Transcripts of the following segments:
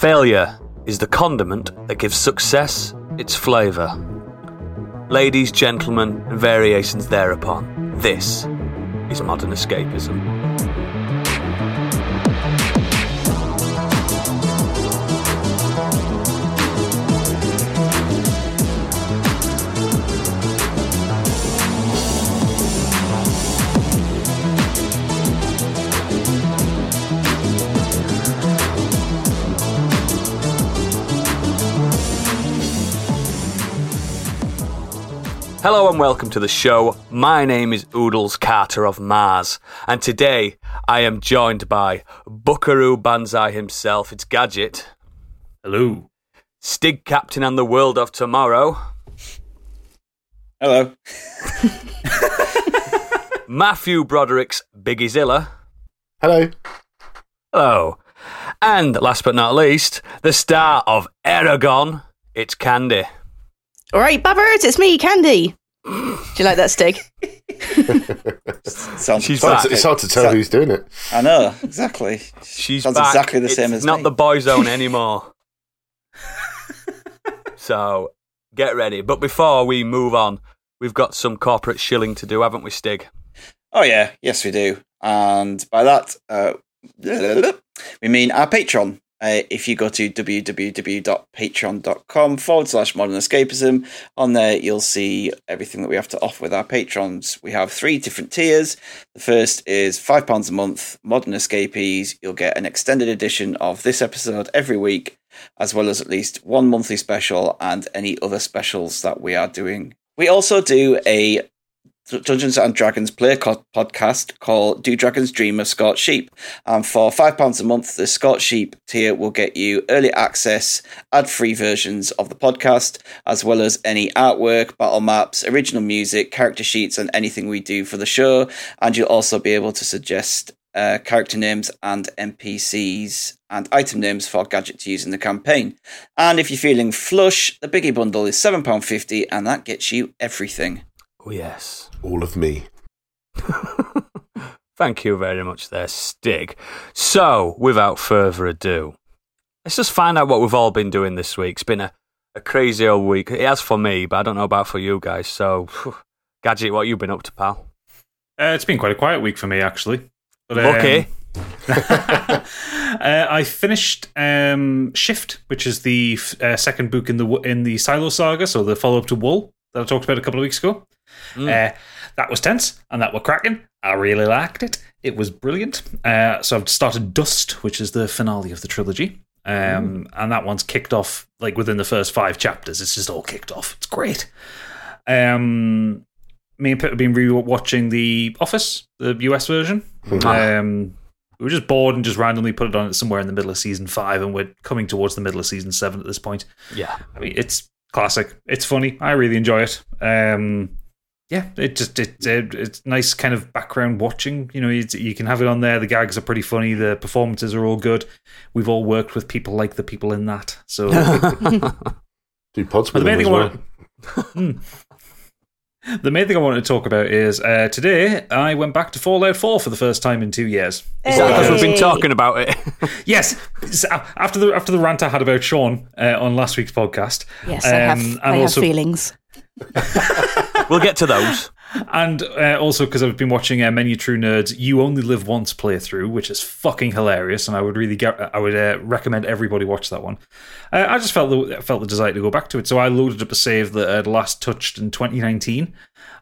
Failure is the condiment that gives success its flavour. Ladies, gentlemen, and variations thereupon, this is modern escapism. Hello and welcome to the show. My name is Oodles Carter of Mars, and today I am joined by Buckaroo Banzai himself. It's Gadget, Hello. Stig Captain and the World of Tomorrow, Hello. Matthew Broderick's Biggie Zilla. Hello. Hello. And last but not least, the star of Eragon, it's Candy. All right, Babbers, it's me, Candy. Do you like that, Stig? Sounds, She's It's hard, back. to, it's hard to tell So- who's doing it. I know exactly. She's Sounds back. exactly the it's same as me. not me. the boy zone anymore. so get ready. But before we move on, we've got some corporate shilling to do, haven't we, Stig? Oh yeah, yes we do. And by that, uh, we mean our Patreon. Uh, if you go to www.patreon.com forward slash modern escapism, on there you'll see everything that we have to offer with our patrons. We have three different tiers. The first is £5 a month, Modern Escapees. You'll get an extended edition of this episode every week, as well as at least one monthly special and any other specials that we are doing. We also do a Dungeons and Dragons player co- podcast called Do Dragons Dream of Scorched Sheep. And for £5 a month, the Scorched Sheep tier will get you early access, ad free versions of the podcast, as well as any artwork, battle maps, original music, character sheets, and anything we do for the show. And you'll also be able to suggest uh, character names and NPCs and item names for Gadget to use in the campaign. And if you're feeling flush, the Biggie Bundle is £7.50 and that gets you everything. Oh, yes. All of me. Thank you very much there, Stig. So, without further ado, let's just find out what we've all been doing this week. It's been a, a crazy old week. It has for me, but I don't know about for you guys. So, Gadget, what you been up to, pal? Uh, it's been quite a quiet week for me, actually. But, um, Okay. uh, I finished um, Shift, which is the f- uh, second book in the in the Silo Saga, so the follow up to Wool that I talked about a couple of weeks ago. Uh, that was tense, and that were cracking. I really liked it. It was brilliant. Uh, so I've started Dust, which is the finale of the trilogy. Um, and that one's kicked off like within the first five chapters. It's just all kicked off. It's great. Um, me and Pip have been re-watching The Office, the US version. Um, we were just bored and just randomly put it on somewhere in the middle of season five, and we're coming towards the middle of season seven at this point. Yeah. I mean, it's classic. It's funny. I really enjoy it. Um, yeah, it just it, it it's nice kind of background watching. You know, you, you can have it on there. The gags are pretty funny. The performances are all good. We've all worked with people like the people in that. So Do pods with the main them thing as I want, Hmm. the main thing I wanted to talk about is uh, today I went back to Fallout 4 for the first time in two years. Is that because we've been talking about it? Yes, s- after the after the rant I had about Sean uh, on last week's podcast. Yes, I have, Um, and I have also- feelings. we'll get to those. And uh, also because I've been watching uh, Many A True Nerd's You Only Live Once playthrough, which is fucking hilarious, and I would really get, I would uh, recommend everybody watch that one. Uh, I just felt the felt the desire to go back to it, so I loaded up a save that I'd last touched in 2019.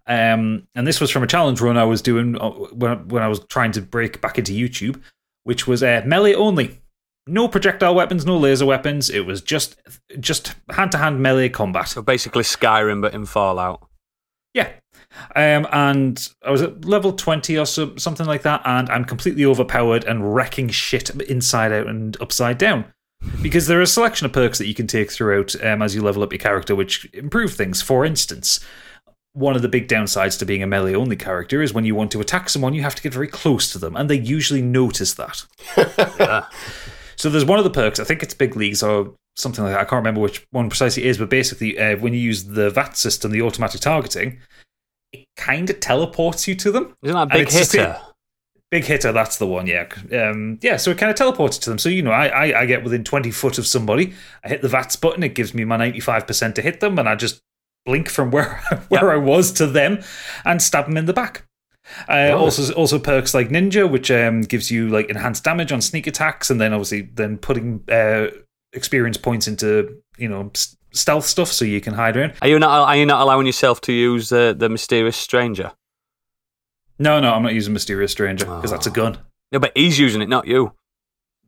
Um, and this was from a challenge run I was doing uh, when when I was trying to break back into YouTube, which was uh, melee only. No projectile weapons, no laser weapons. It was just just hand to hand melee combat. So basically Skyrim, but in Fallout. Yeah. Um, and I was at level 20 or so, something like that, and I'm completely overpowered and wrecking shit inside out and upside down. Because there are a selection of perks that you can take throughout um, as you level up your character, which improve things. For instance, one of the big downsides to being a melee only character is when you want to attack someone, you have to get very close to them, and they usually notice that. Yeah. So there's one of the perks, I think it's Big Leagues or something like that. I can't remember which one precisely it is, but basically, uh, when you use the VATS system, the automatic targeting, it kind of teleports you to them. Isn't that big hitter? big hitter. That's the one. Yeah, um, yeah. So it kind of teleports to them. So you know, I, I I get within twenty foot of somebody. I hit the VATS button. It gives me my ninety five percent to hit them, and I just blink from where where I was to them and stab them in the back. Uh, Oh. Also, also perks like Ninja, which um, gives you like enhanced damage on sneak attacks, and then obviously then putting uh, experience points into you know stealth stuff, so you can hide around. Are you not? Are you not allowing yourself to use uh, the mysterious stranger? No, no, I'm not using Mysterious Stranger because that's a Oh. gun. No, but he's using it, not you.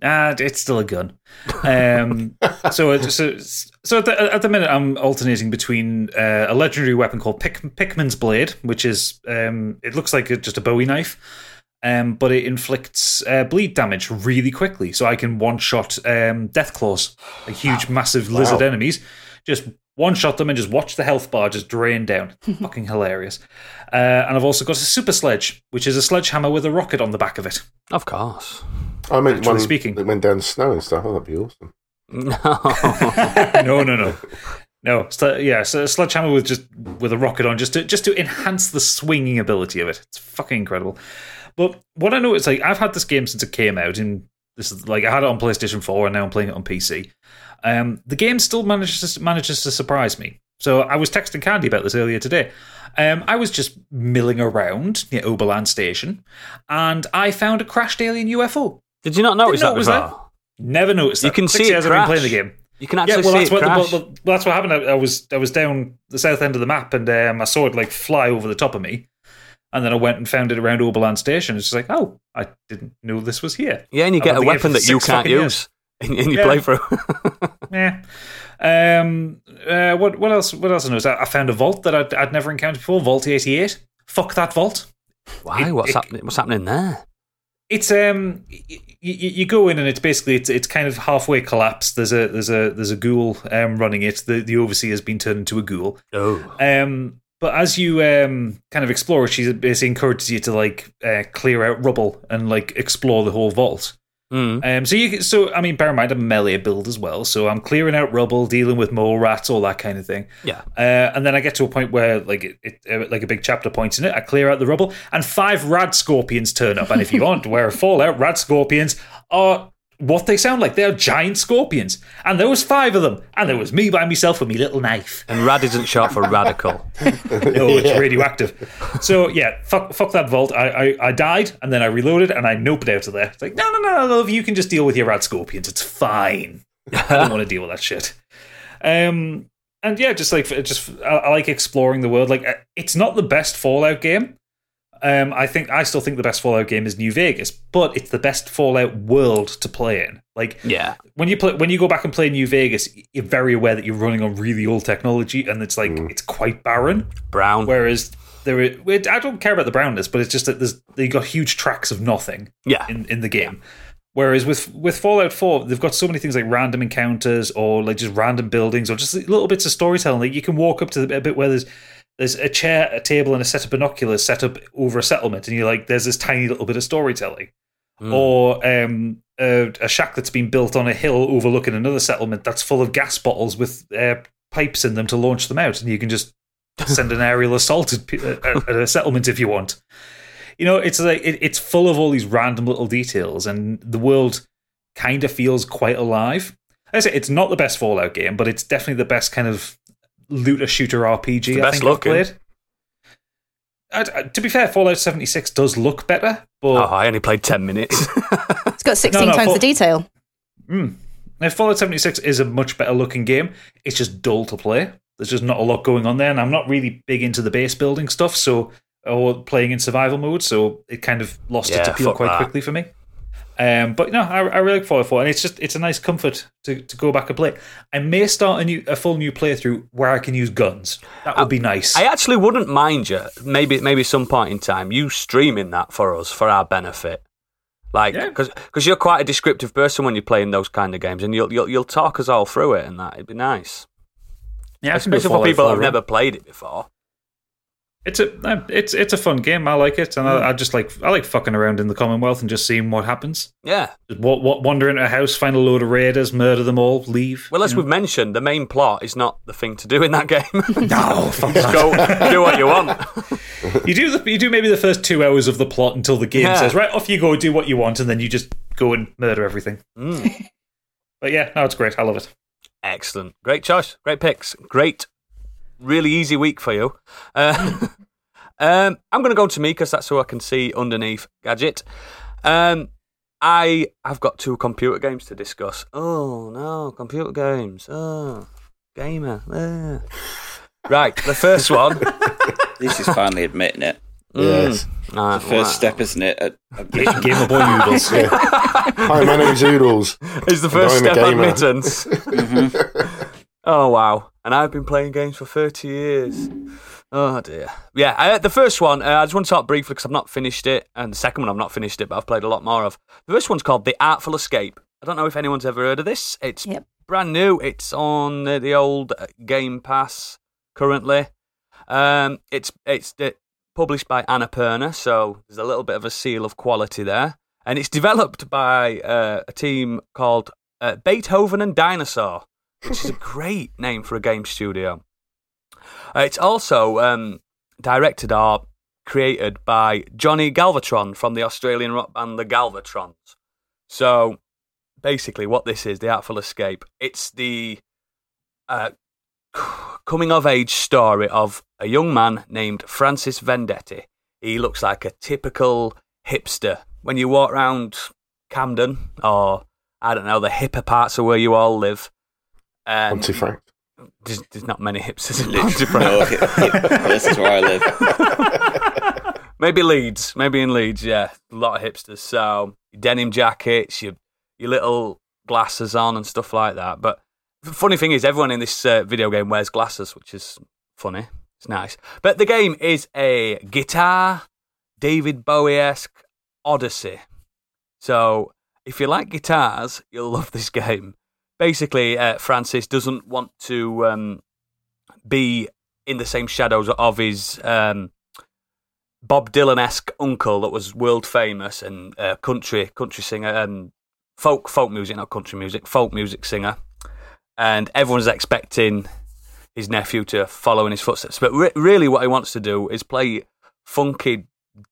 Ah, it's still a gun. Um, so, so, so at the, at the minute, I'm alternating between uh, a legendary weapon called Pick, Pickman's Blade, which is um, it looks like a, just a Bowie knife, um, but it inflicts uh, bleed damage really quickly. So I can one shot um, Death Claws, like huge, massive lizard enemies, just one shot them and just watch the health bar just drain down. Fucking hilarious. Uh, and I've also got a Super Sledge, which is a sledgehammer with a rocket on the back of it. Of course. I meant Actually one speaking. that went down the snow and stuff. Oh, that'd be awesome. No. no, no, no, no. So, yeah, so a sledgehammer with just with a rocket on, just to just to enhance the swinging ability of it. It's fucking incredible. But what I know is like I've had this game since it came out, and this is like I had it on PlayStation Four, and now I'm playing it on PC. Um, the game still manages to, manages to surprise me. So I was texting Candy about this earlier today. Um, I was just milling around near Oberland Station, and I found a crashed alien UFO. Did you not notice know that it was before? Never noticed that. You can Six see it years I've been playing the game. You can Yeah, actually well, see that's it what crash. well, well, that's what happened. I, I was I was down the south end of the map, and um, I saw it like fly over the top of me, and then I went and found it around Oberland Station. It's just like, oh, I didn't know this was here. yeah, and you get a weapon that you can't use in, in your Yeah. playthrough. Yeah. Um. Uh. What? What else? What else I noticed? I, I found a vault that I'd, I'd never encountered before. Vault eighty eight. Fuck that vault. Why? It- what's it- happening? What's happening there? It's um. You, you go in and it's basically it's it's kind of halfway collapsed. There's a there's a there's a ghoul um running it. The the overseer has been turned into a ghoul. Oh, Um, but as you um, kind of explore she basically encourages you to like uh, clear out rubble and like explore the whole vault. mm. Um, so you so I mean, bear in mind I'm a melee build as well, so I'm clearing out rubble, dealing with mole rats, all that kind of thing. yeah. Uh, and then I get to a point where like it, it uh, like a big chapter points in it. I clear out the rubble, and five rad scorpions turn up. And if you want, where Fallout, rad scorpions are what they sound like. They are giant scorpions, and there was five of them, and there was me by myself with my little knife. And rad isn't short for radical. No, it's radioactive. So yeah, fuck, fuck that vault. I, I, I died, and then I reloaded, and I noped out of there. It's like, no, no, no, love, you can just deal with your rad scorpions. It's fine. I don't want to deal with that shit. Um, and yeah, just like just I, I like exploring the world. Like uh, it's not the best Fallout game. Um, I think I still think the best Fallout game is New Vegas, but it's the best Fallout world to play in. Like Yeah. when you play when you go back and play New Vegas, you're very aware that you're running on really old technology, and it's like it's quite barren. Brown. Whereas there, is, I don't care about the brownness, but it's just that there's they got huge tracks of nothing yeah. in, in the game. Whereas with with Fallout Four, they've got so many things like random encounters or like just random buildings or just little bits of storytelling. Like you can walk up to the, a bit where there's there's a chair, a table, and a set of binoculars set up over a settlement, and you're like, there's this tiny little bit of storytelling. Mm. Or um, a, a shack that's been built on a hill overlooking another settlement that's full of gas bottles with uh, pipes in them to launch them out, and you can just send an aerial assault at, at, at a settlement if you want. You know, it's like it, it's full of all these random little details, and the world kind of feels quite alive. I say it's not the best Fallout game, but it's definitely the best kind of looter shooter RPG the I best think I've played. I, I- to be fair, Fallout 76 does look better, but Oh, I only played 10 minutes. It's got 16 no, times for- the detail. Mm. Now, Fallout 76 is a much better looking game. It's just dull to play. There's just not a lot going on there, and I'm not really big into the base building stuff, so or playing in survival mode, so it kind of lost its appeal quite that. quickly for me. Um, but no, I, I really like Fallout 4, and it's just it's a nice comfort to, to go back and play. I may start a new a full new playthrough where I can use guns. That would be nice. I actually wouldn't mind you, maybe maybe some point in time, you streaming that for us, for our benefit. Like, Yeah. because you're quite a descriptive person when you're playing those kind of games, and you'll, you'll, you'll talk us all through it, and that. It'd be nice. yeah, I a Especially for people that 4 have never played it before. It's a uh, it's it's a fun game. I like it, and I, I just like I like fucking around in the Commonwealth and just seeing what happens. Yeah. Wa- wa- wander into a house, find a load of raiders, murder them all, leave. Well, as we've mentioned, the main plot is not the thing to do in that game. no, fuck Just go do what you want. You do the, you do maybe the first two hours of the plot until the game Yeah. says right off you go, do what you want, and then you just go and murder everything. Mm. But yeah, no, it's great. I love it. Excellent. Great choice. Great picks. Great, really easy week for you. Uh, um, I'm going to go to me because that's who I can see underneath Gadget. Um, I have got two computer games to discuss. Oh, no, computer games. Oh, gamer. Ah. Right, the first one. This is finally admitting it. Yes. Mm. Ah, The first wow. step, isn't it? At, at Game, Game of Boy Noodles. Hi, my name's Oodles. is the first I'm a step admittance. Oh wow! And I've been playing games for thirty years. Oh dear. Yeah, uh, the first one uh, I just want to talk briefly because I've not finished it, and the second one I've not finished it, but I've played a lot more of. The first one's called The Artful Escape. I don't know if anyone's ever heard of this. It's Yep. brand new. It's on uh, the old uh, Game Pass currently. Um, it's it's uh, published by Annapurna, so there's a little bit of a seal of quality there, and it's developed by uh, a team called uh, Beethoven and Dinosaur, which is a great name for a game studio. Uh, it's also um, directed or created by Johnny Galvatron from the Australian rock band The Galvatrons. So basically, what this is, The Artful Escape, it's the uh, coming of age story of a young man named Francis Vendetti. He looks like a typical hipster. When you walk around Camden or I don't know the hipper parts of where you all live, um, Pontefract. there's, there's not many hipsters in Pontefract. no, hip, hip, this is where I live. Maybe Leeds, maybe in Leeds, yeah, a lot of hipsters. So your denim jackets, your your little glasses on and stuff like that. But the funny thing is, everyone in this uh, video game wears glasses, which is funny. It's nice. But the game is a guitar David Bowie esque odyssey. So if you like guitars, you'll love this game. Basically, uh, Francis doesn't want to um, be in the same shadows of his um, Bob Dylan esque uncle that was world famous and uh, country country singer and folk folk music, not country music, folk music singer. And everyone's expecting his nephew to follow in his footsteps. But re- really, what he wants to do is play funky,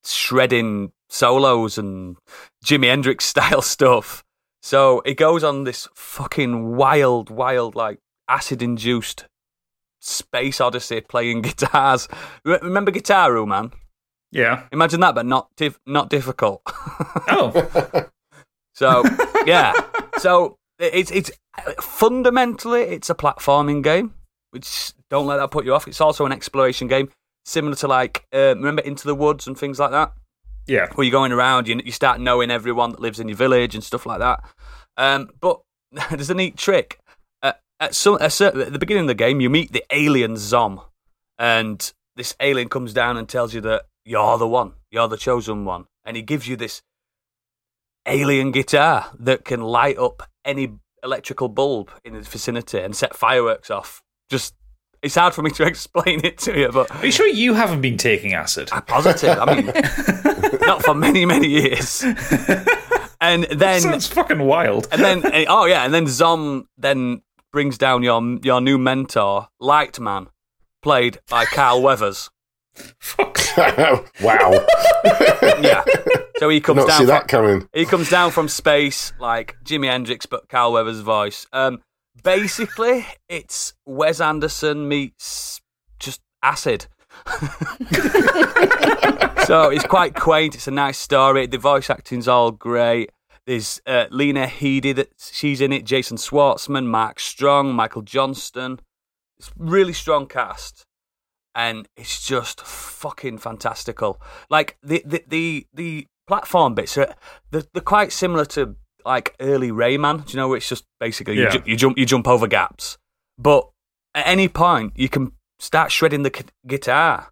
shredding solos and Jimi Hendrix style stuff. So it goes on this fucking wild, wild, like acid induced space odyssey playing guitars. Remember Guitar Room, man? Yeah. Imagine that, but not dif- not difficult. Oh. so yeah, so it's it's fundamentally it's a platforming game, which don't let that put you off. It's also an exploration game, similar to like uh, remember Into the Woods and things like that, Yeah. where you're going around, you you start knowing everyone that lives in your village and stuff like that. Um, but there's a neat trick. Uh, at some at, certain, at the beginning of the game, you meet the alien Zom, and this alien comes down and tells you that you're the one, you're the chosen one, and he gives you this alien guitar that can light up any electrical bulb in the vicinity and set fireworks off. Just it's hard for me to explain it to you, but Are you sure you haven't been taking acid? I'm positive. I mean, not for many many years. And then Sounds fucking wild. and then eh, oh yeah, and then Zom then brings down your your new mentor, Lightman, played by Carl Weathers. Fuck. wow. Yeah. So he comes Not down see from, that coming. he comes down from space like Jimi Hendrix but Carl Weathers' voice. Um basically it's Wes Anderson meets just acid. so it's quite quaint. It's a nice story. The voice acting's all great. There's uh, Lena Headey that she's in it. Jason Schwartzman, Mark Strong, Michael Johnston. It's really strong cast, and it's just fucking fantastical. Like the the the, the platform bits are they're, they're quite similar to like early Rayman. Do you know? Where it's just basically you, ju- you jump you jump over gaps, but at any point you can start shredding the guitar.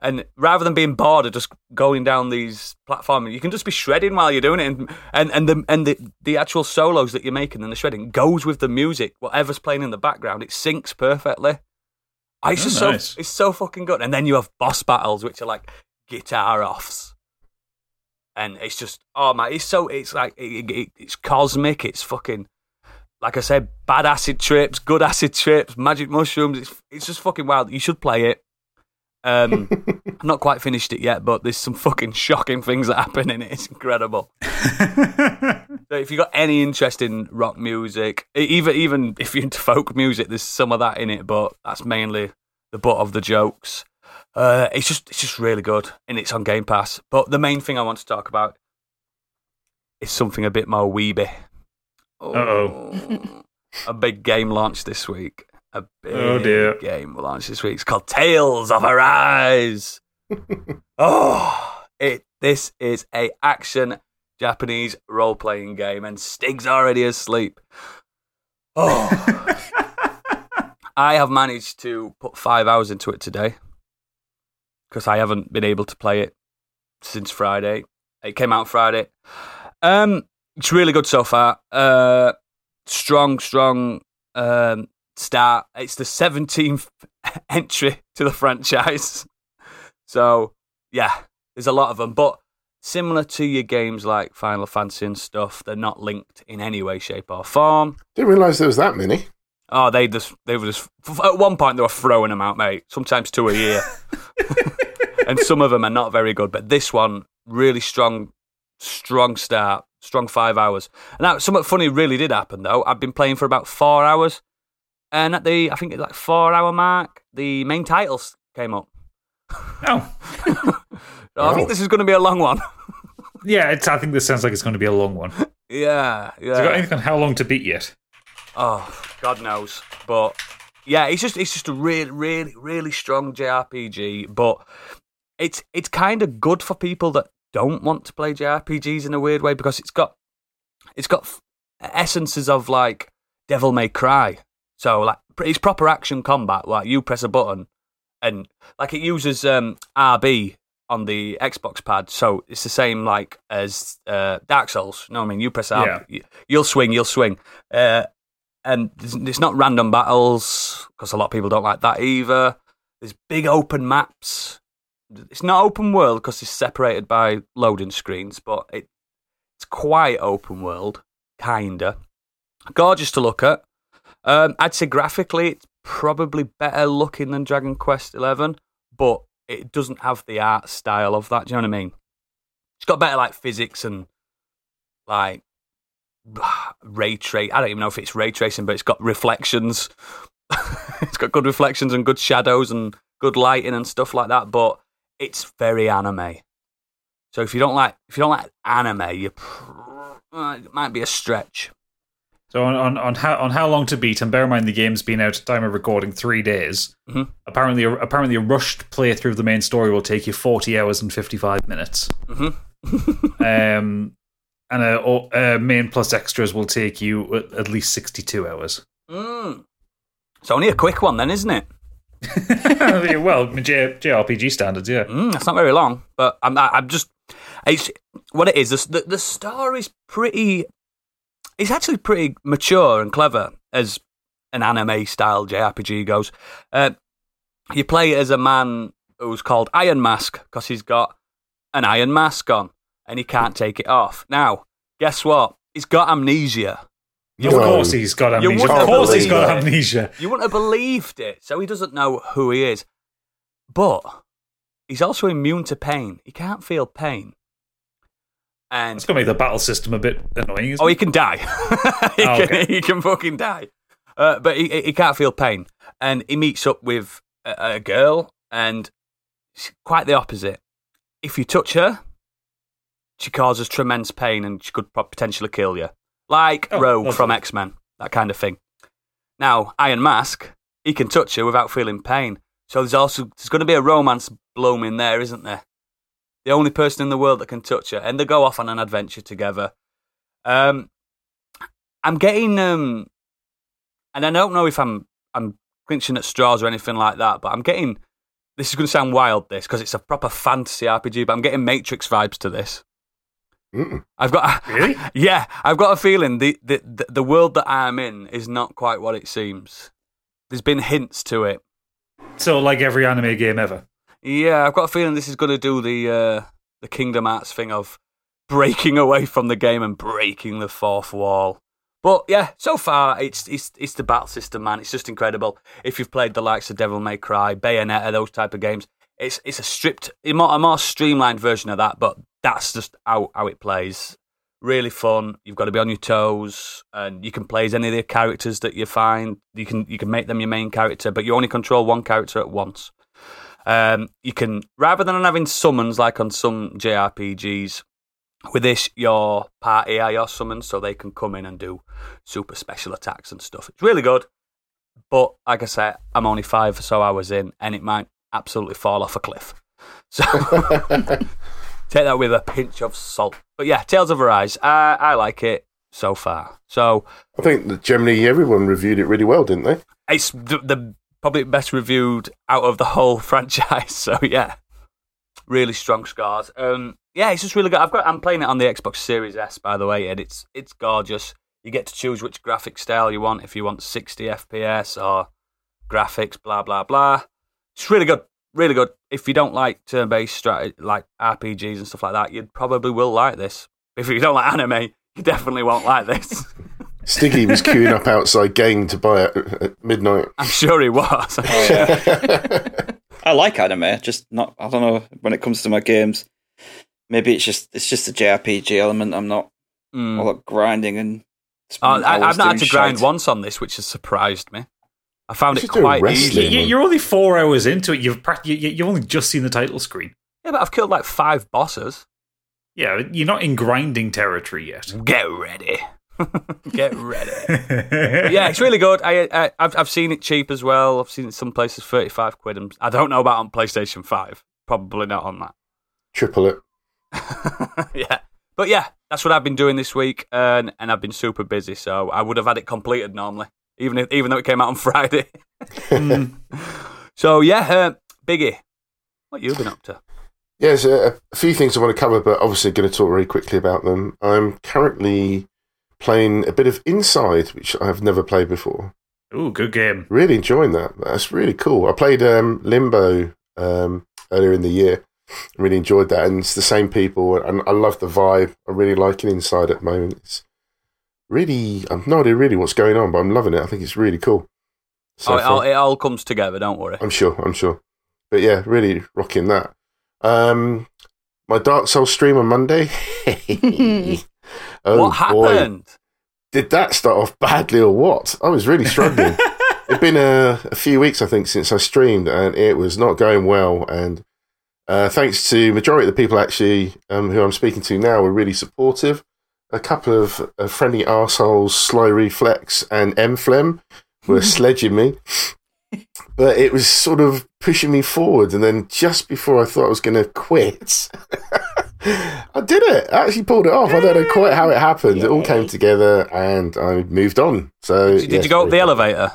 And rather than being bored of just going down these platforms, you can just be shredding while you're doing it, and and and the and the, the actual solos that you're making and the shredding goes with the music, whatever's playing in the background. It syncs perfectly. Oh, it's just nice. so it's so fucking good. And then you have boss battles, which are like guitar offs, and it's just oh my, it's so it's like it, it, it's cosmic. It's fucking like I said, bad acid trips, good acid trips, magic mushrooms. It's it's just fucking wild. You should play it. Um, I've not quite finished it yet, but there's some fucking shocking things that happen in it. It's incredible. So if you've got any interest in rock music, even even if you're into folk music, there's some of that in it, but that's mainly the butt of the jokes. Uh, it's just it's just really good, and it's on Game Pass. But the main thing I want to talk about is something a bit more weeby. Uh-oh. a big game launch this week. A big Oh, dear. game launch this week. It's called Tales of Arise. oh, it. This is a action Japanese role playing game, and Stig's already asleep. Oh, I have managed to put five hours into it today because I haven't been able to play it since Friday. It came out Friday. Um, it's really good so far. Uh, strong, strong um, start. It's the seventeenth entry to the franchise. So yeah, there's a lot of them, but similar to your games like Final Fantasy and stuff, they're not linked in any way, shape, or form. Didn't realise there was that many. Oh, they just they were just at one point they were throwing them out, mate. Sometimes two a year, and some of them are not very good. But this one really strong, strong start, strong five hours. And now something funny really did happen though. I've been playing for about four hours, and at the I think it's like four hour mark, the main titles came up. oh, So I think oh. this is going to be a long one. yeah. It's, I think this sounds like it's going to be a long one. yeah, yeah, it got anything on how long to beat yet? Oh, God knows. But yeah, it's just it's just a really, really, really strong JRPG. But it's it's kind of good for people that don't want to play JRPGs in a weird way because it's got it's got f- essences of like Devil May Cry. So like it's proper action combat. Like you press a button and like it uses um, RB on the Xbox pad, so it's the same like as uh, Dark Souls. You know what I mean? You press RB, Yeah. you- you'll swing, you'll swing. Uh, and it's- it's not random battles because a lot of people don't like that either. There's big open maps. It's not open world because it's separated by loading screens, but it it's quite open world, kinda. Gorgeous to look at. Um, I'd say graphically, it's probably better looking than Dragon Quest Eleven, but it doesn't have the art style of that. Do you know what I mean? It's got better like physics and like ray trace. I don't even know if it's ray tracing, but it's got reflections. it's got good reflections and good shadows and good lighting and stuff like that. But it's very anime. So if you don't like if you don't like anime, you uh, it might be a stretch. So on, on, on how on how long to beat, and bear in mind the game's been out at time of recording three days. Mhm. Apparently, a, apparently a rushed playthrough of the main story will take you forty hours and fifty five minutes. Mhm. um, and a, o- a main plus extras will take you at, at least sixty two hours. Mm. It's only a quick one then, isn't it? well, J, JRPG standards, yeah. Mm, that's not very long, but I'm I'm just it's what it is. The the, the story's pretty. It's actually pretty mature and clever as an anime style JRPG goes. Uh, you play as a man who's called Iron Mask because he's got an iron mask on and he can't take it off. Now, guess what? He's got amnesia. Of course, he's got amnesia. Of course, he's got it. amnesia. You wouldn't have believed it. So he doesn't know who he is. But he's also immune to pain. He can't feel pain. And It's going to make the battle system a bit annoying. Isn't oh, he can die. he, Oh, can, he can fucking die. Uh, but he, he can't feel pain. And he meets up with a, a girl, and she's quite the opposite. If you touch her, she causes tremendous pain and she could potentially kill you. Like Oh, Rogue from X Men, that kind of thing. Now, Iron Mask, he can touch her without feeling pain. So there's also there's going to be a romance blooming there, isn't there? The only person in the world that can touch her, and they go off on an adventure together. Um, I'm getting um, and I don't know if I'm I'm clinching at straws or anything like that, but I'm getting. This is going to sound wild, this because it's a proper fantasy RPG, but I'm getting Matrix vibes to this. Mm. I've got Really? yeah, I've got a feeling the, the the the world that I'm in is not quite what it seems. There's been hints to it. So, like every anime game ever. Yeah, I've got a feeling this is going to do the uh, the Kingdom Hearts thing of breaking away from the game and breaking the fourth wall. But yeah, so far it's it's it's the battle system, man. It's just incredible. If you've played the likes of Devil May Cry, Bayonetta, those type of games, it's it's a stripped, a more, streamlined version of that. But that's just how how it plays. Really fun. You've got to be on your toes, and you can play as any of the characters that you find. You can you can make them your main character, but you only control one character at once. Um, you can rather than having summons like on some JRPGs. With this, your party are your summons, so they can come in and do super special attacks and stuff. It's really good, but like I said, I'm only five or so hours in, and it might absolutely fall off a cliff. So take that with a pinch of salt. But yeah, Tales of Arise, I, I like it so far. So I think that generally everyone reviewed it really well, didn't they? it's the, the probably best reviewed out of the whole franchise. So yeah, really strong scores. Um, yeah, it's just really good. I've got I'm playing it on the Xbox Series S, by the way, and it's it's gorgeous. You get to choose which graphic style you want. If you want 60 FPS or graphics, blah blah blah. It's really good, really good. If you don't like turn-based strategy, like RPGs and stuff like that, you probably will like this. If you don't like anime, you definitely won't like this. Stiggy was queuing up outside game to buy it at midnight. I'm sure he was. Oh, yeah. I like anime, just not. I don't know when it comes to my games. Maybe it's just it's just a JRPG element. I'm not Mm. all that grinding and. Oh, I, I've not had doing to grind once on this, which has surprised me. I found You it quite wrestling. easy. You, you're only four hours into it. You've prac- you, you- you've only just seen the title screen. Yeah, but I've killed like five bosses. Yeah, you're not in grinding territory yet. Get ready. Get ready. Yeah, it's really good. I, I I've I've seen it cheap as well. I've seen it some places thirty five quid. And I don't know about on PlayStation Five. Probably not on that. Triple it. yeah, but yeah, that's what I've been doing this week, and and I've been super busy. So I would have had it completed normally, even if even though it came out on Friday. so yeah, uh, Biggie, what you been up to? Yeah, there's a, a few things I want to cover, but obviously going to talk very quickly about them. I'm currently playing a bit of Inside, which I've never played before. Ooh, good game. Really enjoying that. That's really cool. I played um, Limbo um, earlier in the year. Really enjoyed that, and it's the same people, and I love the vibe. I really like it inside at the moment. It's really, I've no idea really what's going on, but I'm loving it. I think it's really cool. So oh, it, all, it all comes together. Don't worry. I'm sure. I'm sure. But yeah, really rocking that. Um, my Dark Souls stream on Monday. oh, what boy. happened? Did that start off badly or what? I was really struggling. It'd been a, a few weeks, I think, since I streamed, and it was not going well. And uh, thanks to majority of the people actually um, who I'm speaking to now, were really supportive. A couple of uh, friendly arseholes, Sly Reflex and Mflem, were sledging me. But it was sort of pushing me forward, and then just before I thought I was going to quit, I did it. I actually pulled it off. I don't know quite how it happened. It all came together, and I moved on. So Did, you- did yes, you go up the very- elevator?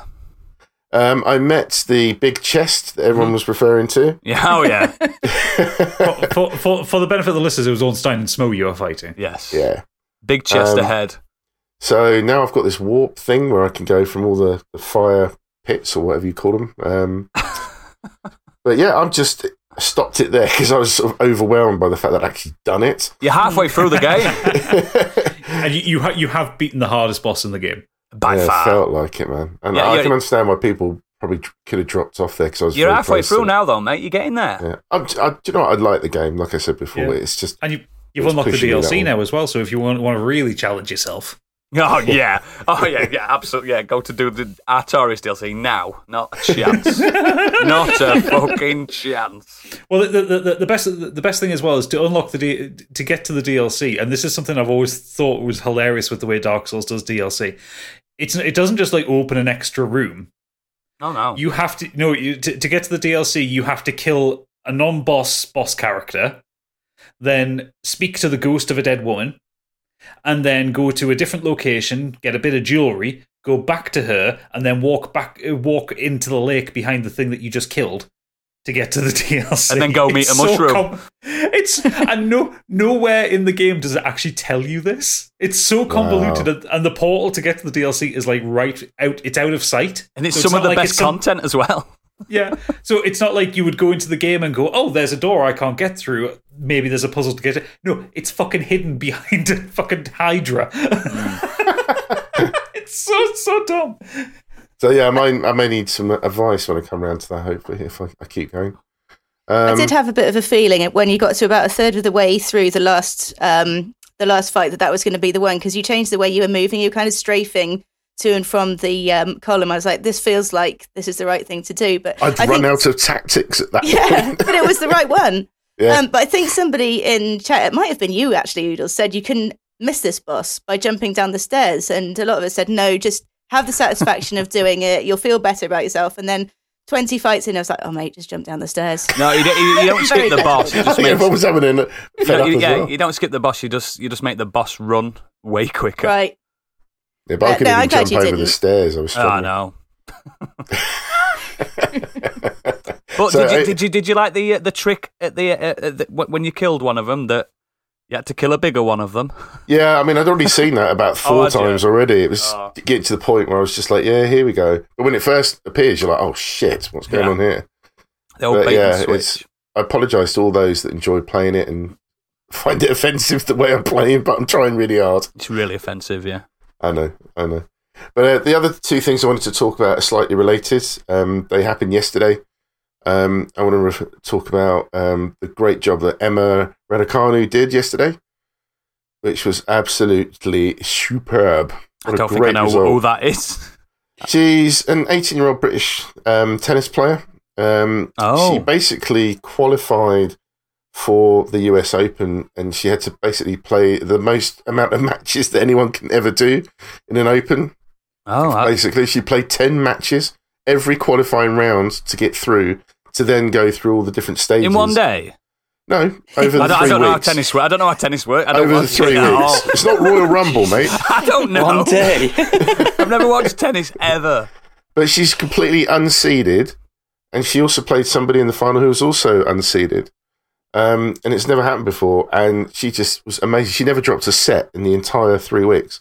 um, I met the big chest that everyone was referring to. Yeah. Oh yeah. for, for, for, for the benefit of the listeners, it was Ornstein and Smough you were fighting. yes. Yeah. Big chest Um, ahead. So now I've got this warp thing where I can go from all the, the fire pits or whatever you call them. Um, but yeah, I'm just stopped it there because I was sort of overwhelmed by the fact that I'd actually done it. You're halfway through the game And you you, ha- you have beaten the hardest boss in the game. by yeah, far. felt like it, man. And Yeah, I yeah. can understand why people probably could have dropped off there because I was. You're halfway through to now, though, mate. You're getting there. Yeah, I'm, I, do you know what? I like the game. Like I said before, Yeah. it's just And you, you've unlocked the pushing me that DLC now as well, so if you want, want to really challenge yourself. Oh yeah. Oh yeah. Yeah. Absolutely. Yeah. Go to do the Artorias DLC now. Not a chance. Not a fucking chance. Well, the, the, the, the best the best thing as well is to unlock the D, to get to the DLC, and this is something I've always thought was hilarious with the way Dark Souls does DLC. It's it doesn't just like open an extra room. No. No. You have to no you, to, to get to the DLC. You have to kill a non-boss boss character, then speak to the ghost of a dead woman, and then go to a different location, get a bit of jewelry, go back to her, and then walk back uh, walk into the lake behind the thing that you just killed to get to the DLC, And then go meet It's a mushroom. com- it's and no nowhere in the game does it actually tell you this. It's so convoluted, and- and the portal to get to the DLC is like right out. It's out of sight, and it's So some of the like best it's some- content as well. Yeah. So it's not like you would go into the game and go, oh, there's a door I can't get through. Maybe there's a puzzle to get it. No, it's fucking hidden behind a fucking Hydra. it's so, so dumb. So yeah, I may, I may need some advice when I come around to that. Hopefully, if I, I keep going. I Um, did have a bit of a feeling when you got to about a third of the way through the last um, the last fight that that was going to be the one because you changed the way you were moving. You were kind of strafing to and from the um, column. I was like, this feels like this is the right thing to do. But I'd I run think- out of tactics at that Yeah, point. but it was the right one. Yeah. Um, but I think somebody in chat, it might have been you actually, Oodles, said you can miss this boss by jumping down the stairs. And a lot of us said, no, just have the satisfaction of doing it. You'll feel better about yourself. And then 20 fights in, I was like, oh, mate, just jump down the stairs. No, you don't, you, you don't skip the boss. You just think make, everyone was having a you, fed you- yeah, well. you don't skip the boss. You just you just make the boss run way quicker. Right. Yeah, but I Uh, couldn't no, I'm even jump over didn't. the stairs. I was Oh, I know. But So, did, you, did you did you like the uh, the trick at the, uh, the when you killed one of them that you had to kill a bigger one of them? Yeah, I mean, I'd already seen that about Oh, four you? times already. It was Oh. getting to the point where I was just like, yeah, here we go. But when it first appears, you're like, oh shit, what's going Yeah. on here? The old But yeah, switch. I apologise to all those that enjoy playing it and find it offensive the way I'm playing, but I'm trying really hard. It's really offensive. Yeah. I know, I know. But uh, the other two things I wanted to talk about are slightly related. Um, they happened yesterday. Um, I want to re- talk about um, the great job that Emma Raducanu did yesterday, which was absolutely superb. I What a don't think I know result. who that is. She's an 18 year old British um, tennis player. Um, Oh. She basically qualified for the US Open and she had to basically play the most amount of matches that anyone can ever do in an Open. Oh, I, Basically, she played 10 matches every qualifying round to get through to then go through all the different stages. in one day. No, over the I don't, I don't know how tennis works. I don't know how tennis works. I don't over the three it weeks. It's not Royal Rumble, mate. I don't know. One day. I've never watched tennis ever. But she's completely unseeded, and she also played somebody in the final who was also unseeded. Um, and it's never happened before. And she just was amazing. She never dropped a set in the entire three weeks.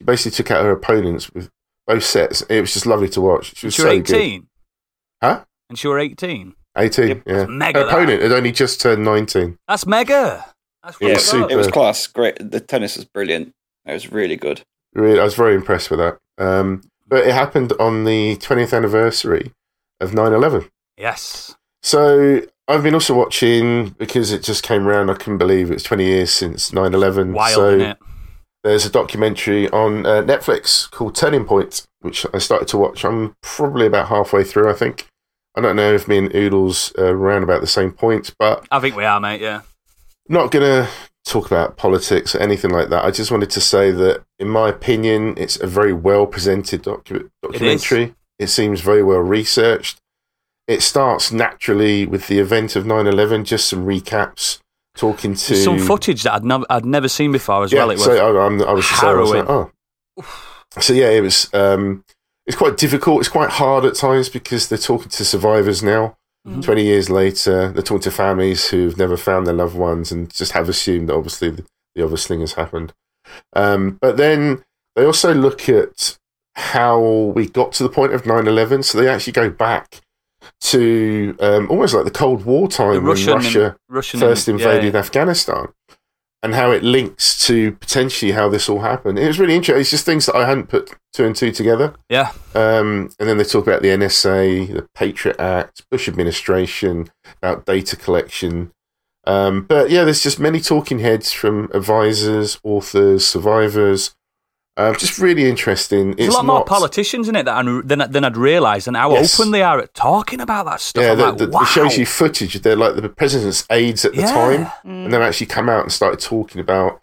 She basically took out her opponents with both sets. It was just lovely to watch. She was She was so good. 18. Huh? And she was 18. 18, Yep. yeah. Mega Her that. opponent had only just turned 19. That's mega. That's yeah, really was super. it was class. Great. The tennis was brilliant. It was really good. Really, I was very impressed with that. Um, but it happened on the 20th anniversary of 9 11. Yes. So I've been also watching because it just came around. I couldn't believe it was 20 years since 9 11. Wild, so isn't it? there's a documentary on uh, Netflix called Turning Point, which I started to watch. I'm probably about halfway through, I think. I don't know if me and Oodles are around about the same point, but I think we are, mate. Yeah. not going to talk about politics or anything like that. I just wanted to say that, in my opinion, it's a very well presented docu- documentary. It, seems very well researched. It starts naturally with the event of 9 11, just some recaps, talking to. There's some footage that I'd, nev- I'd never seen before as Yeah, well. It was so I, I'm, I was just saying, I was like, harrowing. oh. So yeah, it was. Um, it's quite difficult. It's quite hard at times because they're talking to survivors now. Mhm. 20 years later, they're talking to families who've never found their loved ones and just have assumed that obviously the, the obvious thing has happened. Um, but then they also look at how we got to the point of 9 11. So they actually go back to um, almost like the Cold War time The when Russian, Russia Russian first yeah, invaded Afghanistan and how it links to potentially how this all happened. It was really interesting. It's just things that I hadn't put two and two together. Yeah. Um, and then they talk about the NSA, the Patriot Act, Bush administration, about data collection. Um, but yeah, there's just many talking heads from advisors, authors, survivors. Um, just really interesting. There's it's a lot more not- politicians in it that I, than, than I'd realised and how Yes. open they are at talking about that stuff. Yeah, the, like, the, wow. it shows you footage. They're like the president's aides at the Yeah. time. Mm. and they've actually come out and started talking about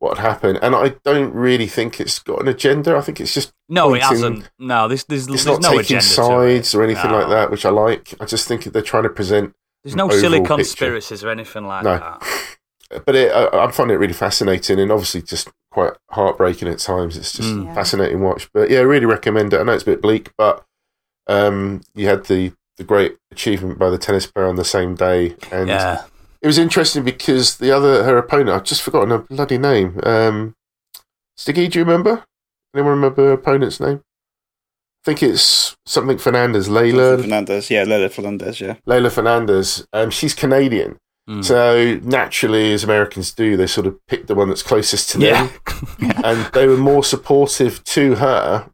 what had happened. And I don't really think it's got an agenda. I think it's just No, it hasn't. No, there's, there's, it's there's not no taking agenda sides to it. or anything No. like that, which I like. I just think they're trying to present. There's no overall silly picture. conspiracies or anything like No. that. But it, I, I find it really fascinating and obviously just quite heartbreaking at times. It's just Mm. Yeah. fascinating watch. But yeah, I really recommend it. I know it's a bit bleak, but um, you had the the great achievement by the tennis player on the same day, and Yeah. it was interesting because the other her opponent, I've just forgotten her bloody name. Um, Stiggy, do you remember? Anyone remember her opponent's name? I think it's something Fernandez, Leylah, Fernandez, yeah, Leylah Fernandez, yeah. Leylah Fernandez. Um, she's Canadian. Mm. So naturally, as Americans do, they sort of picked the one that's closest to yeah. them, and they were more supportive to her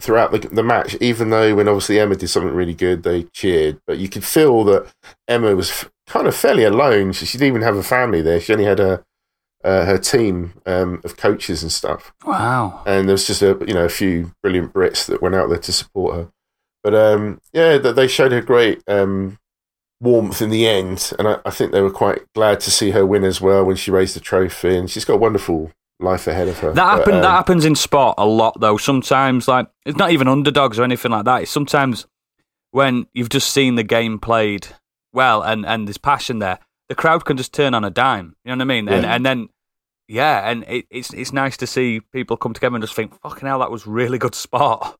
throughout the, the match. Even though when obviously Emma did something really good, they cheered, but you could feel that Emma was f- kind of fairly alone. She, she didn't even have a family there. She only had a uh, her team um, of coaches and stuff, wow. and there was just a you know a few brilliant Brits that went out there to support her. But um, yeah, that they showed her great um, warmth in the end, and I, I think they were quite glad to see her win as well when she raised the trophy, and she's got a wonderful life ahead of her. That But, happen, um, that happens in sport a lot, though. Sometimes, like it's not even underdogs or anything like that. It's sometimes when you've just seen the game played well and and there's passion there, the crowd can just turn on a dime. You know what I mean? And Yeah. and then yeah, and it, it's it's nice to see people come together and just think, "Fucking hell, that was really good sport."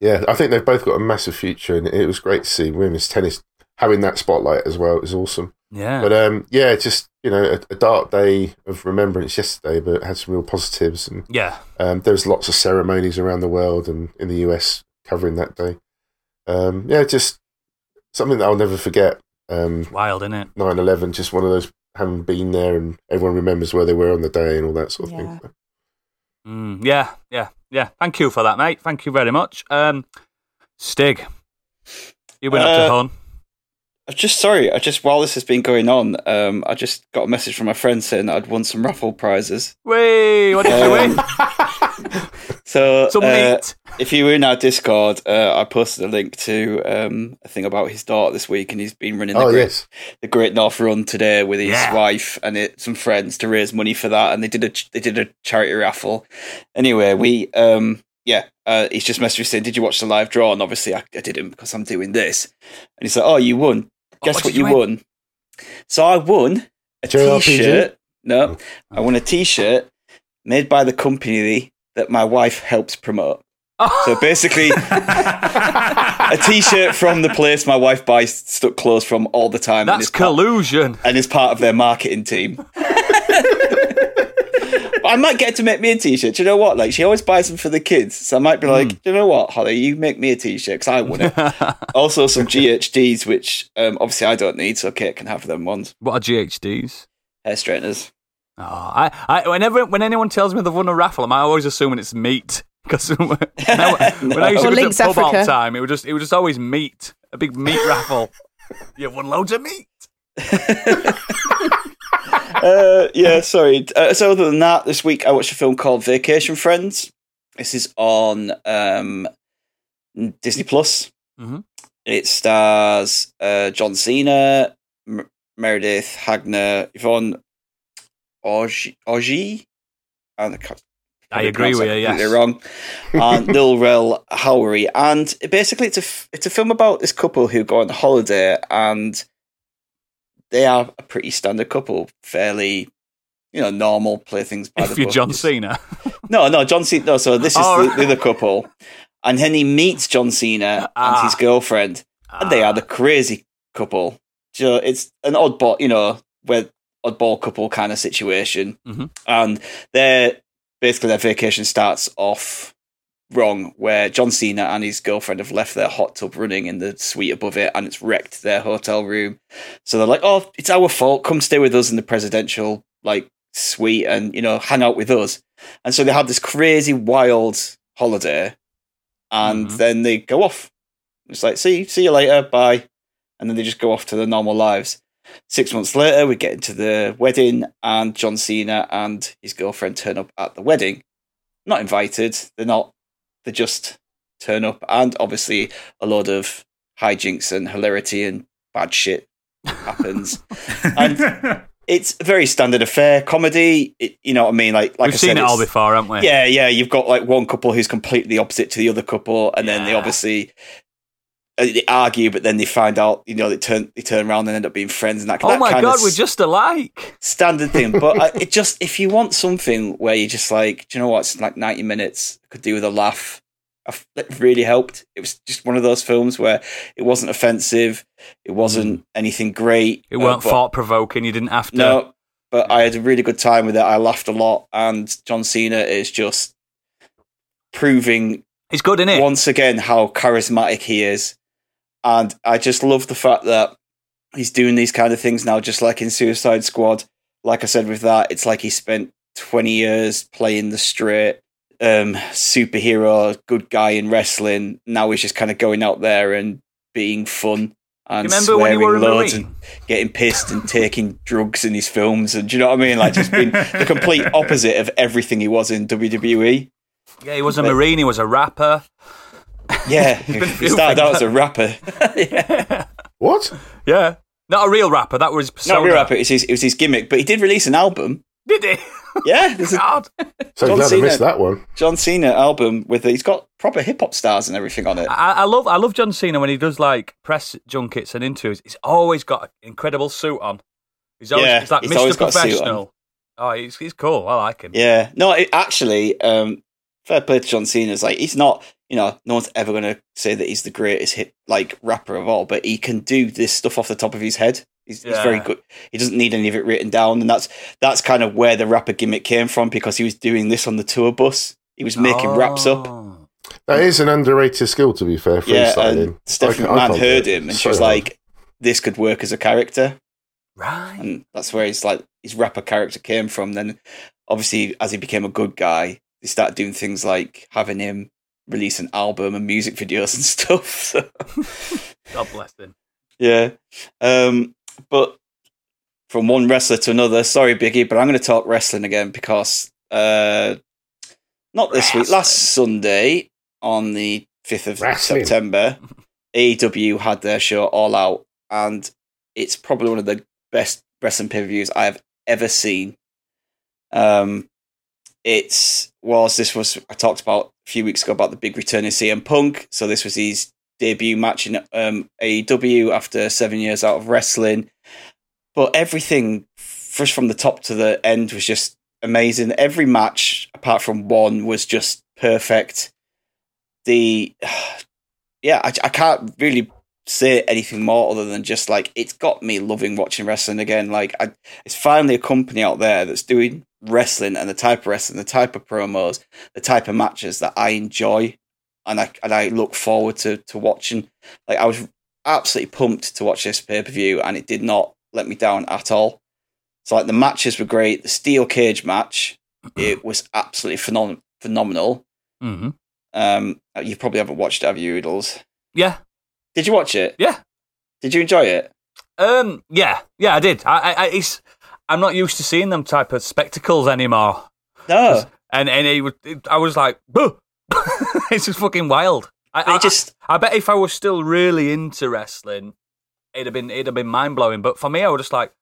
Yeah, I think they've both got a massive future, and it was great to see women's tennis having that spotlight as well. It was awesome. Yeah, But um, yeah, just you know, a, a dark day of remembrance yesterday, but it had some real positives, and yeah, um, there was lots of ceremonies around the world and in the US covering that day. Um, yeah, just something that I'll never forget. Um, wild, isn't it? 9-11, just one of those having been there, and everyone remembers where they were on the day and all that sort of Yeah. thing. Mm, yeah, yeah, yeah. Thank you for that, mate. Thank you very much. Um, Stig, you went up to Uh, Hun. I'm just sorry. I just while this has been going on, um, I just got a message from my friend saying that I'd won some raffle prizes. Wait, what did you Um, win? So Some uh, if you were in our Discord, uh, I posted a link to um, a thing about his daughter this week, and he's been running the, Oh great, yes, the Great North Run today with his Yeah. wife and it, some friends to raise money for that, and they did a they did a charity raffle. Anyway, we um, yeah, uh, he's just messaged me saying, "Did you watch the live draw?" And obviously, I, I didn't because I'm doing this. And he's like, "Oh, you won. Guess what what, you you won?" So I won a JRPG? T-shirt. No, I won a T-shirt made by the company that my wife helps promote. So basically, a T-shirt from the place my wife buys stuck clothes from all the time. and That's part, collusion. and is part of their marketing team. But I might get her to make me a T-shirt. Do you know what? Like she always buys them for the kids, so I might be like, Hmm. "Do you know what, Holly? You make me a T-shirt because I want it." also, some GHDs, which um, obviously I don't need, so Kate can have them ones. What are GHDs? Hair straighteners. Oh, I, I, whenever when anyone tells me they've won a raffle, I'm always assuming it's meat. Because when, I- when I used to Or go to pub all the time, it was just it was just always meat, a big meat raffle. You've won loads of meat. Uh, yeah, sorry. Uh, so other than that, this week I watched a film called Vacation Friends. This is on um, Disney Plus. Mhm. It stars uh, John Cena, M- Meredith Hagner, Yvonne Orji, I can't- I agree with you. Yes. completely wrong. And Lil Rel Howery, and basically it's a f- it's a film about this couple who go on holiday, and they are a pretty standard couple, fairly you know normal, play things by If the you're. John Cena, No, no, John Cena. No, so this is Oh, the, the other couple, and then he meets John Cena and his Ah. girlfriend, and they are the crazy couple. So it's an oddball, you know, where oddball couple kind of situation, Mhm. and they're basically their vacation starts off wrong, where John Cena and his girlfriend have left their hot tub running in the suite above it, and it's wrecked their hotel room. So they're like, "Oh, it's our fault. Come stay with us in the presidential like suite, and you know, hang out with us." And so they have this crazy, wild holiday, and Mhm. then they go off. It's like, see, see you later, bye. And then they just go off to their normal lives. Six months later, we get into the wedding, and John Cena and his girlfriend turn up at the wedding. Not invited. They're not. They just turn up, and obviously a lot of hijinks and hilarity and bad shit happens. And- it's a very standard affair comedy. It, you know what I mean? Like, like We've I seen said, it all before, haven't we? yeah, yeah. You've got like one couple who's completely opposite to the other couple, and then they obviously they argue, but then they find out, you know, they turn they turn around and end up being friends, and that. Kind of. Oh that my god, we're just alike. standard thing. But uh, it just if you want something where you just like, do you know what? It's like ninety minutes. Could do with a laugh. I It really helped. It was just one of those films where it wasn't offensive. It wasn't anything great. It uh, weren't thought provoking. You didn't have to. no, but I had a really good time with it. I laughed a lot, and John Cena is just proving He's good in it. once again how charismatic he is, and I just love the fact that he's doing these kind of things now, just like in Suicide Squad. Like I said with that, it's like he spent twenty years playing the straight um, superhero, good guy in wrestling. Now he's just kind of going out there and being fun and Remember when swearing you were a loads and getting pissed and taking drugs in his films. And do you know what I mean? Like just being the complete opposite of everything he was in WWE. Yeah, he was a But- marine. He was a rapper. Yeah, been he started out as a rapper. yeah. What? Yeah, not a real rapper. That was Not a real rapper. It was, his, it was his gimmick, but he did release an album. Did he? Yeah, there's a God. So John glad I missed that one. John Cena album with he's got proper hip hop stars and everything on it. I, I love I love John Cena when he does like press junkets and interviews. He's always got an incredible suit on. He's always Yeah, he's like he's always Mr. got a suit on. Professional. Oh, he's he's cool. I like him. Yeah, no, it, actually, um, fair play to John Cena. It's like he's not, you know, no one's ever going to say that he's the greatest hit like rapper of all, but he can do this stuff off the top of his head. He's, he's very good. He doesn't need any of it written down, and that's that's kind of where the rapper gimmick came from because he was doing this on the tour bus. He was making raps up. Oh. That is an underrated skill, to be fair. Yeah, and Stephanie I- I McMahon heard him, and she was hard. like, "This could work as a character." Right. and that's where his like his rapper character came from. Then, obviously, as he became a good guy, they started doing things like having him release an album and music videos and stuff. So, God bless him. yeah, um, but from one wrestler to another. Sorry, Biggie, but I'm going to talk wrestling again because uh, not this week. Last Sunday on the fifth of Wrestling. September, AEW had their show All Out, and it's probably one of the best wrestling pay per views I have ever seen. Um, it's was this was I talked about a few weeks ago about the big return of CM Punk. So this was his debut match in um, AEW after seven years out of wrestling. But everything, first from the top to the end, was just amazing. Every match, apart from one, was just perfect. The yeah, I, I can't really say anything more other than just like it's got me loving watching wrestling again. Like I, it's finally a company out there that's doing wrestling and the type of wrestling, the type of promos, the type of matches that I enjoy, and I and I look forward to to watching. Like I was absolutely pumped to watch this pay per view, and it did not let me down at all. So like the matches were great. The steel cage match, it was absolutely phenom- phenomenal. hmm Um, you probably haven't watched it, have you, Oodles? Yeah. Did you watch it? Yeah. Did you enjoy it? Um. Yeah. Yeah. I did. I. I. I it's. I'm not used to seeing them type of spectacles anymore. No, And and it was. It, I was like, "Buh." it's just fucking wild. I, I, just I bet if I was still really into wrestling, it'd have been it'd have been mind blowing. But for me, I was just like,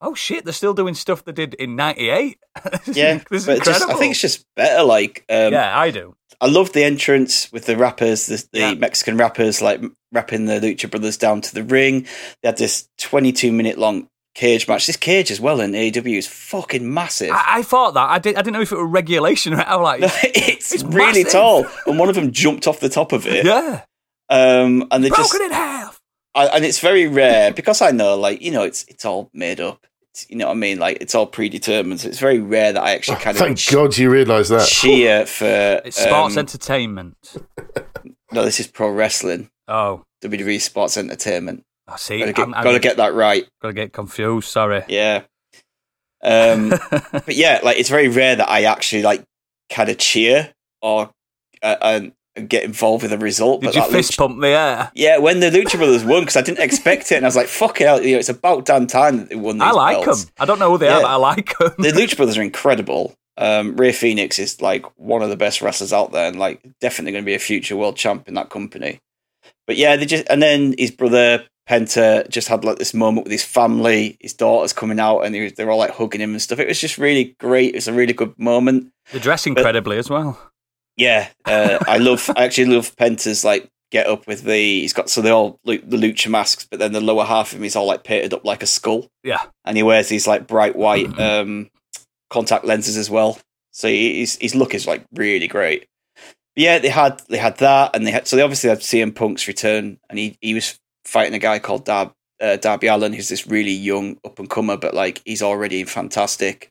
oh shit, they're still doing stuff they did in '98. yeah, this is but incredible. just I think it's just better. Like, um, yeah, I do. I love the entrance with the rappers, the, the Yeah. Mexican rappers, like rapping the Lucha Brothers down to the ring. They had this 22 minute long cage match. This cage as well in AEW is fucking massive. I, I thought that I did. I didn't know if it were regulation. I was like, it's, it's really massive. tall, and one of them jumped off the top of it. yeah, Um, and they just broken in half. I, and it's very rare because I know, like you know, it's it's all made up. It's, you know what I mean? Like it's all predetermined. So it's very rare that I actually kind of Oh, Thank God you realise that. cheer for. It's sports um, entertainment. no, this is pro wrestling. Oh, WWE Sports Entertainment. I see. Got to get, I'm, I'm gotta get that right. gotta get confused. Sorry. Yeah. Um, but yeah, like it's very rare that I actually like kind of cheer or uh, and get involved with the result. Did but you fist Lucha- pump the air? Yeah, when the Lucha Brothers won, because I didn't expect it, and I was like, "Fuck it!" out, You know, it's about damn time that they won. These I like belts. them. I don't know who they are, Yeah. but I like them. The Lucha Brothers are incredible. Um, Rey Fénix is like one of the best wrestlers out there, and like definitely going to be a future world champ in that company. But yeah, they just and then his brother Penta just had like this moment with his family. His daughter's coming out, and he was, they're all like hugging him and stuff. It was just really great. It was a really good moment. They dress incredibly as well. Yeah, uh, I love. I actually love Penta's like get up with the. He's got so they all lu- the lucha masks, but then the lower half of him is all like painted up like a skull, Yeah. and he wears these like bright white um, contact lenses as well. So his his look is like really great. But yeah, they had they had that, and they had so they obviously had CM Punk's return, and he he was fighting a guy called Dar, uh, Darby Allin, who's this really young up and comer, but like he's already fantastic.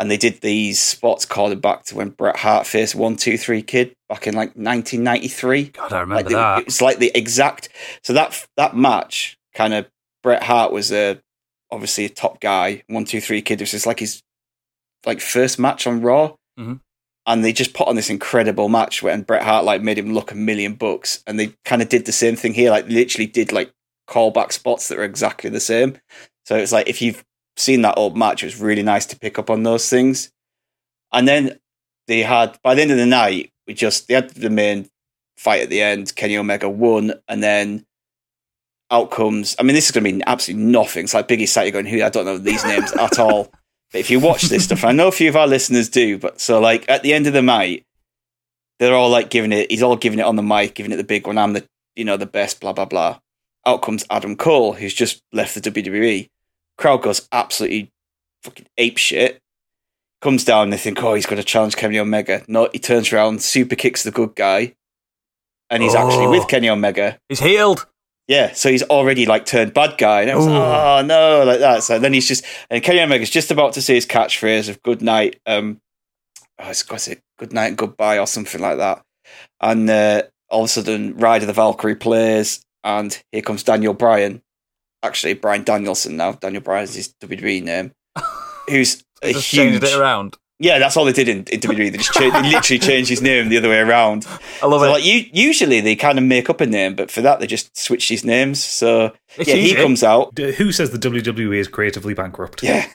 And they did these spots calling back to when Bret Hart faced One Two Three Kid back in like 1993. God, I remember Like the- that. It's like the exact. So that that match kind of Bret Hart was a obviously a top guy. One Two Three Kid was just like his like first match on Raw, Mhm. and they just put on this incredible match when Bret Hart like made him look a million bucks, and they kind of did the same thing here. Like literally did like callback spots that were exactly the same. So it's like if you've seen that old match, it was really nice to pick up on those things. And then they had by the end of the night, we just they had the main fight at the end. Kenny Omega won, and then outcomes. I mean, this is going to be absolutely nothing. It's like Biggie sat here going, "Who? I don't know these names at all." But if you watch this stuff, I know a few of our listeners do. But so like at the end of the night, they're all like giving it. He's all giving it on the mic, giving it the big one. I'm the you know the best. Blah blah blah. Out comes Adam Cole, who's just left the WWE. Crowd goes absolutely fucking ape shit. Comes down, and they think, oh, he's going to challenge Kenny Omega. No, he turns around, super kicks the good guy, and he's actually Oh. with Kenny Omega. He's healed. Yeah, so he's already like turned bad guy, and I was like, Ooh. oh no, like that. So then he's just, and Kenny Omega's just about to say his catchphrase of "Good night," um, oh, it's got it, "Good night and goodbye" or something like that. And uh, all of a sudden, Ride of the Valkyrie plays, and here comes Daniel Bryan. Actually, Bryan Danielson now. Daniel Bryan's his WWE name. Who's a Just huge. changed it around. Yeah, that's all they did in, in WWE. They just cha- they literally changed his name the other way around. I love So, it. like you, usually they kind of make up a name, but for that they just switched his names. So It's yeah, he comes out. D- Who says the WWE is creatively bankrupt? Yeah,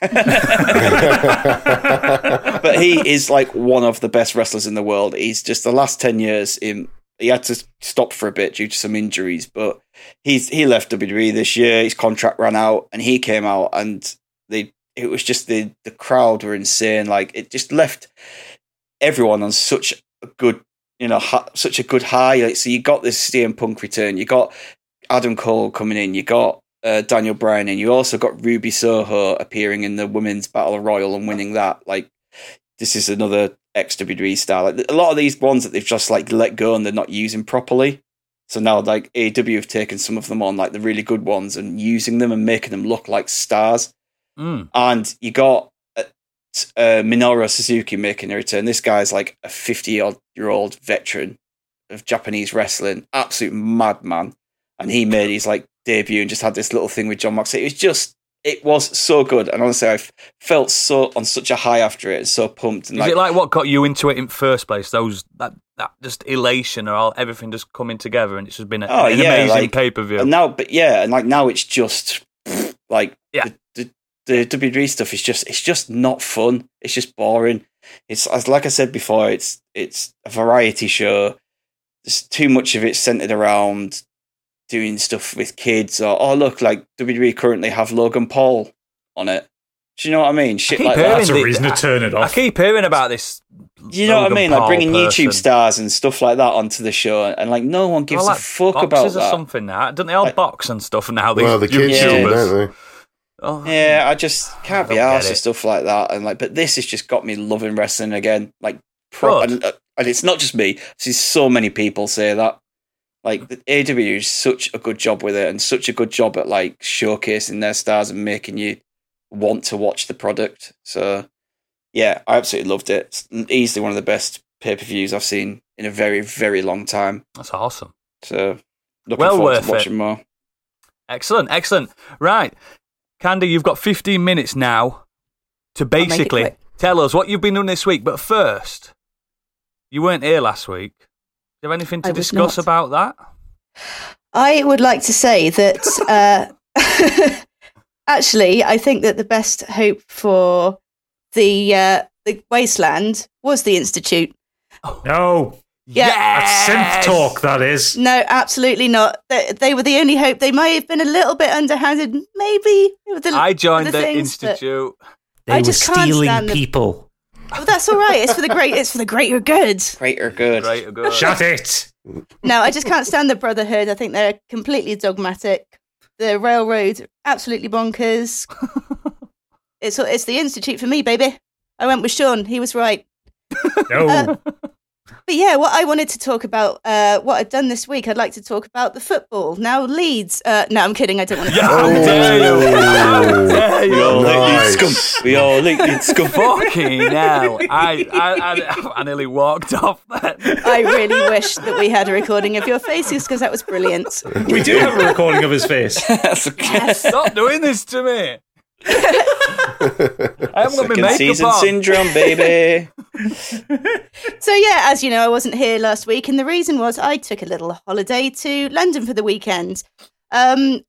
but he is like one of the best wrestlers in the world. He's just the last ten years in. He had to stop for a bit due to some injuries, but he's he left WWE this year. His contract ran out, and he came out, and they it was just the the crowd were insane. Like it just left everyone on such a good you know ha- such a good high. Like, so you got this CM Punk return, you got Adam Cole coming in, you got uh, Daniel Bryan, and you also got Ruby Soho appearing in the women's battle royal and winning that. Like this is another WWE star. Like a lot of these ones that they've just like let go and they're not using properly. So now like AEW have taken some of them on, like the really good ones, and using them and making them look like stars. Mm. And you got uh, uh, Minoru Suzuki making a return. This guy's like a 50 odd year old veteran of Japanese wrestling, absolute madman. And he made his like debut and just had this little thing with Jon Moxley. It was just, it was so good. And honestly, I felt so on such a high after it and so pumped. And Is it like what got you into it in first place? Those that that just elation or all everything just coming together, and it's just been a, Oh, an yeah, amazing like- pay per view. Now, but yeah, and like now it's just like Yeah. the, the, the WWE stuff is just it's just not fun. It's just boring. It's as like I said before, it's it's a variety show. There's too much of it centered around doing stuff with kids or oh look, like WWE currently have Logan Paul on it. Do you know what I mean? Shit keep like that. That's a the- to turn it off. I keep hearing about this. Do You know what I Logan mean? Like bringing person. YouTube stars and stuff like that onto the show, and like no one gives Well, a like fuck about boxes or that. something now. Don't they all Like- box and stuff now? These well, the kids Yeah. do, YouTubers. don't they? Oh, Yeah, I just can't I be don't arsed with stuff like that. And like, but this has just got me loving wrestling again. Like, pro- and, uh, and it's not just me. See, so many people say that. Like, the AW is such a good job with it, and such a good job at like showcasing their stars and making you want to watch the product. So, yeah, I absolutely loved it. It's easily one of the best pay per views I've seen in a very, very long time. That's awesome. So, looking Well forward worth to it. watching more. Excellent, excellent. Right, Candy, you've got 15 minutes now to basically tell us what you've been doing this week. But first, you weren't here last week. Do you have anything to I discuss about that? I would like to say that uh, actually, I think that the best hope for the uh, the wasteland was the institute. no, Yeah. that's synth talk. That is. No, absolutely not. They, they were the only hope. They might have been a little bit underhanded, maybe. The, I joined with the, things, institute. They I were just can't stealing stand the- people. Oh, that's all right. It's for the great. It's for the greater good. Great or good? Great, good. Shut it. No, I just can't stand the Brotherhood. I think they're completely dogmatic. The railroad, absolutely bonkers. it's it's the institute for me, baby. I went with Shaun. He was right. No. Uh, but yeah, what I wanted to talk about, uh, what I've done this week, I'd like to talk about the football. Now, Leeds. Uh, no, I'm kidding. I don't want to. Yeah, how Oh. dare you? How dare We all? Nice. Leeds scum. We all Leeds scum. Fucking hell. I, I, I, I nearly walked off then. I really wish that we had a recording of your faces because that was brilliant. We do have a recording of his face. That's okay. Stop doing this to me. I haven't got my Second season on. syndrome, baby. So yeah, as you know, I wasn't here last week, and the reason was I took a little holiday to London for the weekend. Um,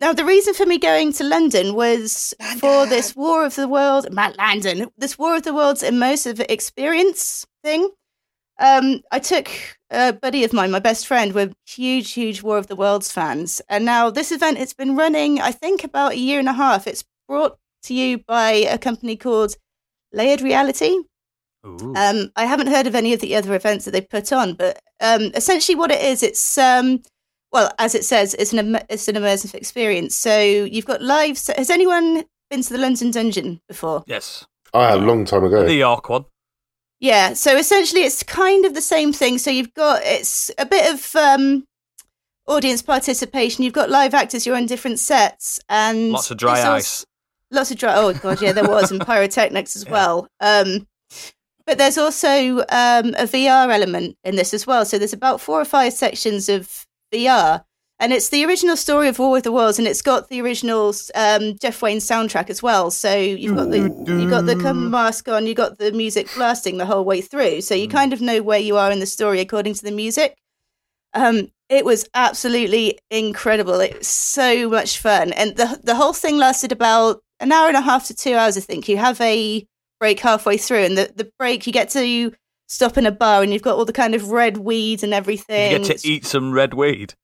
now the reason for me going to London was for this War of the World, Matt Landon, this War of the Worlds immersive experience thing. Um, I took a buddy of mine, my best friend. We're huge, huge War of the Worlds fans, and now this event it's been running, I think, about a year and a half. It's brought to you by a company called Layered Reality. Um, I haven't heard of any of the other events that they put on, but um, essentially what it is, it's um, well, as it says, it's an im- it's an immersive experience. So you've got live. se- Has anyone been to the London Dungeon before? yes. I had a long time ago. The York one. Yeah. So essentially, it's kind of the same thing. So you've got it's a bit of um, audience participation. You've got live actors. You're on different sets, and Lots of dry ice. Lots of dry. Oh god, yeah, there was, and pyrotechnics as well. Um, but there's also um, a VR element in this as well. So there's about four or five sections of VR, and it's the original story of War of the Worlds, and it's got the original um, Jeff Wayne soundtrack as well. So you've got the you've got the come mask on, you've got the music blasting the whole way through. So you kind of know where you are in the story according to the music. Um, it was absolutely incredible. It was so much fun, and the the whole thing lasted about an hour and a half to two hours. I think you have a break halfway through, and the the break you get to stop in a bar, and you've got all the kind of red weed and everything. You get to eat some red weed.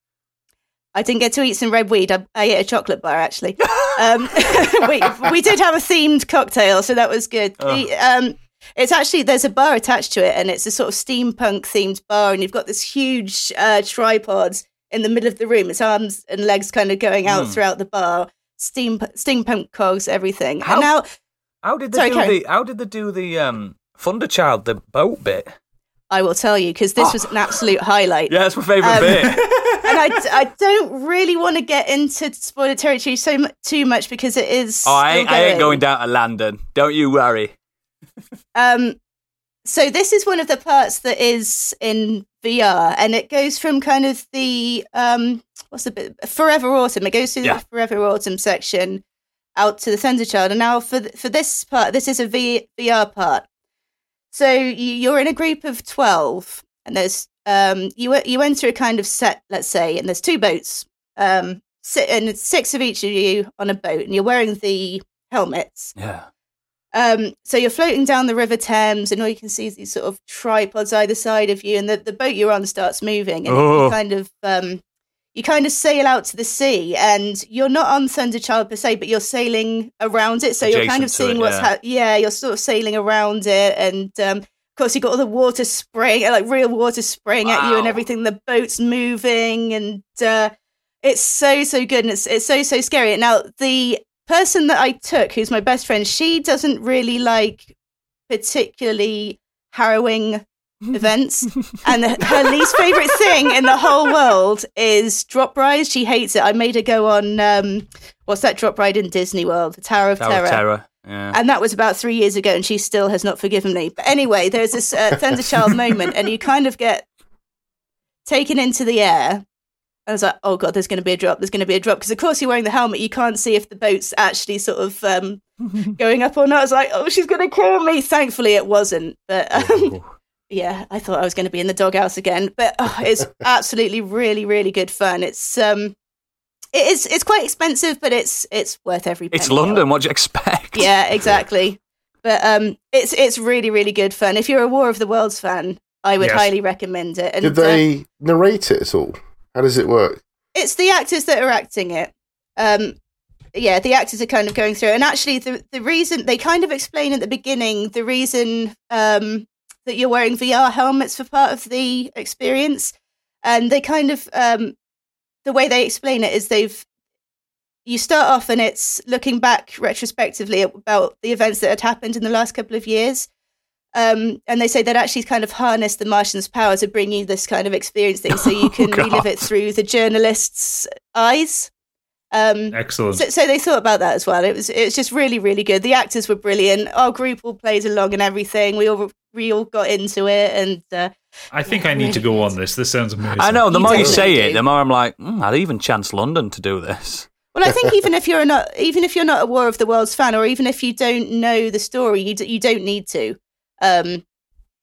I didn't get to eat some red weed. I, I ate a chocolate bar actually. um, we we did have a themed cocktail, so that was good. The, um, it's actually there's a bar attached to it, and it's a sort of steampunk themed bar, and you've got this huge uh, tripod in the middle of the room. Its arms and legs kind of going out Hmm. throughout the bar. Steam steampunk cogs, everything. How- And now How did they Sorry, do Karen. the? How did they do the um, Thunderchild, the boat bit? I will tell you because this was an absolute highlight. Yeah, that's my favourite Um, bit. I, I don't really want to get into spoiler territory so too much because it is. Oh, I ain't, I ain't going down to London. Don't you worry. Um, so this is one of the parts that is in VR, and it goes from kind of the um, what's the bit Forever Autumn. It goes through Yeah. the Forever Autumn section out to the Thunderchild, and now for th- for this part, this is a v- VR part. So you, you're in a group of twelve, and there's um, you you enter a kind of set, let's say, and there's two boats. Um, si- and it's six of each of you on a boat, and you're wearing the helmets. Yeah. Um, so you're floating down the River Thames, and all you can see is these sort of tripods either side of you, and the, the boat you're on starts moving, and Oh. you kind of um, you kind of sail out to the sea, and you're not on Thunderchild per se, but you're sailing around it, so you're kind of seeing it, what's yeah. happening. Yeah, you're sort of sailing around it, and um, of course you've got all the water spraying, like real water spraying at you, and everything. The boat's moving, and uh, it's so so good, and it's it's so so scary. Now the person that I took, who's my best friend, she doesn't really like particularly harrowing events, and her least favorite thing in the whole world is drop rides. She hates it. I made her go on um, what's that drop ride in Disney World, the Tower of Tower Terror. of Terror. Yeah. And that was about three years ago, and she still has not forgiven me. But anyway, there's this uh, Thunderchild moment, and you kind of get taken into the air. I was like, oh god, there's going to be a drop. There's going to be a drop because, of course, you're wearing the helmet. You can't see if the boat's actually sort of um, going up or not. I was like, oh, she's going to kill me. Thankfully, it wasn't. But um, yeah, I thought I was going to be in the doghouse again. But oh, it's absolutely really, really good fun. It's um, it is it's quite expensive, but it's it's worth every. Penny it's. London. What do you expect? Yeah, exactly. But um, it's it's really really good fun. If you're a War of the Worlds fan, I would Yes. highly recommend it. And Did uh, they narrate it at all? How does it work? it's the actors that are acting it. Um, yeah, the actors are kind of going through, it. and actually, the the reason they kind of explain at the beginning the reason um, that you're wearing VR helmets for part of the experience, and they kind of um, the way they explain it is they've you start off and it's looking back retrospectively about the events that had happened in the last couple of years. Um, and they say that actually kind of harness the Martian's power to bring you this kind of experience thing, so you can Oh, relive it through the journalist's eyes. Um, Excellent. so, so they thought about that as well. It was it was just really really good. The actors were brilliant. Our group all played along and everything. We all we all got into it, and uh, I think I need to go on this. This sounds amazing. I know. The You more you definitely say it, do. the more I'm like, mm, I'd even chance London to do this. well, I think even if you're not even if you're not a War of the Worlds fan, or even if you don't know the story, you d- you don't need to. Um,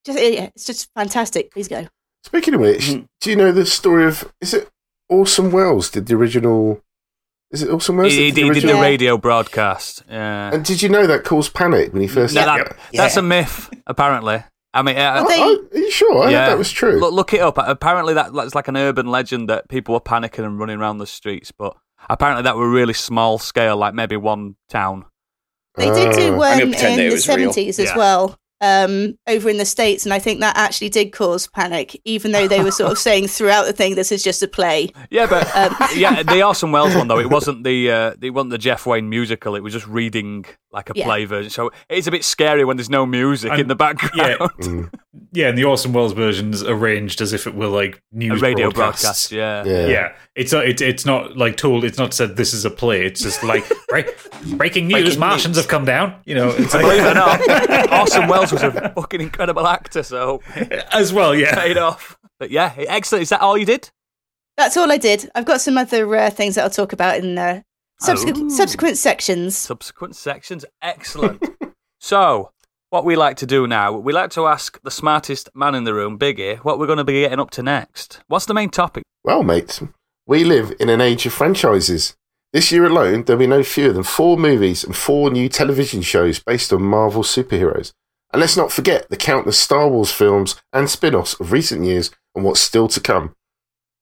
just yeah, it's just fantastic. Please go. Speaking of which, Mhm. do you know the story of? Is it Orson Welles did the original? Is it Orson Welles? He, that he did the radio broadcast. Yeah. And did you know that caused panic when he first? No, that, Yep. That's Yeah. a myth, apparently. I mean, uh, they- Oh, are you sure? I yeah. heard that was true. Look, look it up. Apparently, that that's like an urban legend that people were panicking and running around the streets. But apparently, that were really small scale, like maybe one town. They did do Ah. one in pretend that it the seventies as Yeah. well, um, over in the states, and I think that actually did cause panic, even though they were sort of saying throughout the thing, "This is just a play." Yeah, but Um, yeah, the Orson Welles one though, it wasn't the uh, it wasn't the Jeff Wayne musical. It was just reading like a Yeah. play version. So it's a bit scary when there's no music I'm- in the background. yeah. Mm. Yeah, and the Orson Welles version's arranged as if it were like a news radio broadcasts. broadcast. Yeah. yeah. Yeah, it's not. It's, it's not like told. It's not said this is a play. It's just like right, breaking news: Breaking Martians news. have come down. You know, it's like, Believe it or not, Orson Welles was a fucking incredible actor, so as well. Yeah, paid off. But yeah, excellent. Is that all you did? That's all I did. I've got some other uh, things that I'll talk about in uh, subsequent, Oh. subsequent sections. Subsequent sections, excellent. so, what we like to do now, we like to ask the smartest man in the room, Biggie, what we're going to be getting up to next. What's the main topic? Well, mate, we live in an age of franchises. This year alone, there'll be no fewer than four movies and four new television shows based on Marvel superheroes. And let's not forget the countless Star Wars films and spin offs of recent years and what's still to come.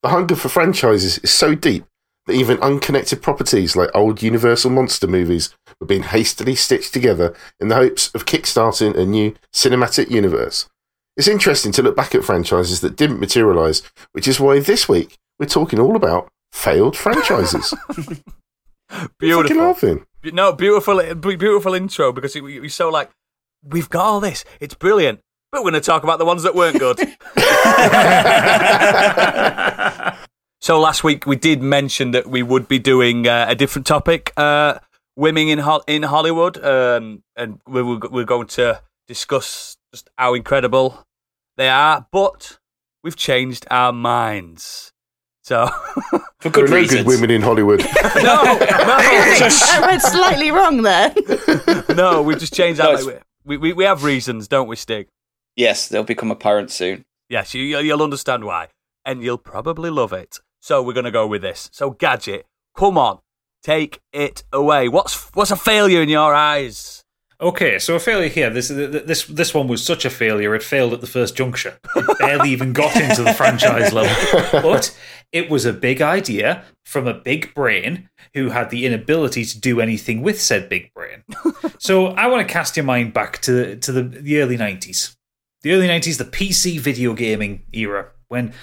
The hunger for franchises is so deep that even unconnected properties like old Universal monster movies were being hastily stitched together in the hopes of kickstarting a new cinematic universe. It's interesting to look back at franchises that didn't materialise, which is why this week we're talking all about failed franchises. Fucking Beautiful. laughing. No, beautiful, beautiful intro because it, you're so like, we've got all this. It's brilliant. But we're going to talk about the ones that weren't good. so last week we did mention that we would be doing uh, a different topic, uh, women in Hol- in Hollywood, um, and we were, we're going to discuss just how incredible they are. But we've changed our minds. So For good are no reasons. good women in Hollywood. no, no, I went slightly wrong there. no, we've just changed No, our. it's- We, we we have reasons, don't we, Stig? Yes, they'll become apparent soon. Yes, you, you'll understand why. And you'll probably love it. So we're going to go with this. So, Gadget, come on. Take it away. What's what's a failure in your eyes? Okay, so a failure here. This this this one was such a failure. It failed at the first juncture. It barely even got into the franchise level. But it was a big idea from a big brain who had the inability to do anything with said big brain. so I want to cast your mind back to to the, the early nineties, the early nineties, the PC video gaming era, when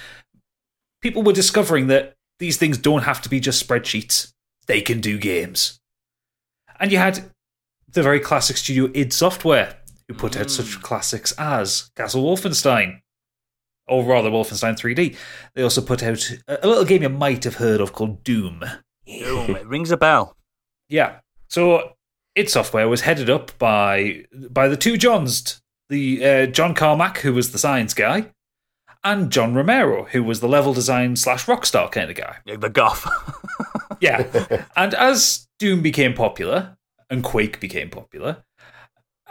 people were discovering that these things don't have to be just spreadsheets; they can do games. And you had the very classic studio id Software, who put out such classics as Castle Wolfenstein, or rather Wolfenstein 3D. They also put out a a little game you might have heard of called Doom. Doom, it rings a bell. Yeah. So id Software was headed up by by the two Johns, the uh, John Carmack, who was the science guy, and John Romero, who was the level design slash rockstar kind of guy. Yeah, The goth. Yeah. and as Doom became popular and Quake became popular,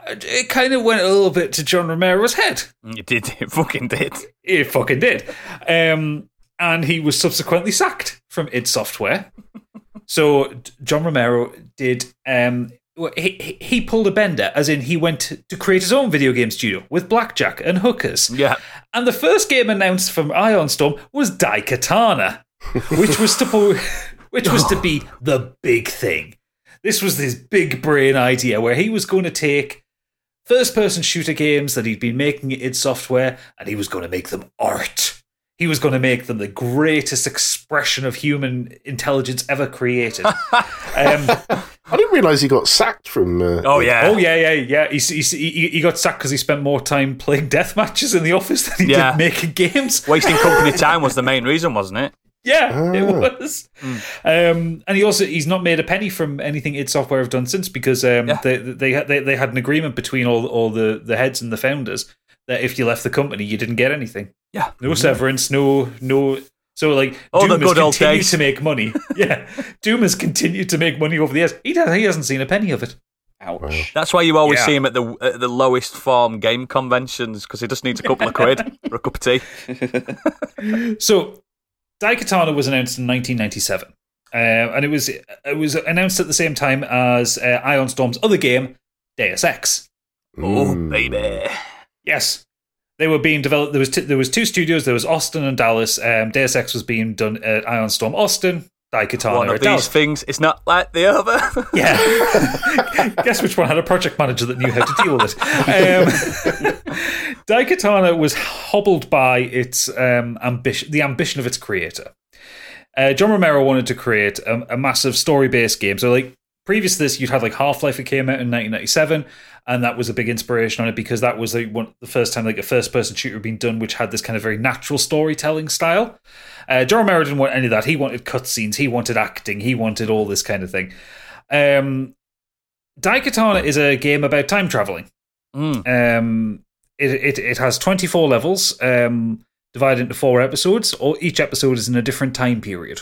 it kind of went a little bit to John Romero's head. it did. It fucking did. It fucking did. Um, and he was subsequently sacked from id Software. so John Romero did. Um, he, he- pulled a bender, as in he went to create his own video game studio with blackjack and hookers. Yeah. And the first game announced from Ion Storm was Daikatana, which was to which was to be the big thing. This was this big brain idea where he was going to take first person shooter games that he'd been making at id Software and he was going to make them art. He was going to make them the greatest expression of human intelligence ever created. um, I didn't realise he got sacked from. Uh, Oh yeah. Oh yeah, yeah, yeah. He he, he, he got sacked because he spent more time playing death matches in the office than he Yeah. did making games. Wasting company time was the main reason, wasn't it? Yeah, it Ah. was. Um, and he also he's not made a penny from anything id Software have done since because um, Yeah. they, they had they, they had an agreement between all all the, the heads and the founders that if you left the company you didn't get anything. Yeah. No severance, no no. So like Oh, Doom the has good old continued days. to make money. yeah, Doom has continued to make money over the years. He does, he hasn't seen a penny of it. Ouch. That's why you always Yeah. see him at the at the lowest form game conventions because he just needs a couple of quid for a cup of tea. So, Daikatana was announced in 1997, uh, and it was it was announced at the same time as uh, Ion Storm's other game, Deus Ex. Oh Mm. baby. Yes, they were being developed. There was t- there was two studios. There was Austin and Dallas. Um, Deus Ex was being done at Ion Storm Austin. Daikatana One of these Dallas. things is not like the other. Yeah. Guess which one had a project manager that knew how to deal with it. Um, Daikatana was hobbled by its um, ambition, the ambition of its creator. Uh, John Romero wanted to create a, a massive story-based game. So, like previous to this, you'd had like Half Life that came out in 1997, and that was a big inspiration on it because that was like one, the first time like a first-person shooter had been done, which had this kind of very natural storytelling style. Uh, John Romero didn't want any of that. He wanted cutscenes. He wanted acting. He wanted all this kind of thing. Um, Daikatana is a game about time traveling. Mm. Um, it, it it has twenty four levels, um, divided into four episodes. Or each episode is in a different time period.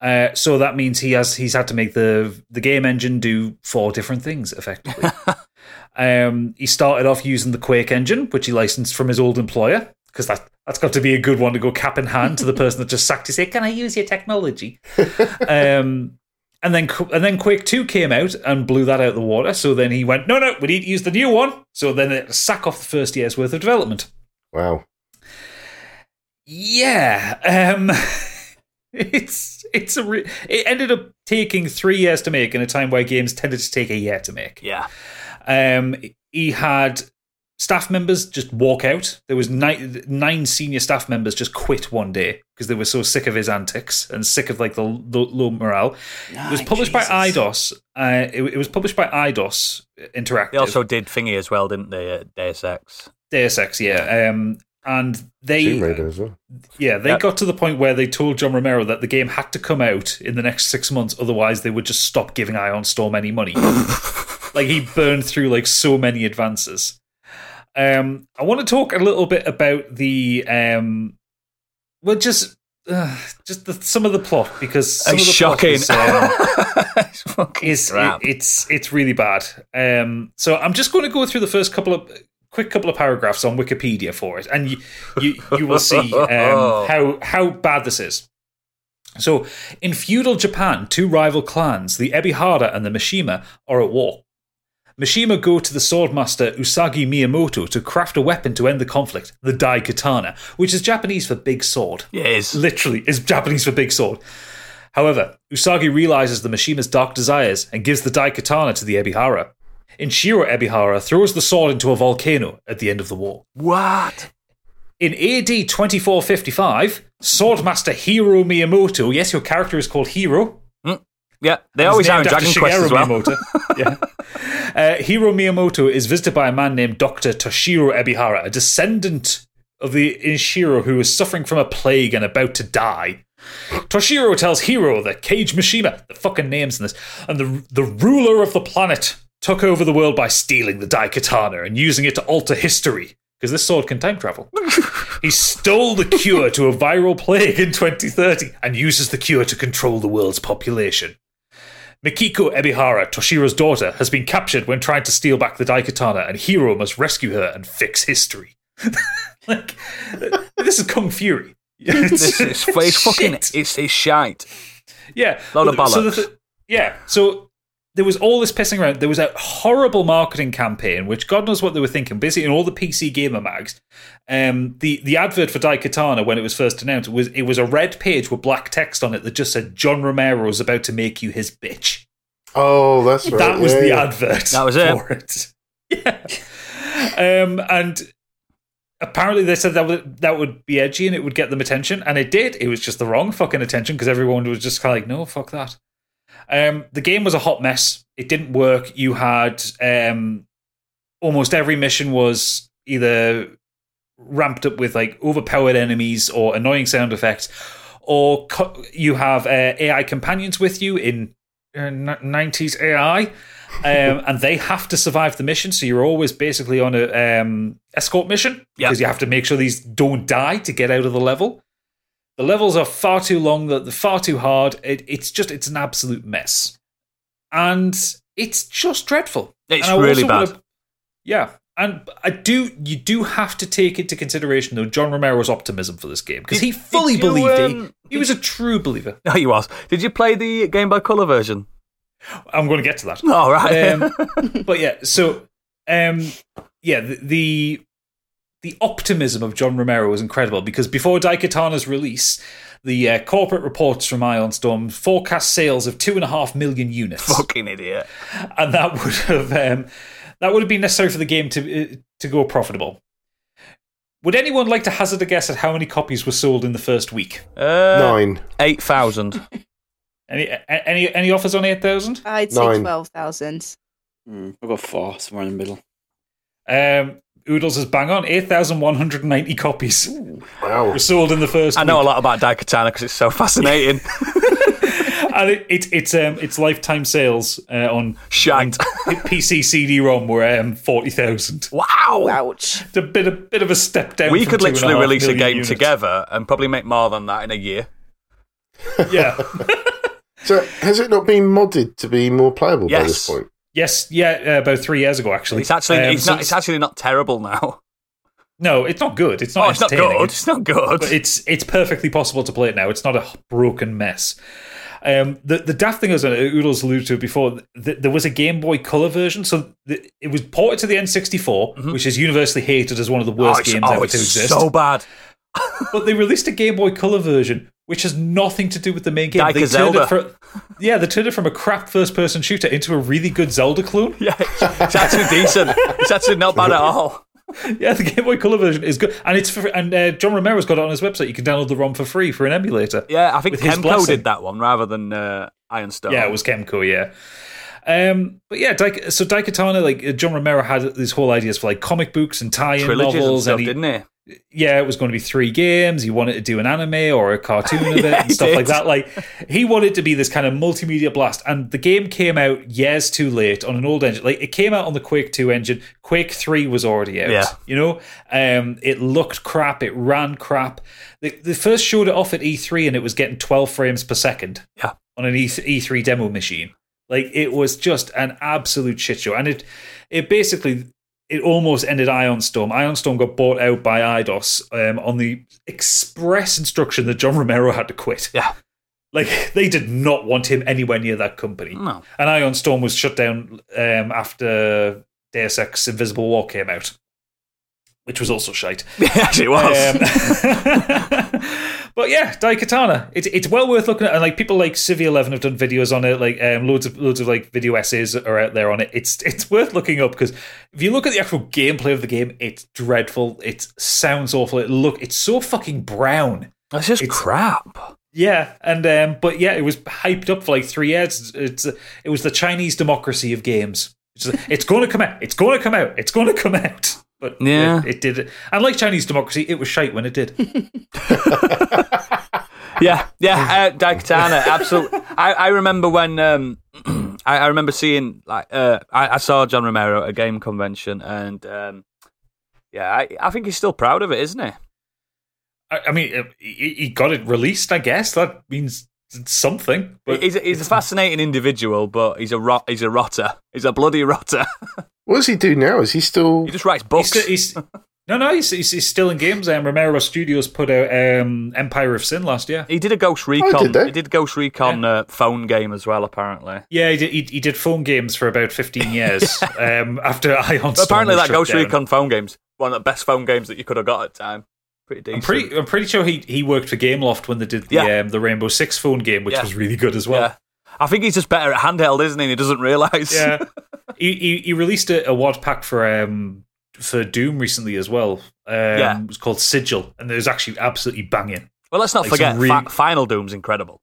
Uh, so that means he has he's had to make the the game engine do four different things effectively. um, he started off using the Quake engine, which he licensed from his old employer, because that that's got to be a good one to go cap in hand to the person that just sacked you. Say, "Can I use your technology?" um, and then and then Quake Two came out and blew that out of the water. So then he went, "No, no, we need to use the new one." So then it sack off the first year's worth of development. Wow. Yeah, um, it's it's a re- it ended up taking three years to make in a time where games tended to take a year to make. Yeah. Um, he had staff members just walk out. There was nine, nine senior staff members just quit one day because they were so sick of his antics and sick of like the, the low morale. it was Nine, published by Eidos. Uh, it, it was published by Eidos Interactive. They also did Thingy as well, didn't they? Deus Ex. Deus Ex, yeah. Um, and they Tomb Raider as well. Yeah, they Yep. got to the point where they told John Romero that the game had to come out in the next six months, otherwise they would just stop giving Ion Storm any money. like he burned through like so many advances. Um, I want to talk a little bit about the um, well, just uh, just the, some of the plot because some It's of the plot shocking. is, um, it's fucking is crap. it- it's it's really bad. Um, so I'm just going to go through the first couple of quick couple of paragraphs on Wikipedia for it, and you you, you will see um, how how bad this is. So, in feudal Japan, two rival clans, the Ebihara and the Mishima, are at war. Mishima go to the swordmaster Usagi Miyamoto to craft a weapon to end the conflict, the Dai Katana, which is Japanese for big sword Yeah, it is. literally is Japanese for big sword. However, Usagi realizes the Mishima's dark desires and gives the Dai Katana to the Ebihara. Inshiro Ebihara throws the sword into a volcano at the end of the war. What? In AD 2455, Swordmaster Hiro Miyamoto, yes, your character is called Hiro. Yeah, they He's always are in Dragon Quest Shigeru as well. Miyamoto. yeah. Uh, Hiro Miyamoto is visited by a man named Dr. Toshiro Ebihara, a descendant of the Inshiro who is suffering from a plague and about to die. Toshiro tells Hiro that Kage Mishima, the fucking names in this, and the, the ruler of the planet took over the world by stealing the Dai Katana and using it to alter history. Because this sword can time travel. he stole the cure to a viral plague in 2030 and uses the cure to control the world's population. Mikiko Ebihara, Toshiro's daughter, has been captured when trying to steal back the Daikatana, and Hiro must rescue her and fix history. like, this is Kung Fury. This is it's fucking shit. it's it's shite. Yeah. Load of So the bollocks. th- yeah. So there was all this pissing around. There was a horrible marketing campaign, which God knows what they were thinking. Basically, in all the PC gamer mags, um, the the advert for Daikatana when it was first announced was it was a red page with black text on it that just said John Romero is about to make you his bitch. Oh, that's right. That was yeah, the yeah. advert. That was it. for it. Yeah. Um, and apparently they said that would that would be edgy and it would get them attention, and it did. It was just the wrong fucking attention because everyone was just kind of like, no, fuck that. Um, the game was a hot mess. It didn't work. You had um, almost every mission was either ramped up with like overpowered enemies or annoying sound effects, or co- you have uh, AI companions with you in uh, 90s AI. um, and they have to survive the mission. So you're always basically on a um, escort mission because you have to make sure these don't die to get out of the level. The levels are far too long. They're far too hard. It, it's just it's an absolute mess, and it's just dreadful. It's really bad. wanna- yeah, and I do. You do have to take into consideration though John Romero's optimism for this game because he fully you, believed um, it. He was a true believer. No, he was. Did you play the Game Boy Color version? I'm going to get to that. All right. Um, but yeah, so um, yeah, the, the the optimism of John Romero was incredible because before Daikatana's release, the uh, corporate reports from Ion Storm forecast sales of two and a half million units, Fucking idiot. and that would have um, that would have been necessary for the game to uh, to go profitable. Would anyone like to hazard a guess at how many copies were sold in the first week? Uh, Nine. 8,000. Any any any offers on eight thousand? I'd say Nine. 12,000. Hmm, I've got four, somewhere in the middle. Um, Oodles is bang on eight thousand one hundred ninety copies Wow. were sold in the first. I know a lot about Daikatana because it's so fascinating. and it, it, it's um its lifetime sales uh, on Shite. PC CD-ROM were um, forty thousand. wow. Ouch. It's a bit a bit of a step down. We from could two and literally half release a game units. together and probably make more than that in a year. Yeah. So has it not been modded to be more playable by this point? Yes. Yeah. Uh, about three years ago, actually. It's actually Um, it's so not it's actually not terrible now. no. It's not good. It's not. Oh, it's not good. It's not good. but it's it's perfectly possible to play it now. It's not a broken mess. Um, the the daft thing is, and Oodles alluded to before, th- there was a Game Boy Color version, so th- it was ported to the N64, which is universally hated as one of the Mm-hmm. oh, worst games oh, ever to exist. so bad. but they released a Game Boy Color version, which has nothing to do with the main game. Like they turned it for, yeah, they turned it from a crap first-person shooter into a really good Zelda clone. Yeah, it's actually decent. It's actually not bad at all. Yeah, the Game Boy Color version is good, and it's for, and uh, John Romero's got it on his website. You can download the ROM for free for an emulator. Yeah, I think Kemco did that one rather than uh, Ion Storm. Yeah, it was Kemco, yeah. Um, but yeah, Daik- so Daikatana, like uh, John Romero had these whole ideas for like comic books and tie-in trilogies and novels, stuff, he- didn't he? Yeah, it was going to be three games. He wanted to do an anime or a cartoon of it Yeah, and stuff did. like that. Like he wanted to be this kind of multimedia blast, and the game came out years too late on an old engine. Like it came out on the Quake Two engine. Quake Three was already out. Yeah. you know, um, it looked crap. It ran crap. They, they first showed it off at E3, and it was getting 12 frames per second. Yeah. on an E E3 demo machine. Like it was just an absolute shit show, and it it basically it almost ended Ion Storm. Ion Storm got bought out by Eidos um, on the express instruction that John Romero had to quit. Yeah. Like they did not want him anywhere near that company. No. And Ion Storm was shut down um, after Deus Ex Invisible War came out, which was also shite. Yes, it was. Um, but yeah, Daikatana. It's it's well worth looking at, and like people like Civvie Eleven have done videos on it. Like um, loads of loads of like video essays are out there on it. It's it's worth looking up because if you look at the actual gameplay of the game, it's dreadful. It sounds awful. It look it's so fucking brown. That's just it's- crap. Yeah, and um, but yeah, it was hyped up for like three years. It's it was the Chinese democracy of games. It's, it's going to come out. It's going to come out. It's going to come out. But Yeah. it, it did. And like Chinese democracy, it was shite when it did. Yeah, yeah, uh, Daikatana, absolutely. I, I remember when um, I, I remember seeing like uh, I, I saw John Romero at a game convention, and um, yeah, I, I think he's still proud of it, isn't he? I, I mean, uh, he, he got it released. I guess that means something. But he's, a, he's a fascinating individual, but he's a rot. He's a rotter. He's a bloody rotter. What does he do now? Is he still? he just writes he's, books. still, he's no, no. He's, he's, he's still in games. Um, Romero Studios put out um, Empire of Sin last year. he did a Ghost did Recon. they? he did Ghost Recon uh, phone game as well, apparently. Yeah, he did, he, he did phone games for about fifteen years um, after Ion. Storm apparently, was that Ghost down. Recon phone game's one of the best phone games that you could have got at the time. Pretty decent. I'm pretty, I'm pretty sure he, he worked for Gameloft when they did the Yeah. um, the Rainbow Six phone game, which Yeah. was really good as well. Yeah. I think he's just better at handheld, isn't he? And he doesn't realise. Yeah, he, he he released a, a WAD pack for um for Doom recently as well. Um, Yeah. it was called Sigil, and it was actually absolutely banging. Well, let's not Like forget, really- Fi- Final Doom's incredible.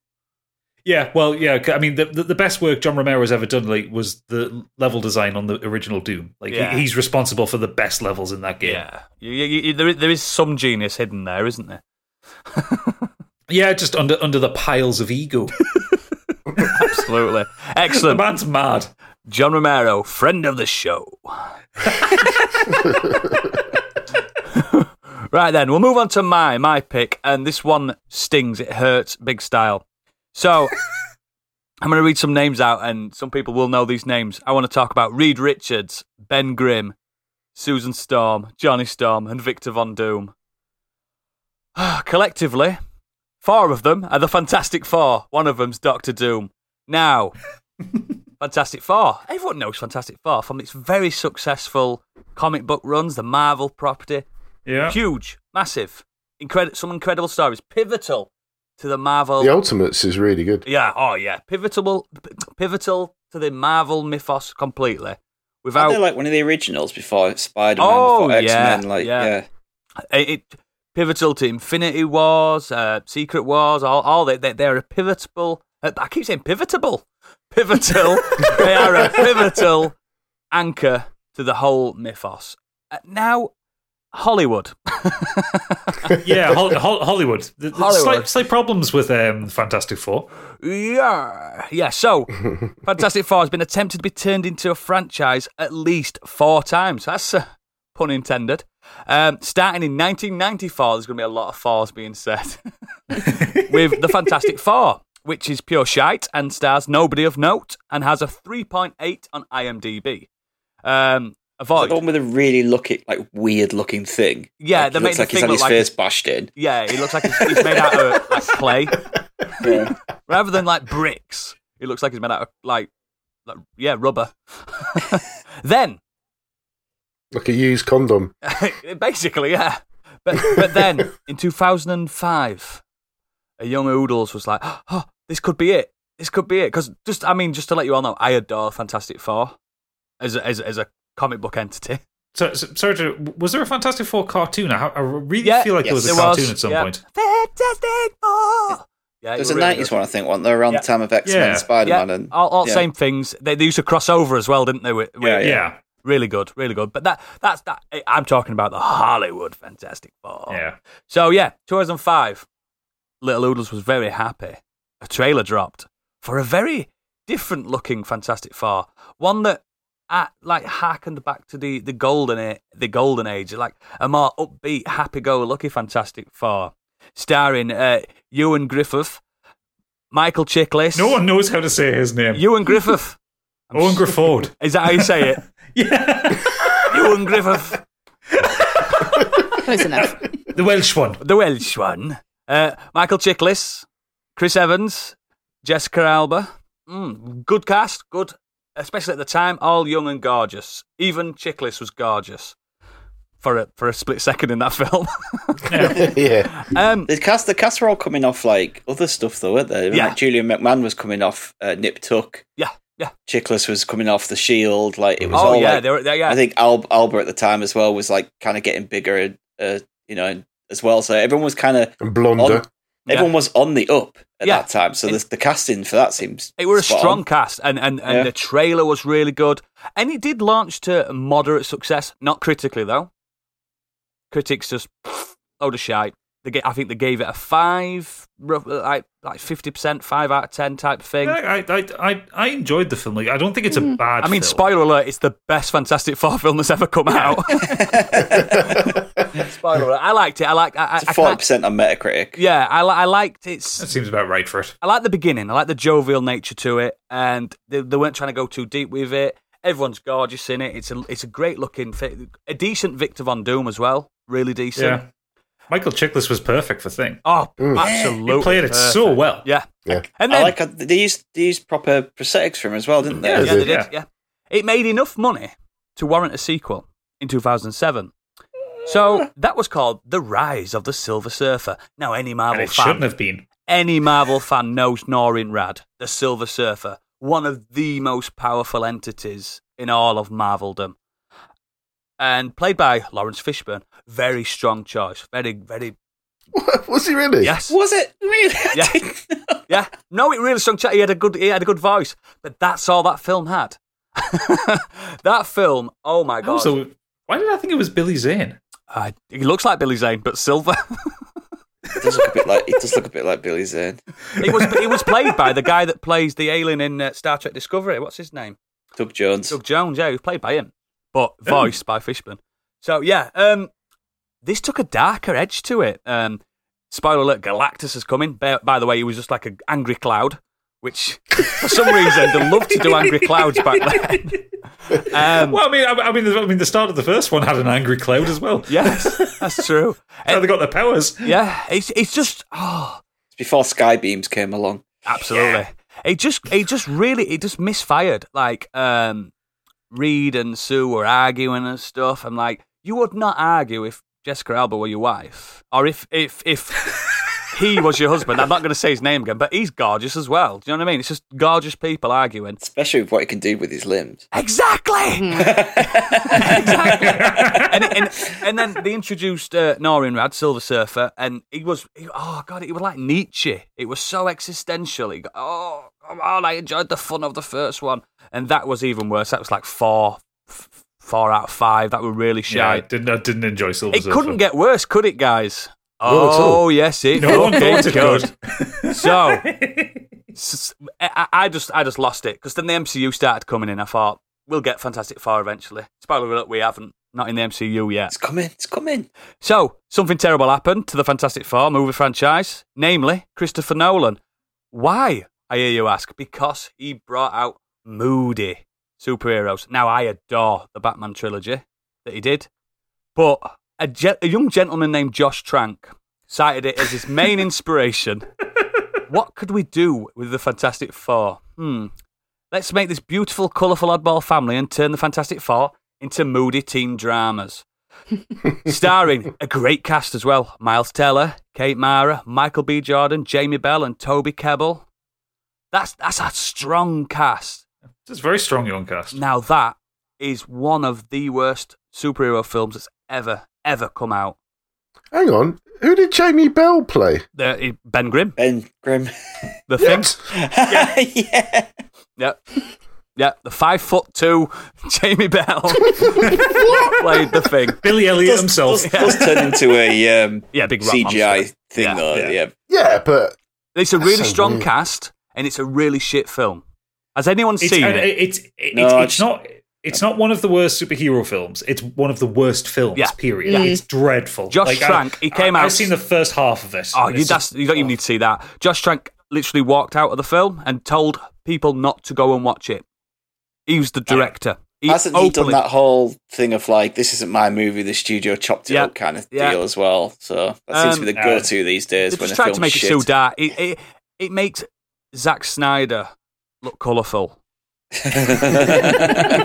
Yeah, well, yeah. I mean, the, the the best work John Romero's ever done like was the level design on the original Doom. Like Yeah. he, he's responsible for the best levels in that game. Yeah, you, you, you, there, is- there is some genius hidden there, isn't there? Yeah, just under under the piles of ego. Absolutely. Excellent. The man's mad. John Romero, friend of the show. right then, we'll move on to my my pick, and this one stings. It hurts, big style. So I'm going to read some names out, and some people will know these names. I want to talk about Reed Richards, Ben Grimm, Susan Storm, Johnny Storm, and Victor Von Doom. Ah, collectively, four of them are the Fantastic Four. One of them's Doctor Doom. Now, Fantastic Four. Everyone knows Fantastic Four from its very successful comic book runs, the Marvel property. Yeah. Huge, massive, incredible, some incredible stories, pivotal to the Marvel. The Ultimates is really good. Yeah, oh yeah, pivotal, pivotal to the Marvel mythos completely. Aren't Without they like one of the originals before Spider Man, Oh, before X yeah, Men? Like, yeah. yeah. it, it pivotal to Infinity Wars, uh, Secret Wars, all, all they, they they're a pivotal. Uh, I keep saying pivotal, pivotal. they are a pivotal anchor to the whole mythos. Uh, now, Hollywood. yeah, Hol- Hol- Hollywood. Hollywood. Slight, slight problems with um, Fantastic Four. Yeah, yeah. So, Fantastic Four has been attempted to be turned into a franchise at least four times. That's uh, pun intended. Um, starting in 1994, there's going to be a lot of fours being said with the Fantastic Four, which is pure shite and stars nobody of note and has a 3.8 on IMDb. Um, It's the one with a really looking, like weird looking thing. Yeah, like, they it looks the like he's thing had his like face it's- bashed in. Yeah, he looks like he's, he's made out of like clay Yeah. rather than like bricks. It looks like he's made out of like, like yeah, rubber. then Like a used condom. Basically, yeah. But but then in 2005, a young Oodles was like, "Oh, this could be it. This could be it." Because just, I mean, just to let you all know, I adore Fantastic Four as a, as a- as a comic book entity. So, so, sorry to, was there a Fantastic Four cartoon? I, I really Yeah, feel like there was a there was, cartoon at some yeah. point. Fantastic Four. Yeah, it There's was a really 90s good. one, I think, one. They're around Yeah. the time of X Men Yeah. Spider Man. Yeah, and all, all yeah. same things. They, they used to cross over as well, didn't they? With, with- Yeah, Yeah, Really good, really good. But that that's that. I'm talking about the Hollywood Fantastic Four. yeah. So yeah, 2005. Little Oodles was very happy. A trailer dropped for a very different looking Fantastic Four, one that at, like harkened back to the the golden a- the golden age, like a more upbeat, happy-go-lucky Fantastic Four, starring uh, Ewan Griffith, Michael Chiklis. No one knows how to say his name. Ewan Griffith. I'm Owen s- Grifford. Is that how you say it? yeah. Ewan Griffith. Close enough. The Welsh one. the Welsh one. Uh, Michael Chiklis, Chris Evans, Jessica Alba. Mm, good cast, good, especially at the time, all young and gorgeous. Even Chiklis was gorgeous for a for a split second in that film. yeah. um, The cast, the cast were all coming off like other stuff, though, weren't they? Yeah. Like Julian McMahon was coming off uh, Nip Tuck. yeah, yeah. Chiklis was coming off The Shield. Like it was Oh all yeah, like, they were, they, yeah. I think Al- Alba at the time as well was like kind of getting bigger, uh, you know, as well. So everyone was kind of And blonder. on, everyone was on the up at Yeah. that time. So the, the casting for that seems It were a strong on. cast, and and, and Yeah. the trailer was really good, and it did launch to moderate success, not critically though. Critics just load of shite. They get, I think they gave it a five, like like fifty percent, five out of ten type of thing. I, I, I, I enjoyed the film. Like, I don't think it's a mm. bad I mean, film. spoiler alert: it's the best Fantastic Four film that's ever come out. spoiler alert! I liked it. I like. I, I, It's I forty can't- percent on Metacritic. yeah, I, I liked it. That seems about right for it. I like the beginning. I like the jovial nature to it, and they, they weren't trying to go too deep with it. Everyone's gorgeous in it. It's a it's a great looking, fi- a decent Victor Von Doom as well. Really decent. Yeah. Michael Chiklis was perfect for Thing. Oh, Mm. absolutely. He played it so well. Yeah. Yeah. And I like how they used they used proper prosthetics for him as well, didn't they? yeah, Yeah, they they did. did. Yeah. It made enough money to warrant a sequel in 2007. So that was called The Rise of the Silver Surfer. Now, any And Marvel it fan shouldn't have been. any Marvel fan knows Norrin Radd, the Silver Surfer, one of the most powerful entities in all of Marveldom. And played by Laurence Fishburne. Very strong choice. Very, very Was he really? Yes. Was it really? I Yeah. didn't know. Yeah. No, it really sung. He had a good. He had a good voice, but that's all that film had. that film. Oh my god. Also, why did I think it was Billy Zane? Uh, he looks like Billy Zane, but silver. It does look a bit like. It does look a bit like Billy Zane. it was. It was played by the guy that plays the alien in uh, Star Trek Discovery. What's his name? Doug Jones. Doug Jones. Yeah, he was played by him, but voiced by Fishburne. So yeah, um, this took a darker edge to it. Um, spoiler alert: Galactus is coming. By, by the way, he was just like an angry cloud, which for some reason they loved to do angry clouds back then. Um, Well, I mean, I, I mean, the, I mean, the start of the first one had an angry cloud as well. yes, that's true. How they got their powers. Yeah, it's it's just oh, It's before Sky Beams came along. absolutely. It just it just really it just misfired. Like um, Reed and Sue were arguing and stuff. I'm like, you would not argue if Jessica Alba were your wife, or if if if he was your husband. I'm not going to say his name again, but he's gorgeous as well. Do you know what I mean? It's just gorgeous people arguing. Especially with what he can do with his limbs. Exactly. exactly. and, and, and then they introduced uh, Norrin Radd, Silver Surfer, and he was, he, oh God, it was like Nietzsche. It was so existential. He got, oh, come on, I enjoyed the fun of the first one. And that was even worse. That was like four, f- four out of five. That were really Yeah, I shy. didn't, I didn't enjoy Silver Surfer? it couldn't get worse, could it, guys? Not at all. Oh, yes, it No one fucking thought it could. So, I just I just lost it because then the MCU started coming in. I thought we'll get Fantastic Four eventually. Spoiler alert: we haven't, not in the MCU yet. It's coming. It's coming. So something terrible happened to the Fantastic Four movie franchise, namely Christopher Nolan. Why? I hear you ask. Because he brought out moody superheroes. Now I adore the Batman trilogy that he did, but a, ge- a young gentleman named Josh Trank cited it as his main inspiration. what could we do with the Fantastic Four? Hmm. Let's make this beautiful, colourful oddball family and turn the Fantastic Four into moody teen dramas. Starring a great cast as well Miles Teller, Kate Mara, Michael B. Jordan, Jamie Bell, and Toby Kebbell. That's, that's a strong cast. It's a very strong young cast. Now, that is one of the worst superhero films that's ever, ever come out. Hang on. Who did Jamie Bell play? The, ben Grimm, Ben Grimm. the thing. yeah. Yep. Yep, the five foot two Jamie Bell played the thing. Billy Elliot Does, himself. does, does turn into a um, Yeah, big CGI monster. thing, Yeah, though. yeah. Yeah. Yeah, but It's a really so strong weird. cast, and it's a really shit film. Has anyone It's, seen and it? it's, it's, No, I it's not. It's not one of the worst superhero films. It's one of the worst films. Yeah. Period. Yeah. It's dreadful. Josh Like, I- Trank, he came I, out- I've seen the first half of it. Oh, you, that's, just- you don't even need to see that. Josh Trank literally walked out of the film and told people not to go and watch it. He was the director. He Hasn't he done that whole thing of like, this isn't my movie, the studio chopped it Yeah. up kind of Yeah. deal as well? So that seems to be the Um, go to these days They when just a tried to make shit. it so dark. It, it, it makes Zack Snyder look colourful.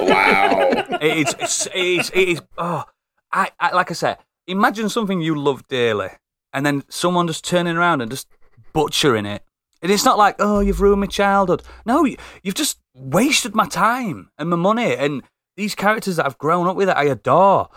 Wow. It's, it is, it is, oh, I, I, like I said, imagine something you love dearly and then someone just turning around and just butchering it. And it's not like, oh, you've ruined my childhood. No, you- you've just wasted my time and my money and these characters that I've grown up with that I adore.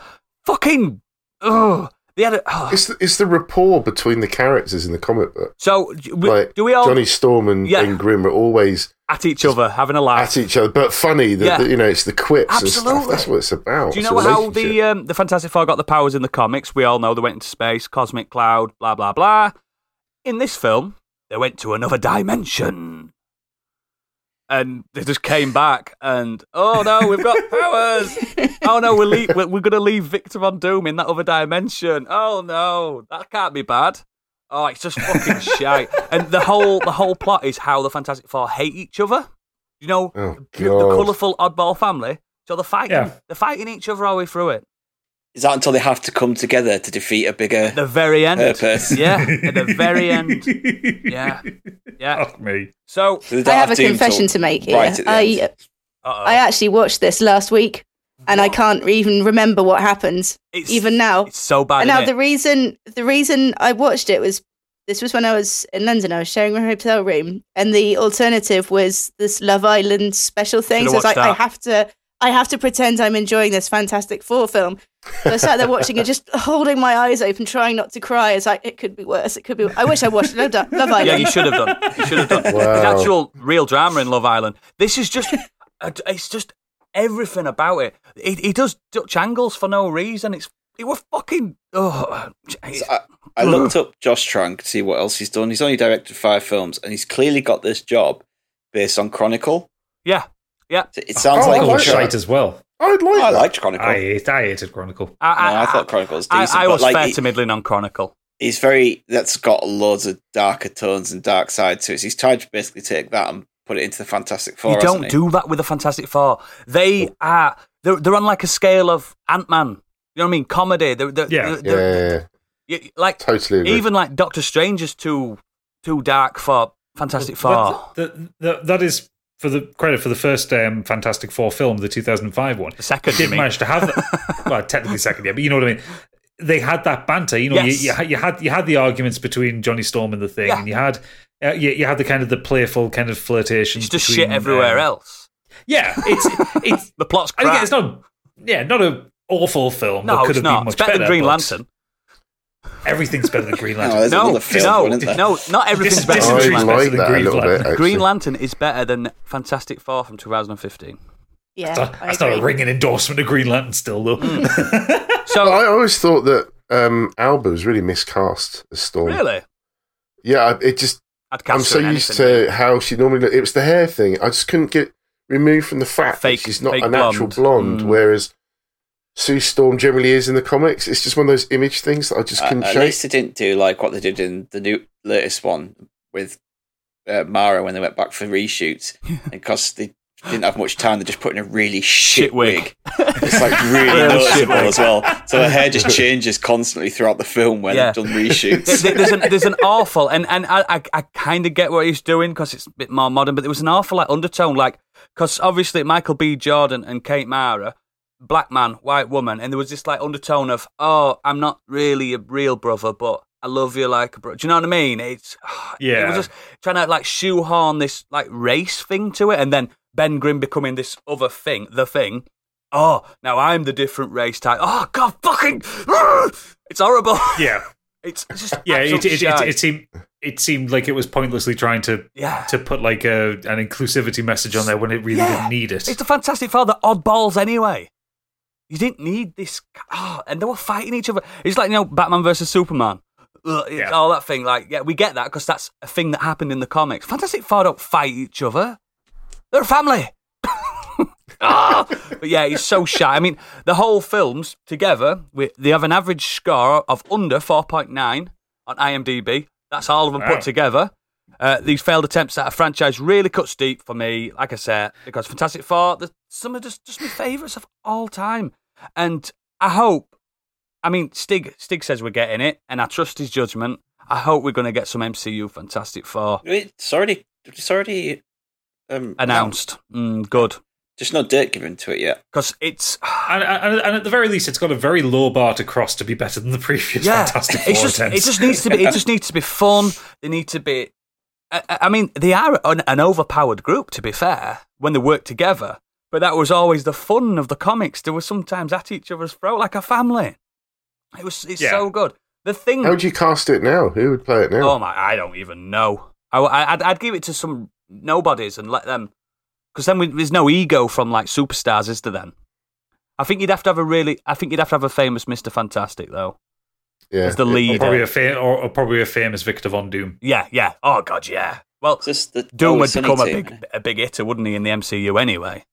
Fucking, oh, they had a, oh. it's the, it's the rapport between the characters in the comic book. So, do we, Like do we all Johnny Storm and, Yeah. and Grimm are always at each other having a laugh? at each other, but funny. That Yeah. that, you know, it's the quips Absolutely. That's what it's about. Do you It's know how the um, the Fantastic Four got the powers in the comics? We all know they went into space, cosmic cloud, blah blah blah. In this film, they went to another dimension, and they just came back and oh no, we've got powers. oh no, we're leave, we're, we're going to leave Victor Von Doom in that other dimension. Oh no, that can't be bad. Oh, it's just fucking shite. And the whole the whole plot is how the Fantastic Four hate each other. You know, Oh, the, the colourful oddball family. So they're fighting. Yeah. They're fighting each other all the way through it. Is that until they have to come together to defeat a bigger At the very end. purpose? Yeah, at the very end. Yeah, yeah. Fuck me. So, So I don't have a confession to make here. Right I uh-oh. I actually watched this last week, and I can't even remember what happened it's, even now. it's so bad. and now the reason the reason I watched it was this was when I was in London. I was sharing my hotel room, and the alternative was this Love Island special thing. So I was like, watched I have to, I have to pretend I'm enjoying this Fantastic Four film. So I sat there watching it, just holding my eyes open, trying not to cry. It's like it could be worse. It could be. I wish I watched Love, Love Island. Yeah, you should have done. You should have done. Wow. There's actual real drama in Love Island. This is just, it's just everything about it. He, he does Dutch angles for no reason. It's it was fucking. Oh, So I, I looked up Josh Trank to see what else he's done. He's only directed five films, and he's clearly got this job based on Chronicle. yeah, yeah. It sounds Oh, like I Chronicle like was he that. shite as well. I'd like I liked Chronicle. I I, hate, I hated Chronicle. I, I thought Chronicle was I, decent. I but was like, fair he- to middling on Chronicle. he's very that's got loads of darker tones and dark side to it. So he's tried to basically take that and put it into the Fantastic Four. You don't he? do that with the Fantastic Four. They are they're, they're on like a scale of Ant Man. You know what I mean? Comedy. They're, they're, Yeah. they're- they're- Yeah, you- like totally agree. even like Doctor Strange is too too dark for Fantastic Four. But the, the, that is for the credit for the first um, Fantastic Four film, the 2005 one. The second, Did you mean? manage to have that. well, technically second, yeah, but you know what I mean. They had that banter, you know. Yes. You, you, had, you had you had the arguments between Johnny Storm and the thing, Yeah. and you had uh, you, you had the kind of the playful kind of flirtation. It's just between, shit everywhere um, else. Yeah, it's it's. The plot's I crap. think it's not. Yeah, not a awful film. no, that could it's have not. been much It's better than Green but Lantern. Everything's better than Green Lantern. there's No, another film, no, isn't no, not everything's better than Green Lantern. like than that a Green little bit. Lantern. Green Lantern is better than Fantastic Four from 2015. Yeah, That's not, I that's not a ringing endorsement of Green Lantern, still though. So I always thought that um, Alba was really miscast as Storm. really, Yeah, it just. I'd I'm so her used anything. to how she normally. Looked. It was the hair thing. I just couldn't get removed from the fact Fake- that she's not fake a natural blonde. blonde, Mm. whereas Sue Storm generally is in the comics. It's just one of those image things that I just Uh, couldn't at shake. least they didn't do like what they did in the new latest one with uh, Mara when they went back for reshoots, because they didn't have much time. They just put in a really shit, Shit wig. wig. It's like really Real noticeable as well. So her hair just changes constantly throughout the film when Yeah. they've done reshoots. there's an there's an awful and and I I, I kind of get what he's doing because it's a bit more modern, but there was an awful like undertone, like because obviously Michael B. Jordan and Kate Mara, black man, white woman, and there was this like undertone of oh, I'm not really a real brother, but I love you like a brother. Do you know what I mean? It's yeah. it was just trying to like shoehorn this like race thing to it, and then Ben Grimm becoming this other thing, the thing. Oh, now I'm the different race type. Oh God, fucking! It's horrible. yeah, It's just yeah. It, it, it, it seemed it seemed like it was pointlessly trying to yeah. to put like a an inclusivity message on there when it really Yeah. didn't need it. It's a Fantastic the oddballs anyway. You didn't need this. Oh, and they were fighting each other. It's like, you know, Batman versus Superman. Ugh, Yeah. All that thing. Like, yeah, we get that because that's a thing that happened in the comics. Fantastic Four don't fight each other, they're a family. Ah! but yeah, he's so shy. I mean, the whole films together, we, they have an average score of under 4.9 on IMDb. That's all of them Wow. put together. Uh, these failed attempts at a franchise really cuts deep for me, like I said, because Fantastic Four, some of just, just my favourites of all time. And I hope, I mean, Stig, Stig says we're getting it, and I trust his judgment. I hope we're going to get some MCU Fantastic Four It's already, it's already um, announced. Mm, good. Just no date given to it yet. Because it's. and, and, and at the very least, it's got a very low bar to cross to be better than the previous Fantastic Four just, attempts. It just needs to be. It just needs to be fun. They need to be. I, I mean, they are an, an overpowered group. To be fair, when they work together, but that was always the fun of the comics. They were sometimes at each other's throat like a family. It was. It's Yeah. so good. The thing. How would you cast it now? Who would play it now? Oh my! I don't even know. I, I'd, I'd give it to some nobodies and let them, because then we, there's no ego from like superstars, is there? Then I think you'd have to have a really. I think you'd have to have a famous Mister Fantastic though yeah. as the or leader. probably a fa- or, or probably a famous Victor Von Doom. Yeah, yeah. Oh god, yeah. Well, It's just the Doom would become a team. big a big hitter, wouldn't he, in the MCU anyway?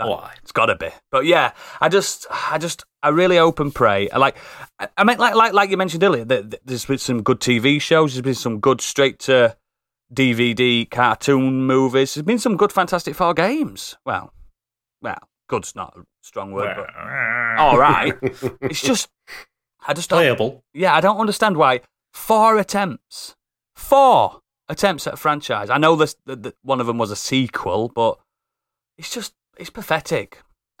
That- Why? It's got to be. But yeah, I just, I just, I really hope and pray. I like, I, I mean, like, like, like you mentioned earlier, there, there's been some good TV shows. There's been some good straight to DVD cartoon movies. There's been some good Fantastic Four games. Well, well, good's not a strong word, but all right. It's just, I just don't, Playable. yeah, I don't understand why four attempts, four attempts at a franchise. I know this, that that one of them was a sequel, but it's just it's pathetic.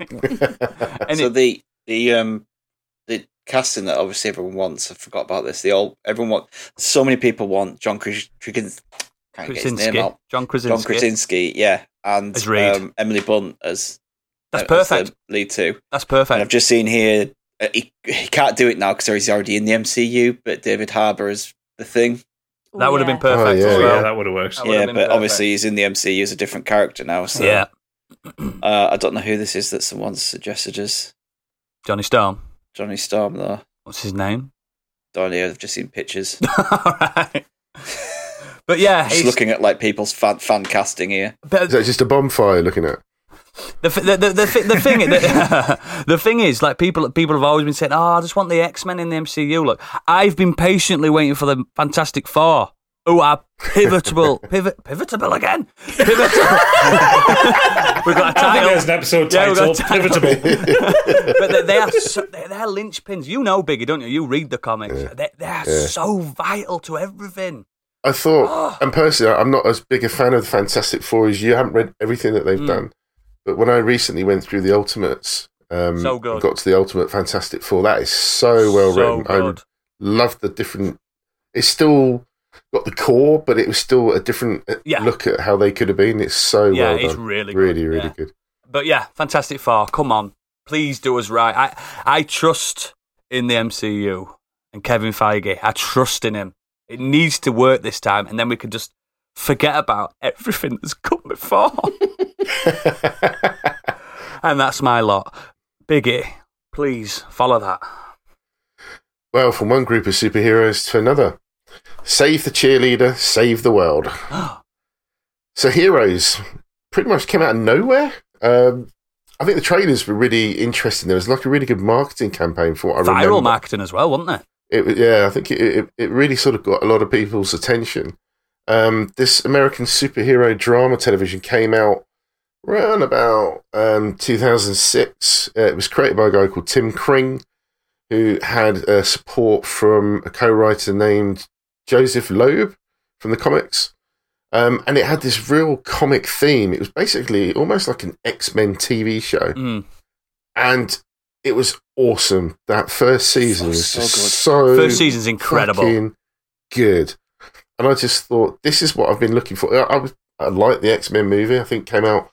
and so it, the the um the casting that obviously everyone wants. I forgot about this. They all everyone want. So many people want John Kras- Krasinski. Can't get his name Krasinski, out. John John Krasinski. Krasinski, yeah, and As Reed. um, Emily Blunt as That's as the perfect. lead two. That's And I've just seen here uh, he, he can't do it now because he's already in the MCU. But David Harbour is the thing. That would have been perfect Oh, yeah, as Oh, well. yeah, that would have worked. That yeah, but perfect. obviously he's in the MCU as a different character now. So yeah, uh, I don't know who this is that someone's suggested us. Johnny Storm. Johnny Storm though. What's his name? Don't know. I've just seen pictures. All right. But yeah, just it's- looking at like people's fan, fan casting here. but Is that just a bonfire looking at? The, the, the, the, the thing the, the thing is like people people have always been saying oh I just want the X Men in the MCU look I've been patiently waiting for the Fantastic Four who are pivotal pivot pivotable again pivotal we've got a I think title there's an episode Yeah, we've got titled a title. Pivotable. but they, they are so, they, they're linchpins you know Biggie don't you you read the comics they, they are Yeah. so vital to everything I thought, Oh. and personally, I'm not as big a fan of the Fantastic Four as you. haven't read everything that they've Mm. done, but when I recently went through the Ultimates, um, So good. got to the Ultimate Fantastic Four. That is so well so written. I loved the different. It's still got the core, but it was still a different uh, Yeah. look at how they could have been. It's so yeah well it's done. really good. really, really yeah. good. But yeah, Fantastic Four, come on. Please do us right. I, I trust in the MCU and Kevin Feige. I trust in him. It needs to work this time, and then we can just forget about everything that's come before. and that's my lot. Biggie, please follow that. well, from one group of superheroes to another, save the cheerleader, save the world. So Heroes pretty much came out of nowhere. Um, I think the trailers were really interesting. There was like a really good marketing campaign for what I Viral remember. marketing as well, wasn't there? It, yeah, I think it, it, it really sort of got a lot of people's attention. Um, this American superhero drama television came out around about um, 2006. Uh, it was created by a guy called Tim Kring, who had uh, support from a co-writer named Joseph Loeb from the comics. Um, and it had this real comic theme. It was basically almost like an X Men TV show Mm. and it was awesome. That first season Oh, was so just good. so First season's incredible. good. And I just thought this is what I've been looking for. I, I, was, I liked the X Men movie. I think came out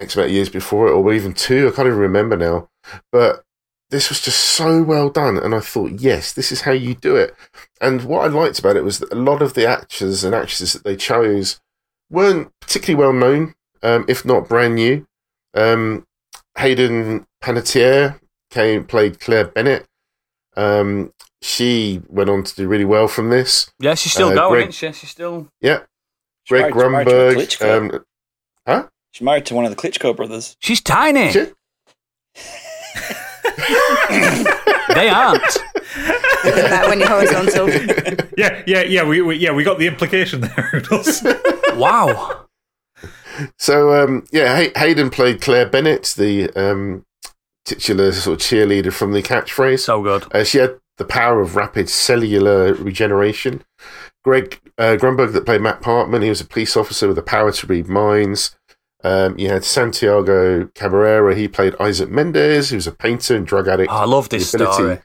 X Men years before it, or even two. I can't even remember now. But this was just so well done, and I thought, yes, this is how you do it. And what I liked about it was that a lot of the actors and actresses that they chose weren't particularly well known, um, if not brand new. Um, Hayden Panettiere came played Claire Bennett. Um, she went on to do really well from this. Yeah, she's still Uh, going, Greg- she? She's still. Yeah, She's Greg married- she's married to Grunberg. Klitschko. Um, She's married to one of the Klitschko brothers. She's tiny. she- they aren't. Isn't that when you're horizontal? yeah, yeah, yeah. We, we yeah we got the implication there. Wow. So um, yeah, Hay- Hayden played Claire Bennett, the um, titular sort of cheerleader from the catchphrase. So good. Uh, she had the power of rapid cellular regeneration. Greg uh, Grunberg, that played Matt Parkman, he was a police officer with the power to read minds. Um, you had Santiago Cabrera, he played Isaac Mendez, who was a painter and drug addict. Oh, I love this ability story.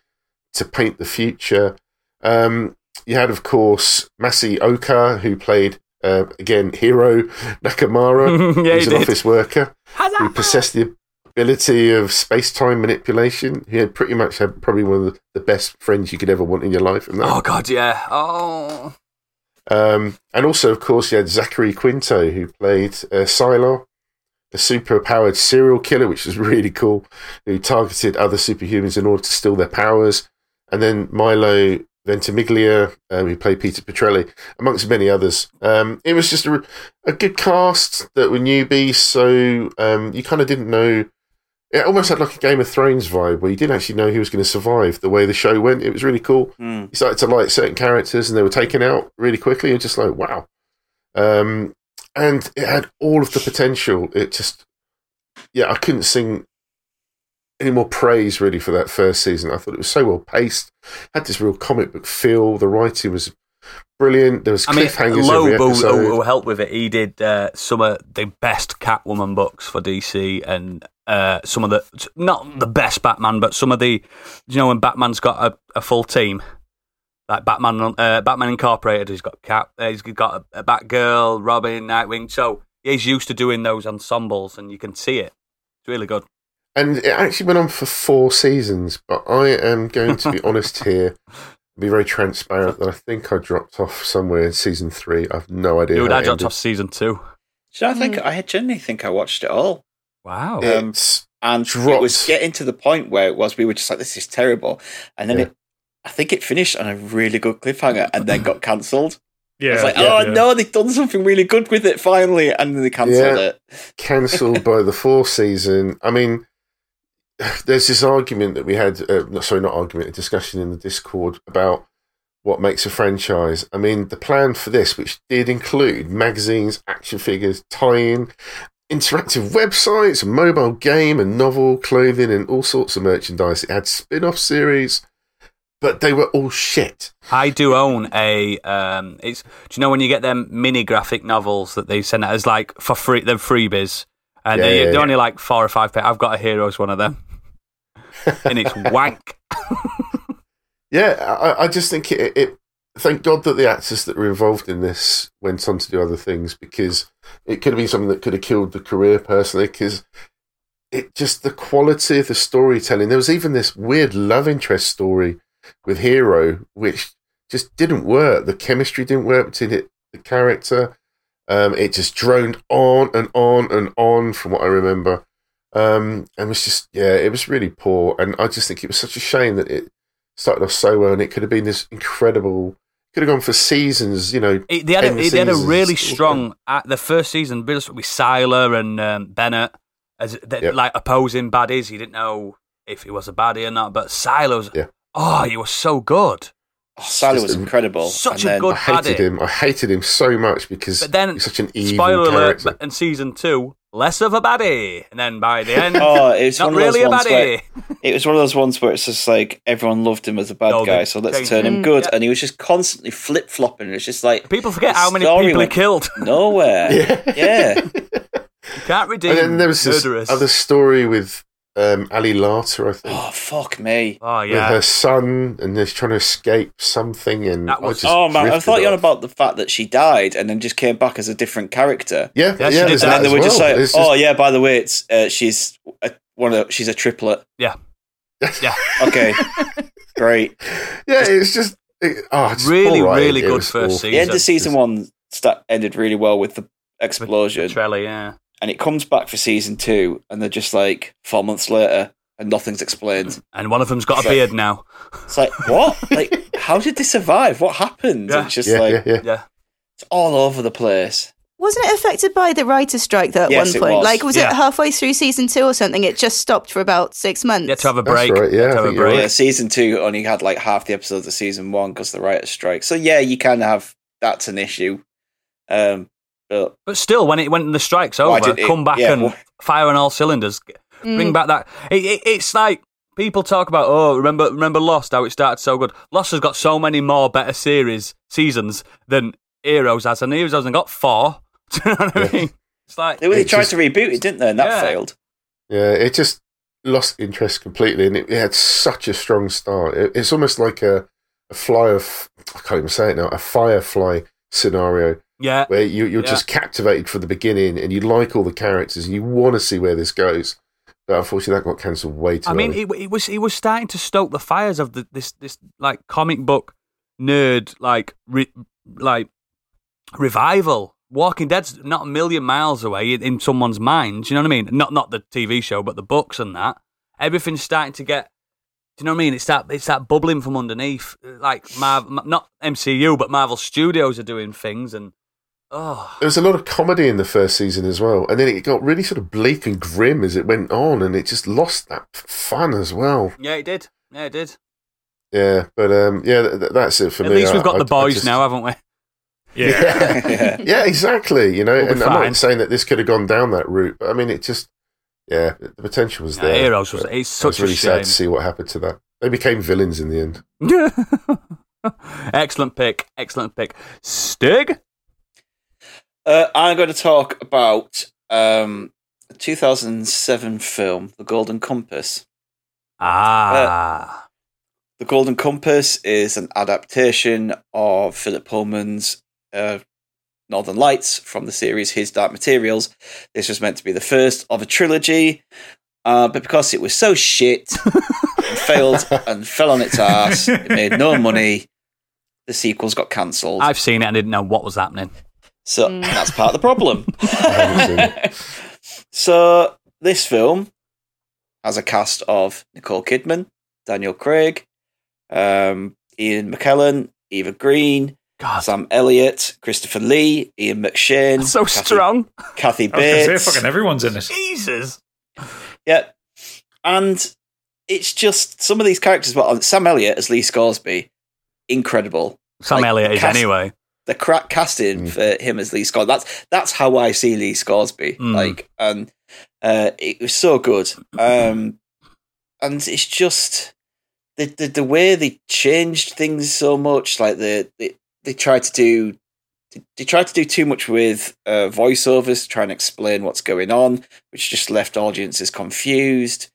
to paint the future. Um, you had, of course, Masi Oka, who played, uh, again, Hiro Nakamura, yeah, who's an did. office worker who possessed the ability of space time manipulation. He had pretty much had probably one of the, the best friends you could ever want in your life. And, that. Oh God, yeah. Oh, Um, and also, of course, you had Zachary Quinto, who played uh, Sylar, a super powered serial killer, which was really cool, who targeted other superhumans in order to steal their powers. And then Milo Ventimiglia, um, who played Peter Petrelli, amongst many others. Um, it was just a, a good cast that were newbies, so um, you kind of didn't know. It almost had like a Game of Thrones vibe, where you didn't actually know who was going to survive the way the show went. It was really cool. Hmm. you started to like certain characters and they were taken out really quickly. And just like wow. Um and it had all of the potential. It just yeah i couldn't sing any more praise really for that first season. I thought it was so well paced. Had this real comic book feel. The writing was brilliant there was I mean, Loeb, who, episode who, who helped with it, he did uh, some of the best Catwoman books for DC, and uh, some of the not the best Batman, but some of the you know when Batman's got a, a full team. Like Batman, uh, Batman Incorporated, he's got Cap, uh, he's got a, a Batgirl, Robin, Nightwing. So he's used to doing those ensembles, and you can see it. It's really good. And it actually went on for four seasons, but I am going to be honest here, be very transparent that I think I dropped off somewhere in season three. I've no idea. Dude, how I dropped ended. off season two. So I think Mm. I genuinely think I watched it all, Wow. Yeah. It's and it was getting to the point where it was we were just like, "This is terrible," and then Yeah. it. I think it finished on a really good cliffhanger and then got cancelled. Yeah, I was like, yeah, oh yeah. no, they've done something really good with it finally, and then they cancelled Yeah. it. cancelled by the fourth season. I mean, there's this argument that we had, uh, sorry, not argument, a discussion in the Discord about what makes a franchise. I mean, the plan for this, which did include magazines, action figures, tie-in, interactive websites, a mobile game, a novel, clothing, and all sorts of merchandise. It had spin-off series, but they were all shit. I do own a. Um, it's. Do you know when you get them mini graphic novels that they send out as like for free? They're freebies, and Yeah, they, yeah, they're yeah. only like four or five. I've got a Heroes one of them, and it's wank. Yeah, I, I just think it, it. Thank God that the actors that were involved in this went on to do other things because it could have been something that could have killed the career personally. Because it just the quality of the storytelling. There was even this weird love interest story with Hiro, which just didn't work. The chemistry didn't work between it, the character. Um, it just droned on and on and on, from what I remember. Um, and it was just yeah, it was really poor. And I just think it was such a shame that it started off so well, and it could have been this incredible. Could have gone for seasons, you know. It, they had a, they had a really strong at the first season built with Sylar and um, Bennett as they, Yep. like opposing baddies. You didn't know if he was a baddie or not, but Sylar was. Yeah. Oh, he was so good. Oh, Sylar was incredible. such and a then, good- I hated Paddy. him. I hated him so much because But then, he's such an evil Spoiler alert! character. but In season two, less of a baddie, and then by the end, Oh, it was not one really a those ones where baddie. it was one of those ones where it's just like everyone loved him as a bad No, guy, so let's turn him him. good, Yeah. and he was just constantly flip flopping. It's just like People forget how many people he killed. nowhere. yeah. yeah. You can't redeem And then there was this murderers. other story with um, Ali Larter, I think, Oh fuck me. Oh yeah, with her son, and they're trying to escape something. And That was- just Oh man, I thought you on about the fact that she died and then just came back as a different character. Yeah, Yeah, yeah, she did. And then they as were just like, It's just- "Oh yeah, by the way, it's uh, she's a, one of she's a triplet." yeah, yeah. Okay, great. yeah, it's just it, oh, it's Really, all right. really It good was first awful. season. The end of season one sta ended really well with the explosion, Trelly, yeah. And it comes back for season two, and they're just like four months later, and nothing's explained. And one of them's got a So- beard now. It's like what? like how did they survive? What happened? Yeah. It's just Yeah, like yeah, yeah. Yeah, it's all over the place. Wasn't it affected by the writer's strike though at Yes, one it point? was. Like, was Yeah. it halfway through season two or something? It just stopped for about six months. you had to have a That's break. right, yeah, You had I to have a think you're break. Yeah, season two only had like half the episodes of season one because the writer's strike. So yeah, you kind of have that's an issue. Um, but But still, when it when the strike's Why over, did it- come back yeah, and wh- fire on all cylinders. Mm. Bring back that. It, it, it's like people talk about. Oh, remember remember Lost? How it started so good. Lost has got so many more better series seasons than Heroes has, and Heroes hasn't got four. Do you know what I mean? It's like they really It tried just- to reboot it, didn't they? And that Yeah. failed. Yeah, it just lost interest completely, and it, it had such a strong start. It, it's almost like a, a fly of I can't even say it now, a firefly scenario yeah, where you you're Yeah. just captivated from the beginning, and you like all the characters, and you want to see where this goes. But unfortunately, that got cancelled way too I mean, it, it was it was starting to stoke the fires of the, this this like comic book nerd like re, like revival. Walking Dead's not a million miles away in, in someone's mind. Do you know what I mean? Not not the TV show, but the books and that. Everything's starting to get. Do you know what I mean? It's that it's that bubbling from underneath. Like Marvel, not MCU, but Marvel Studios are doing things, and oh, there was a lot of comedy in the first season as well, and then it got really sort of bleak and grim as it went on, and it just lost that fun as well. yeah, it did. Yeah, it did. Yeah, but um, yeah, th- th- that's it for At me. At least we've got I- the boys just- now, haven't we? Yeah. yeah. yeah, exactly. You know, We'll and I'm not saying that this could have gone down that route, but I mean, it just, yeah, the potential was Yeah, there. Heroes was- it's I was such a really sad shame. to see what happened to that. They became villains in the end. excellent pick. Excellent pick. Stig? Uh, I'm going to talk about um, a 2007 film, The Golden Compass. Ah. The Golden Compass is an adaptation of Philip Pullman's uh, Northern Lights from the series His Dark Materials. This was meant to be the first of a trilogy, uh, but because it was so shit, and failed and fell on its ass, it made no money. The sequels got cancelled. I've seen it and didn't know what was happening. So Mm. that's part of the problem. so this film has a cast of Nicole Kidman, Daniel Craig, um, Ian McKellen, Eva Green, God, Sam Elliott, Christopher Lee, Ian McShane, that's so Kathy, strong. Kathy I was going to Bates. say, fucking everyone's in it. Jesus. Yeah, and it's just some of these characters. But Sam Elliott as Lee Scoresby, incredible. Sam Like, Elliott is cast- anyway. The crack casting for him as Lee Scott. That's that's how I see Lee Scoresby. Mm. Like, and uh, it was so good. Um, and it's just the, the the way they changed things so much. Like the they, they tried to do. They tried to do too much with uh, voiceovers, to try and explain what's going on, which just left audiences confused.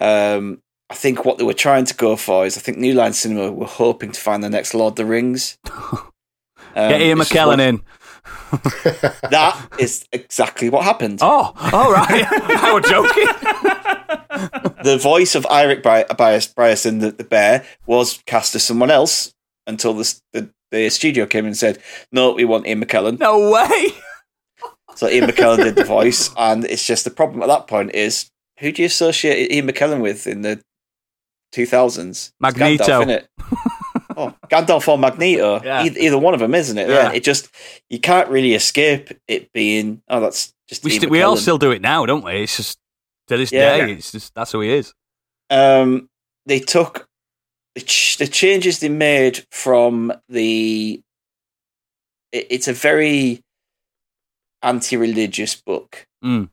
Um, I think what they were trying to go for is, I think New Line Cinema were hoping to find the next Lord of the Rings. Um, Get Ian McKellen in. That is exactly what happened. Oh, all right. I was joking. The voice of Eric Bry- Bias- Bryson, the, the bear, was cast as someone else until the, the the studio came and said, "No, we want Ian McKellen." No way. So Ian McKellen did the voice, and it's just the problem at that point is who do you associate Ian McKellen with in the two thousands? Magneto. Gandalf? Oh, Gandalf or Magneto? Yeah. Either, either one of them, isn't it? Yeah. Yeah. It just you can't really escape it being. Oh, that's just We, st- we all still do it now, don't we? It's just to this Yeah. day. It's just that's who he is. um, they took the, ch- the changes they made from the. It, it's a very anti-religious book. Mm.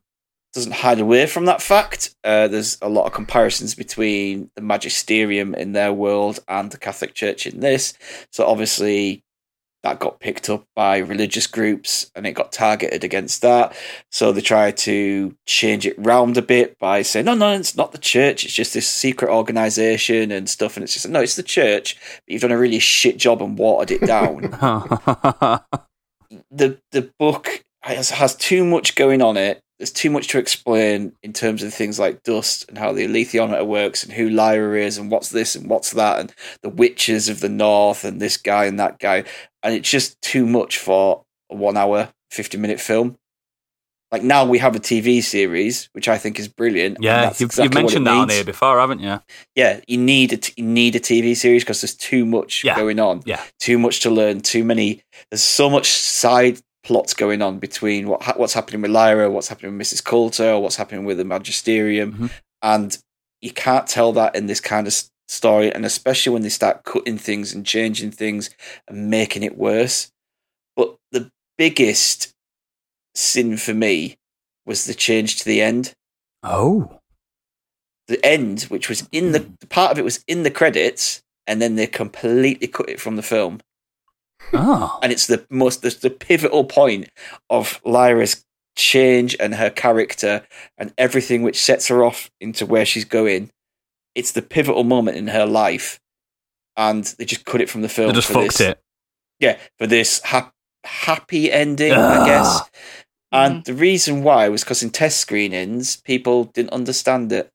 Doesn't hide away from that fact. Uh, there's a lot of comparisons between the magisterium in their world and the Catholic Church in this. So obviously, that got picked up by religious groups and it got targeted against that. So they tried to change it round a bit by saying, no, no, it's not the church. It's just this secret organization and stuff. And it's just, no, it's the church. But you've done a really shit job and watered it down. the The book has, has too much going on it. There's too much to explain in terms of things like dust and how the alethiometer works and who Lyra is and what's this and what's that and the witches of the north and this guy and that guy. And it's just too much for a one hour, 50 minute film. Like now we have a TV series, which I think is brilliant. yeah, you've, exactly you've mentioned that on here before, haven't you? Yeah, you need a t- you need a TV series because there's too much Yeah. going on. Yeah. too much to learn. Too many. There's so much side plots going on between what ha- what's happening with Lyra, what's happening with Mrs. Coulter, what's happening with the Magisterium, Mhm. and you can't tell that in this kind of s- story. And especially when they start cutting things and changing things and making it worse. But the biggest sin for me was the change to the end Oh, the end, which was in the, the part of it was in the credits, and then they completely cut it from the film. Oh, And it's the most the, the pivotal point of Lyra's change and her character and everything which sets her off into where she's going. It's the pivotal moment in her life, and they just cut it from the film. they just for fucked this, it. Yeah, for this hap- happy ending, I guess. Ugh. And mm. the reason why was because in test screenings, people didn't understand it.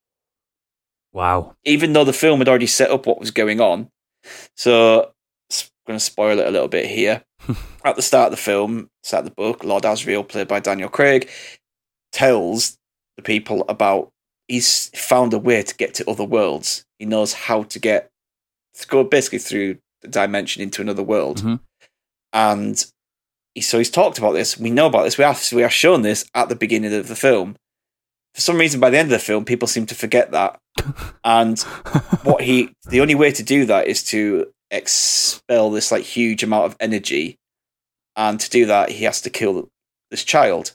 Wow. even though the film had already set up what was going on. So, I'm going to spoil it a little bit here. At the start of the film, start of the book, Lord Asriel, played by Daniel Craig, tells the people about he's found a way to get to other worlds. He knows how to get to go basically through the dimension into another world, Mhm. and he, so he's talked about this. We know about this. We are we are shown this at the beginning of the film. For some reason, by the end of the film, people seem to forget that. And what he, the only way to do that is to expel this like huge amount of energy, and to do that, he has to kill this child,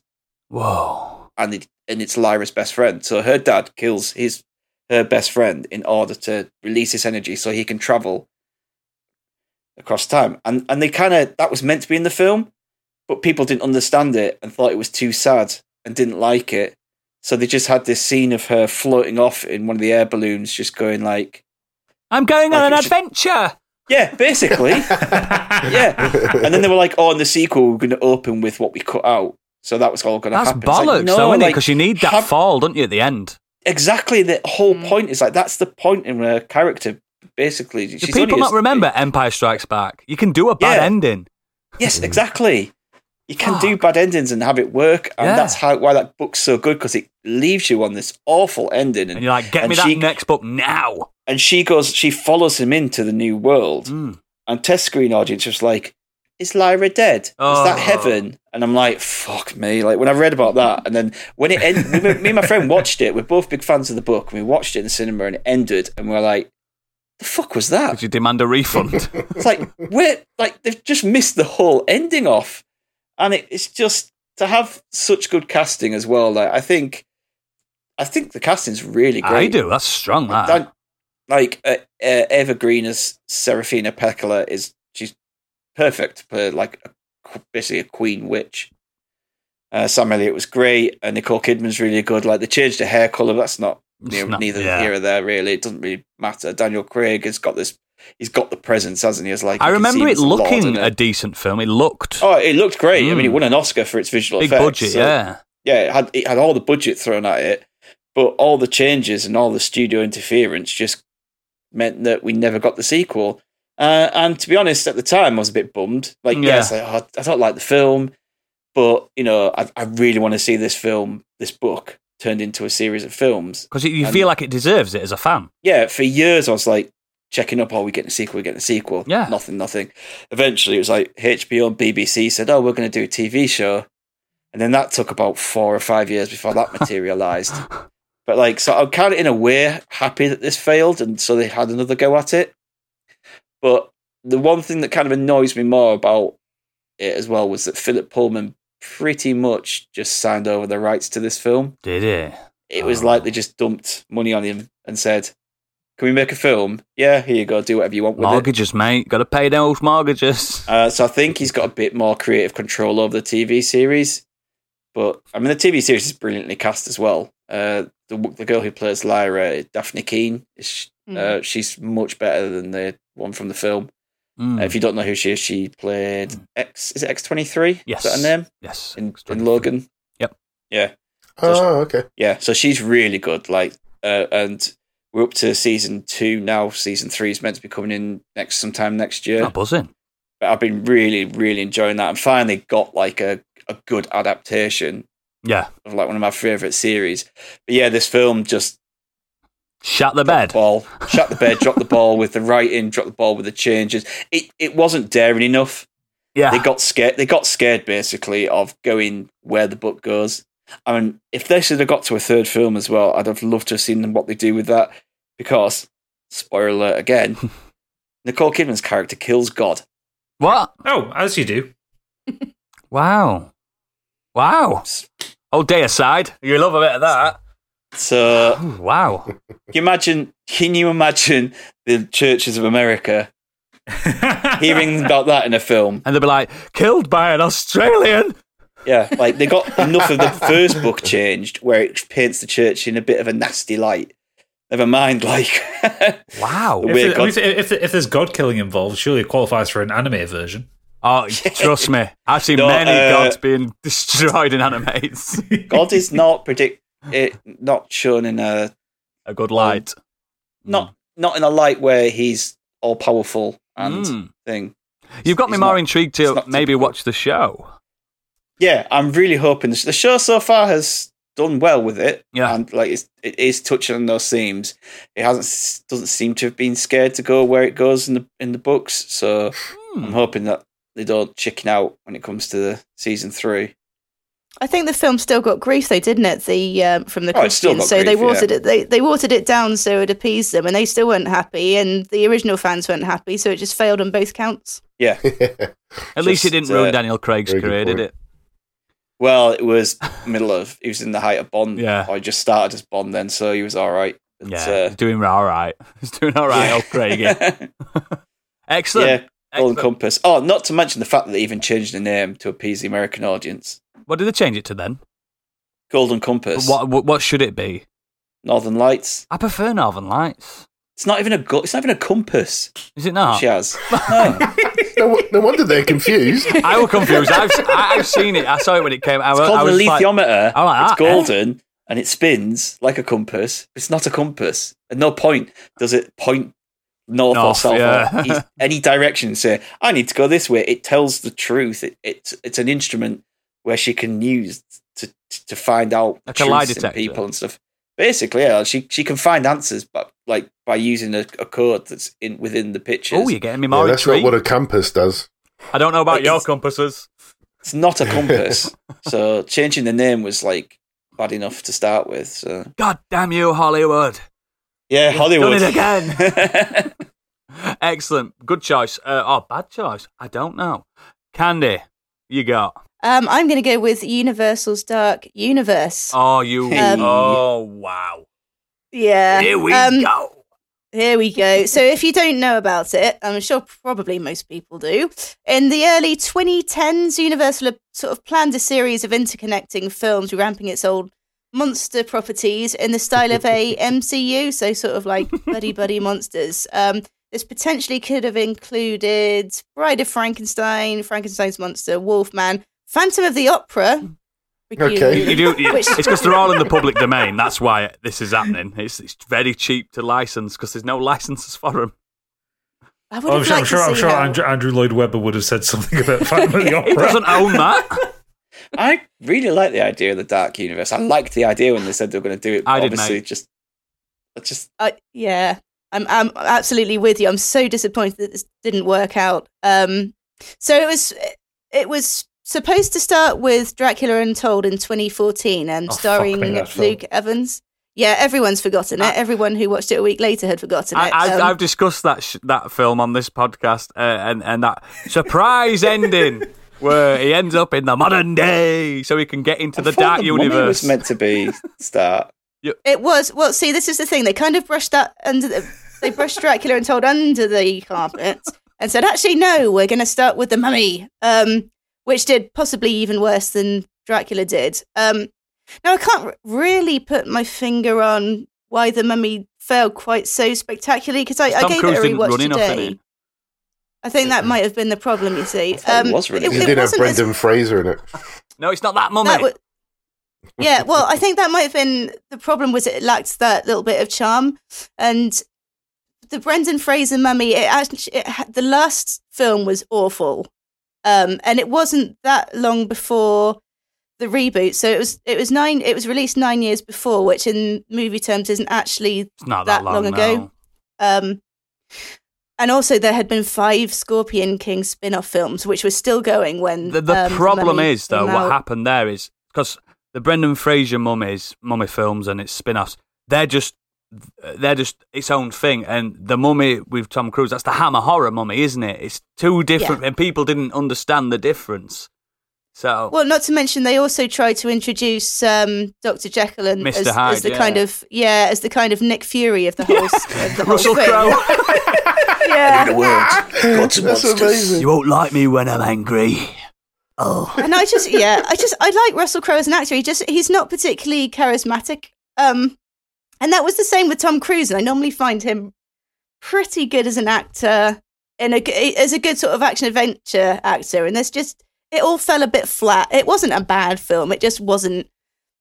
Whoa. and it, and it's Lyra's best friend. So her dad kills his her best friend in order to release this energy, so he can travel across time. And and they kind of that was meant to be in the film, but people didn't understand it and thought it was too sad and didn't like it. So they just had this scene of her floating off in one of the air balloons, just going like, I'm going Like on an adventure. Yeah, basically. yeah. And then they were like, oh, in the sequel, we're going to open with what we cut out. So that was all going to That's happen. It's like, bollocks, no, though, isn't it? like, Because you need that have- fall, don't you, at the end? Exactly. The whole hmm. point is like, that's the point in a character, basically. Do She's people only not a- remember Empire Strikes Back? You can do a bad Yeah. ending. Yes, exactly. You can do bad endings and have it work, and Yeah. that's how why that book's so good because it leaves you on this awful ending. And And, you're like, get and me that she- next book now. And she goes, she follows him into the new world, Mm. and test screen audience was like, "Is Lyra dead? Is Oh. that heaven?" And I'm like, "Fuck me!" Like when I read about that, and then when it ended, me, me and my friend watched it. We're both big fans of the book, and we watched it in the cinema, and it ended, and we're like, "The fuck was that?" Did you demand a refund? It's like we're like they've just missed the whole ending off, and it, it's just to have such good casting as well. Like I think, I think the casting's really great. I do. That's strong, that. Like uh, uh, Eva Green as Serafina Pekkala is she's perfect play like a, basically a queen witch. Uh, Sam Elliott was great, and Nicole Kidman's really good. Like they changed the hair color, that's not It's you know, not- neither yeah. here or there really. It doesn't really matter. Daniel Craig has got this. He's got the presence, hasn't he? As like I you can see remember it a looking it? a decent film. It looked Oh, it looked great. I mean, it Mm. won an Oscar for its visual big effects. budget, so- yeah. yeah, it had it had all the budget thrown at it, but all the changes and all the studio interference just meant that we never got the sequel. Uh, and to be honest, at the time, I was a bit bummed. Like, Yeah. yes, I, I don't like the film, but you know, I, I really want to see this film, this book, turned into a series of films. Because you And- feel like it deserves it as a fan. Yeah, for years I was like checking up, oh, we getting a sequel, we getting a sequel. Yeah. Nothing, nothing. Eventually it was like HBO and BBC said, oh, we're going to do a TV show. And then that took about four or five years before that materialized. But like, so I'm kind of in a way happy that this failed. And so they had another go at it. But the one thing that kind of annoys me more about it as well was that Philip Pullman pretty much just signed over the rights to this film Did it? it was Oh. like they just dumped money on him and said, "Can we make a film? Yeah, here you go. Do whatever you want with it." Mortgages, mate. Got to pay those mortgages. Uh, so I think he's got a bit more creative control over the TV series. But I mean, the TV series is brilliantly cast as well. Uh, the the girl who plays Lyra, Dafne Keen, is, Mm. uh, she's much better than the one from the film. Mm. Uh, if you don't know who she is, she played X. Is it X twenty three? Yes. is that her name yes. in, in Logan? Yep. Yeah. Oh, okay. Yeah, so she's really good. Like, uh, and we're up to season two now. Season three is meant to be coming in next sometime next year. Oh, buzzing. But I've been really, really enjoying that, and finally got like a, a good adaptation Yeah. of like one of my favorite series. But yeah, this film just Shut the bed. the ball, shut the bed, drop the ball with the writing, drop the ball with the changes. It it wasn't daring enough. Yeah. They got scared. They got scared basically of going where the book goes. I mean, if they should have got to a third film as well, I'd have loved to have seen them what they do with that. Because, spoiler alert again, Nicole Kidman's character kills God. what? Oh, as you do. Wow. Wow. Oh, day aside. You love a bit of that. So, Ooh, wow. can you imagine? Can you imagine the churches of America hearing about that in a film? And they'll be like, killed by an Australian. Yeah, like they got enough of the first book changed where it paints the church in a bit of a nasty light. Never mind, like Wow. If, weird it- I mean, God- if, if, if there's god killing involved, surely it qualifies for an anime version. Oh, trust me. I've seen No, many uh, gods being destroyed in animes. God is not predict it not shown in a a good light. not not in a light where he's all powerful and Mm. thing. You've got me It's more not- intrigued to maybe watch the show. Yeah, I'm really hoping the show so far has done well with it. Yeah. and like it's, it is touching on those themes. It hasn't doesn't seem to have been scared to go where it goes in the in the books. So Hmm. I'm hoping that they don't chicken out when it comes to the season three. I think the film still got grief, though, didn't it? The um, from the Oh, it still Christians, got so they grief, watered it. They they watered it down so it appeased them, and they still weren't happy, and the original fans weren't happy, so it just failed on both counts. Yeah. At least it didn't ruin uh, Daniel Craig's very career, did it? Well, it was middle of he was in the height of Bond. Yeah. I just started as Bond then, so he was all right. But, Yeah, uh, he's doing all right. He's doing all right, old Craig. Excellent. yeah, Golden Excellent. Compass. Oh, not to mention the fact that they even changed the name to appease the American audience. What did they change it to then? Golden Compass. What, what what should it be? Northern Lights. I prefer Northern Lights. It's not even a gu- It's not even a compass. Is it not? She has. No. No, no wonder they're confused. I was confused. I've, I- I've seen it. I saw it when it came out. It's called I a was like, lithiometer. I like it's that, eh? golden and it spins like a compass. It's not a compass. At no point does it point north, or south yeah. or east, any direction and say, I need to go this way. It tells the truth. It, it's it's an instrument where she can use to to find out Like a lie truths in detector. people and stuff. Basically, yeah, she she can find answers, but like by using a, a code that's in within the pictures. oh, you're getting me Yeah, more that's not what a compass does. I don't know about Like, your compasses. It's not a compass. so changing the name was like bad enough to start with. So God damn you, Hollywood. Yeah, Hollywood Done it again. Excellent. Good choice. Uh, oh, bad choice. I don't know. Candy, you got. Um, I'm going to go with Universal's Dark Universe. Oh, you. Um, oh, wow. yeah. Here we um, go. Here we go. So, if you don't know about it, I'm sure probably most people do. In the early 2010s, Universal sort of planned a series of interconnecting films, ramping its old monster properties in the style of a MCU, so sort of like buddy buddy monsters. Um, this potentially could have included Bride of Frankenstein, Frankenstein's monster, Wolfman, Phantom of the Opera. Okay. You do, you- it's because they're all in the public domain. That's why this is happening. It's, it's very cheap to license because there's no licenses for them. I would Oh, I'm sure, I'm sure, I'm sure Andrew, Andrew Lloyd Webber would have said something about Phantom of the Opera. He Opera. doesn't own that. I really like the idea of the dark universe. I liked the idea when they said they were going to do it. But I did, obviously, mate. just, just I yeah, I'm I'm absolutely with you. I'm so disappointed that this didn't work out. Um, so it was it was supposed to start with Dracula Untold in 2014 and Oh, starring me, that film. Luke Evans. Yeah, everyone's forgotten it. Everyone who watched it a week later had forgotten I, it. I, Um, I've discussed that sh- that film on this podcast, uh, and and that surprise ending where he ends up in the modern day, so he can get into I the thought dark the Mummy was meant to be start. It was well. See, this is the thing. They kind of brushed that under. The, they brushed Dracula Untold under the carpet and said, "Actually, no, we're going to start with the Mummy," um, which did possibly even worse than Dracula did. Um, now, I can't really put my finger on why the Mummy failed quite so spectacularly because I, I gave Cruise it a didn't run rewatch enough, today. didn't he? I think that might have been the problem. You see, I thought it was really it, good. It did have wasn't as Brendan Fraser in it. No, it's not that mummy. that wa- yeah, well, I think that might have been the problem. Was it lacked that little bit of charm, and the Brendan Fraser mummy. It actually, it, had- the last film was awful, um, and it wasn't that long before the reboot. So it was it was nine. It was released nine years before, which in movie terms isn't actually it's not that, that long, long ago. no. um, and also, there had been five Scorpion King spin-off films, which were still going when The, the um, problem Mummy is though, what happened there is because the Brendan Fraser mummies, mummy films, and its spin-offs, they're just they're just its own thing. And the mummy with Tom Cruise, that's the Hammer horror mummy, isn't it? It's two different, and people didn't understand the difference. So Well, not to mention they also tried to introduce um, Dr. Jekyll and Mr. as, Hyde, as the yeah. kind of yeah, as the kind of Nick Fury of the whole, of the whole Russell thing. Crowe, Yeah, the world, gods and That's monsters. amazing. you won't like me when I'm angry. Oh, and I just yeah, I just I like Russell Crowe as an actor. He just he's not particularly charismatic. Um, and that was the same with Tom Cruise. And I normally find him pretty good as an actor, in a g- as a good sort of action adventure actor. And there's just it all fell a bit flat. It wasn't a bad film. It just wasn't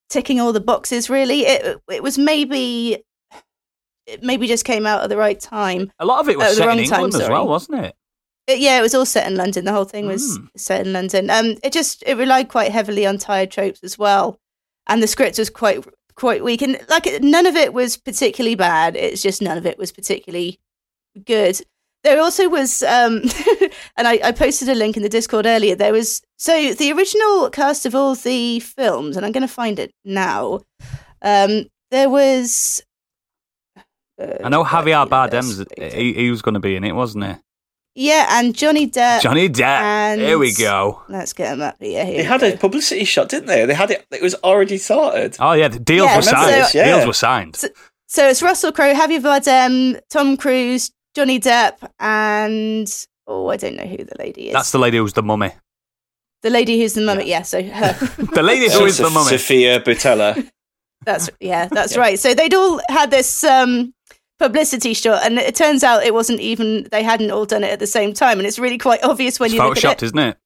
ticking all the boxes. Really, it it was maybe it maybe just came out at the right time. a lot of it was the set in wrong time, England as well, wasn't it? It, yeah, it was all set in London. The whole thing was Mm. set in London. Um, it just it relied quite heavily on tired tropes as well, and the script was quite quite weak. And like none of it was particularly bad. It's just none of it was particularly good. There also was, um, and I, I posted a link in the Discord earlier. There was so the original cast of all the films, and I'm going to find it now. Um, there was. uh, I know Javier Dracula's- Bardem's he, he was going to be in it, wasn't he? Yeah, and Johnny Depp. Johnny Depp. and- Here we go. Let's get him up here. here They had go. a publicity shot, didn't they? They had it. It was already sorted. Oh yeah, the deals Yeah, were signed. this, yeah. Deals were signed. So it's Russell Crowe, Javier Bardem, Tom Cruise, Johnny Depp, and oh, I don't know who the lady is. That's the lady who's the mummy. the lady who's the mummy. Yeah, so her. The lady who is the mummy. Sofia Boutella. That's yeah, that's right. So they'd all had this um publicity shot, and it turns out it wasn't even they hadn't all done it at the same time, and it's really quite obvious when It's you look photoshopped, at it. isn't it?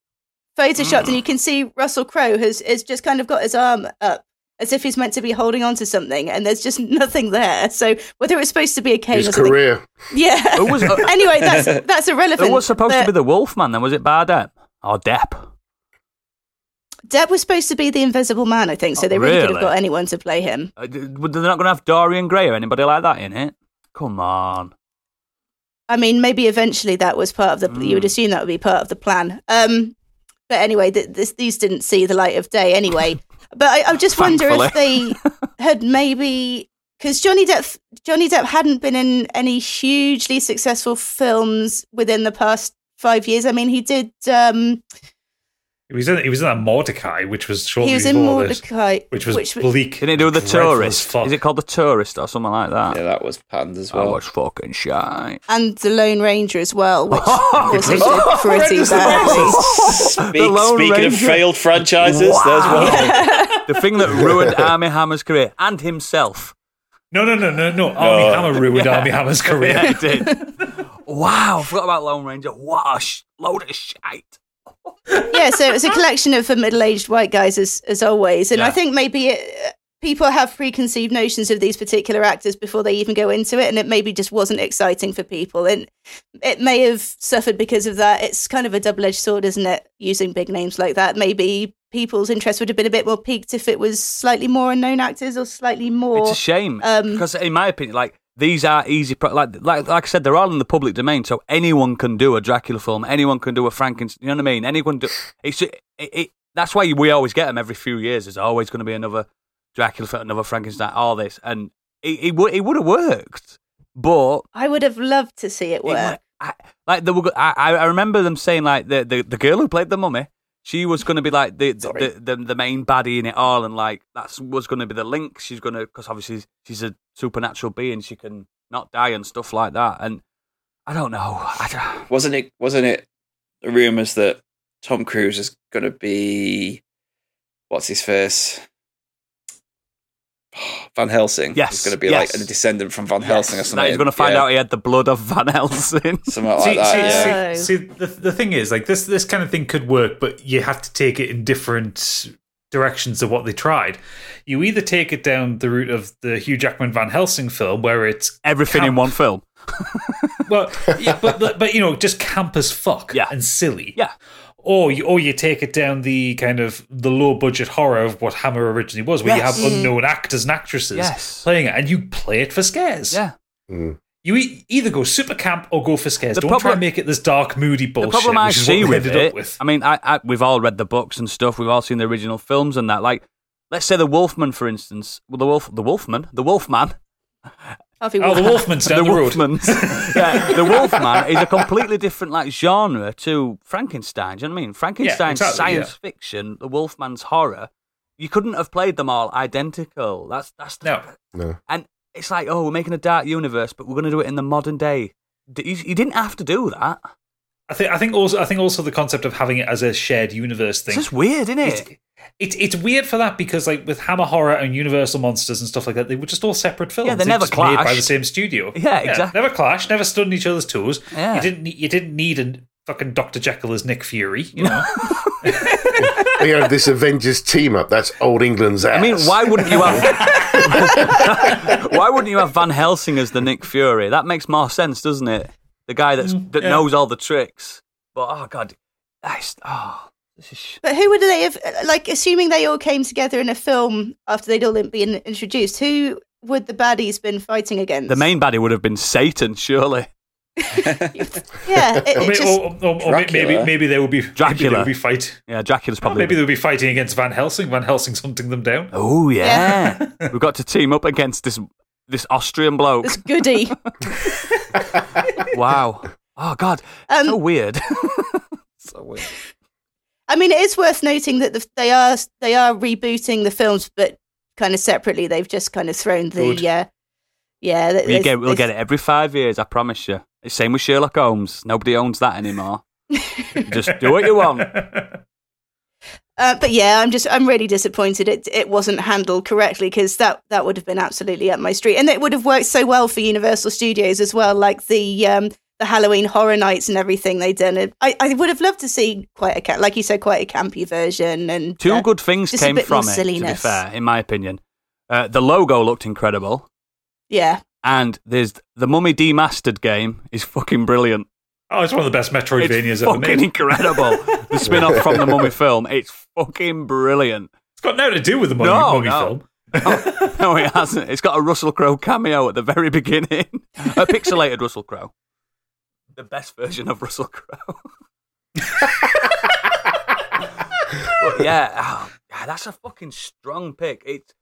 Photoshopped, and you can see Russell Crowe has has just kind of got his arm up. As if he's meant to be holding on to something, and there's just nothing there. So whether it's supposed to be a cane His or something, career. yeah. Who was, uh, anyway, that's that's irrelevant. who was supposed to be the Wolfman then? Was it Bardem or Depp? Depp was supposed to be the Invisible Man, I think. So Oh, they really, could have got anyone to play him. Uh, They're not going to have Dorian Gray or anybody like that in it. Come on. I mean, maybe eventually that was part of the. You Mm. would assume that would be part of the plan. Um, but anyway, th- this, these didn't see the light of day anyway. But I, I just wonder if they had maybe because Johnny Depp, Johnny Depp hadn't been in any hugely successful films within the past five years. I mean, he did. Um, He was in he was in that Mortdecai, which was shortly he was in before this, Mortdecai, which was bleak. Didn't he do the tourist? Is it called the tourist or something like that? Yeah, that was panned as well. I was fucking shy. and the Lone Ranger as well, which Oh, also because- pretty Horrendous badly. Speak, The Lone speaking of failed franchises, there's one. The thing that ruined Armie Hammer's career and himself. No, no, no, no, no. Armie Hammer ruined Armie Hammer's career. Yeah, it did. wow, I forgot about Lone Ranger. What a sh- load of shite. yeah, so it was a collection of uh, middle-aged white guys, as as always, and I think maybe it, people have preconceived notions of these particular actors before they even go into it, and it maybe just wasn't exciting for people, and it may have suffered because of that. It's kind of a double-edged sword, isn't it? Using big names like that, maybe people's interest would have been a bit more piqued if it was slightly more unknown actors or slightly more. It's a shame um, because, in my opinion, like these are easy. Pro- like, like, like I said, they're all in the public domain, so anyone can do a Dracula film. Anyone can do a Frankenstein. You know what I mean? Anyone do. It's it, it, that's why we always get them every few years. There's always going to be another Dracula film, another Frankenstein, all this, and it it, would it would have worked, but I would have loved to see it it work. I, like were, I, I remember them saying like the, the the girl who played the mummy, she was going to be like the the, the the main baddie in it all, and like that's was going to be the link. She's going to because obviously she's a supernatural being, she can not die and stuff like that. And I don't know. I don't, Wasn't it? Wasn't it? The rumors that Tom Cruise is going to be what's his face? Van Helsing. Yes, he's going to be yes. like a descendant from Van Helsing or something. That he's going to find Yeah, out he had the blood of Van Helsing. something like see, that. see, yeah. see, see, the, the thing is, like this, this kind of thing could work, but you have to take it in different directions of what they tried. You either take it down the route of the Hugh Jackman Van Helsing film, where it's Everything in one film. well, yeah, but, but but you know, just camp as fuck Yeah. and silly. Yeah. Or you, or you take it down the kind of the low budget horror of what Hammer originally was, where Yes. you have unknown actors and actresses Yes. playing it, and you play it for scares. Yeah. Mm. You e- either go super camp or go for scares. The Don't try problem- and make it this dark, moody bullshit. the problem I which see with it, with. I mean, I, I, we've all read the books and stuff. We've all seen the original films and that. Like, let's say the Wolfman, for instance. Well, the Wolf, the Wolfman, the Wolfman, Harvey Oh, the Wolfman. Wolfman's down the, road. Wolfmans. yeah, the Wolfman is a completely different like genre to Frankenstein. Do you know what I mean? Frankenstein's exactly, science fiction, the Wolfman's horror. You couldn't have played them all identical. That's that's the, No. No. And it's like, oh, we're making a dark universe, but we're going to do it in the modern day. You, you didn't have to do that. I think I think also I think also the concept of having it as a shared universe It's thing. just weird, isn't it? it's it's weird for that because like with Hammer Horror and Universal Monsters and stuff like that, they were just all separate films. Yeah, they never just made by the same studio. Yeah, exactly. Never clashed, never stood on each other's toes. Yeah. You didn't need, you didn't need a fucking Doctor Jekyll as Nick Fury. You know, We have this Avengers team up. That's old England's ass. I mean, why wouldn't you have? why wouldn't you have Van Helsing as the Nick Fury? That makes more sense, doesn't it? The guy that's Mm, that yeah. knows all the tricks. But oh god, that's, oh, this is. sh- But who would they have, like, assuming they all came together in a film after they'd all been introduced, who would the baddies been fighting against? The main baddie would have been Satan, surely. Yeah, it, or, it just, or, or- or maybe maybe they would be Maybe they Dracula. would be fight. Yeah, Dracula's Oh, probably. maybe they would be fighting against Van Helsing. Van Helsing's hunting them down. Oh yeah, we've got to team up against this this Austrian bloke. this goody. Wow. Oh god, Um, so weird. so weird. I mean, it is worth noting that the, they are they are rebooting the films, but kind of separately. They've just kind of thrown the Good. uh, yeah. th- We there's- get, we'll get it every five years, I promise you. Same with Sherlock Holmes. Nobody owns that anymore. Just do what you want. Uh, but yeah, I'm just I'm really disappointed it it wasn't handled correctly because that that would have been absolutely up my street, and it would have worked so well for Universal Studios as well, like the um, the Halloween Horror Nights and everything they done. I I would have loved to see quite a ca- like you said, quite a campy version and Two uh, good things came from it, to be fair, in my opinion. Uh, the logo looked incredible, yeah. and there's the Mummy Demastered game is fucking brilliant. Oh, it's one of the best Metroidvanias It's ever fucking made. incredible. the spin off from the Mummy film, it's fucking brilliant. It's got nothing to do with the Mummy, No, mummy no. film. no, it hasn't. It's got a Russell Crowe cameo at the very beginning. a pixelated Russell Crowe. The best version of Russell Crowe. but yeah, oh, yeah, that's a fucking strong pick. It's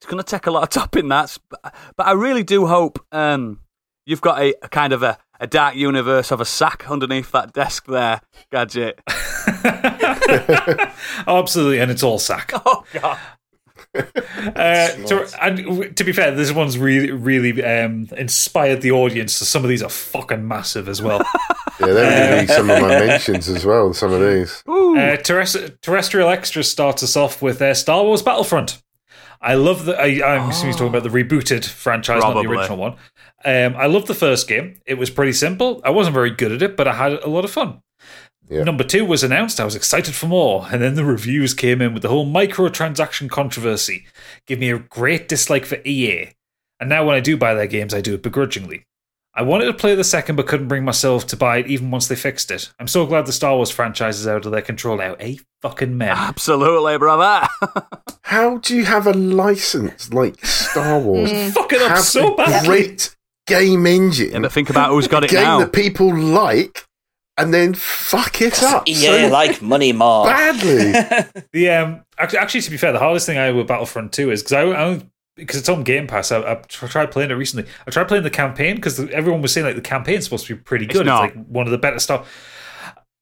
it's going to take a lot of topping that, but, but I really do hope um, you've got a, a kind of a, a dark universe of a sack underneath that desk there, gadget. Oh, absolutely, and it's all sack. Oh god. Uh, to, and to be fair, this one's really, really um, inspired the audience. So some of these are fucking massive as well. Yeah, they were giving me some of my mentions as well. Some of these. Uh, Terrest- Terrestrial extras starts us off with uh, Star Wars Battlefront. I love the. I, I'm assuming he's talking about the rebooted franchise, not the original one. Um, I love the first game. It was pretty simple. I wasn't very good at it, but I had a lot of fun. Yeah. Number two was announced. I was excited for more, and then the reviews came in with the whole microtransaction controversy. Give me a great dislike for EA, and now when I do buy their games, I do it begrudgingly. I wanted to play the second, but couldn't bring myself to buy it even once they fixed it. I'm so glad the Star Wars franchise is out of their control now. A fucking men. Absolutely, brother. How do you have a license like Star Wars? Fuck it up so a bad. great game engine, yeah, think about who's got it game now. that people like, and then fuck it up Yeah, so like money more. badly. The um, actually, actually, to be fair, the hardest thing I had with Battlefront 2 is because I, I because it's on Game Pass. I, I tried playing it recently. I tried playing the campaign because everyone was saying like the campaign's supposed to be pretty good. It's, not. like one of the better stuff.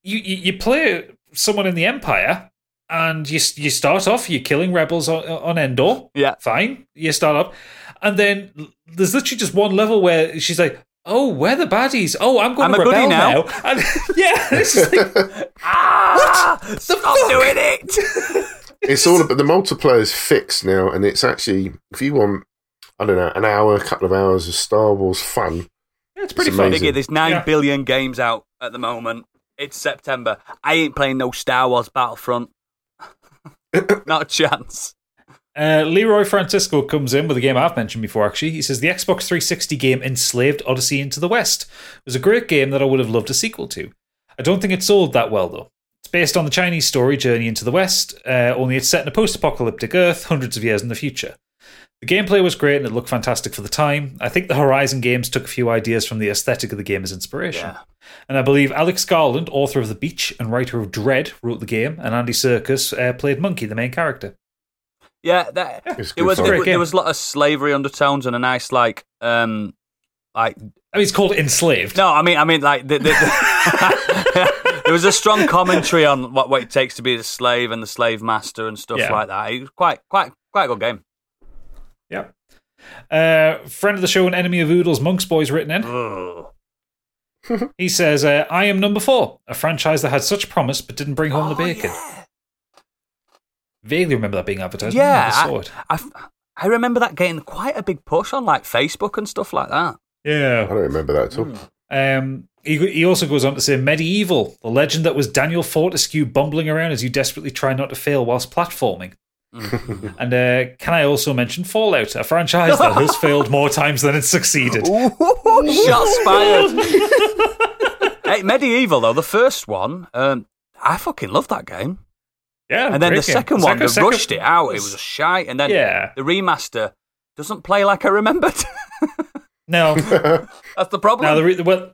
You, you you play someone in the Empire, and you you start off you're killing rebels on, on Endor. Yeah. fine. You start up, and then there's literally just one level where she's like. Oh, we're the baddies. Oh, I'm going I'm to a goodie rebel now." now. And, yeah, it's just like, Ah, stop doing it. it's all about the multiplayer's fixed now, and it's actually if you want, I don't know, an hour, a couple of hours of Star Wars fun. yeah, it's pretty It's fun. amazing. Biggie, there's nine Yeah. billion games out at the moment. It's September. I ain't playing no Star Wars Battlefront. Not a chance. Uh, Leroy Francisco comes in with a game I've mentioned before, actually. He says the Xbox 360 game Enslaved Odyssey into the West was a great game that I would have loved a sequel to. I don't think it sold that well, though. It's based on the Chinese story Journey into the West, uh, only it's set in a post apocalyptic Earth hundreds of years in the future. The gameplay was great and it looked fantastic for the time. I think the Horizon games took a few ideas from the aesthetic of the game as inspiration. Yeah. And I believe Alex Garland, author of The Beach and writer of Dredd, wrote the game, and Andy Serkis uh, played Monkey, the main character. Yeah, that, It's it was. fun. It, was- there was a lot of slavery undertones and a nice like, um, like I mean, it's called Enslaved. no, I mean, I mean, like the, the, the there was a strong commentary on what, what it takes to be a slave and the slave master and stuff Yeah. like that. It was quite, quite, quite a good game. Yeah. Uh, friend of the show and enemy of Oodles, Monk's Boy's written in. Ugh. He says, uh, I am number four, a franchise that had such promise but didn't bring home the Oh, bacon. yeah. Vaguely remember that being advertised. Yeah, I never saw it. I, I remember that getting quite a big push on like Facebook and stuff like that. Yeah, I don't remember that at all. Um, he, he also goes on to say MediEvil, the legend that was Daniel Fortesque bumbling around as you desperately try not to fail whilst platforming. and uh, can I also mention Fallout, a franchise that has failed more times than it's succeeded? Shots fired. hey, MediEvil though, the first one, um, I fucking love that game. Yeah, And then the great game. second one, they second- rushed it out. It was a shite, and then Yeah. the remaster doesn't play like I remembered. No, That's the problem. Now the re- well,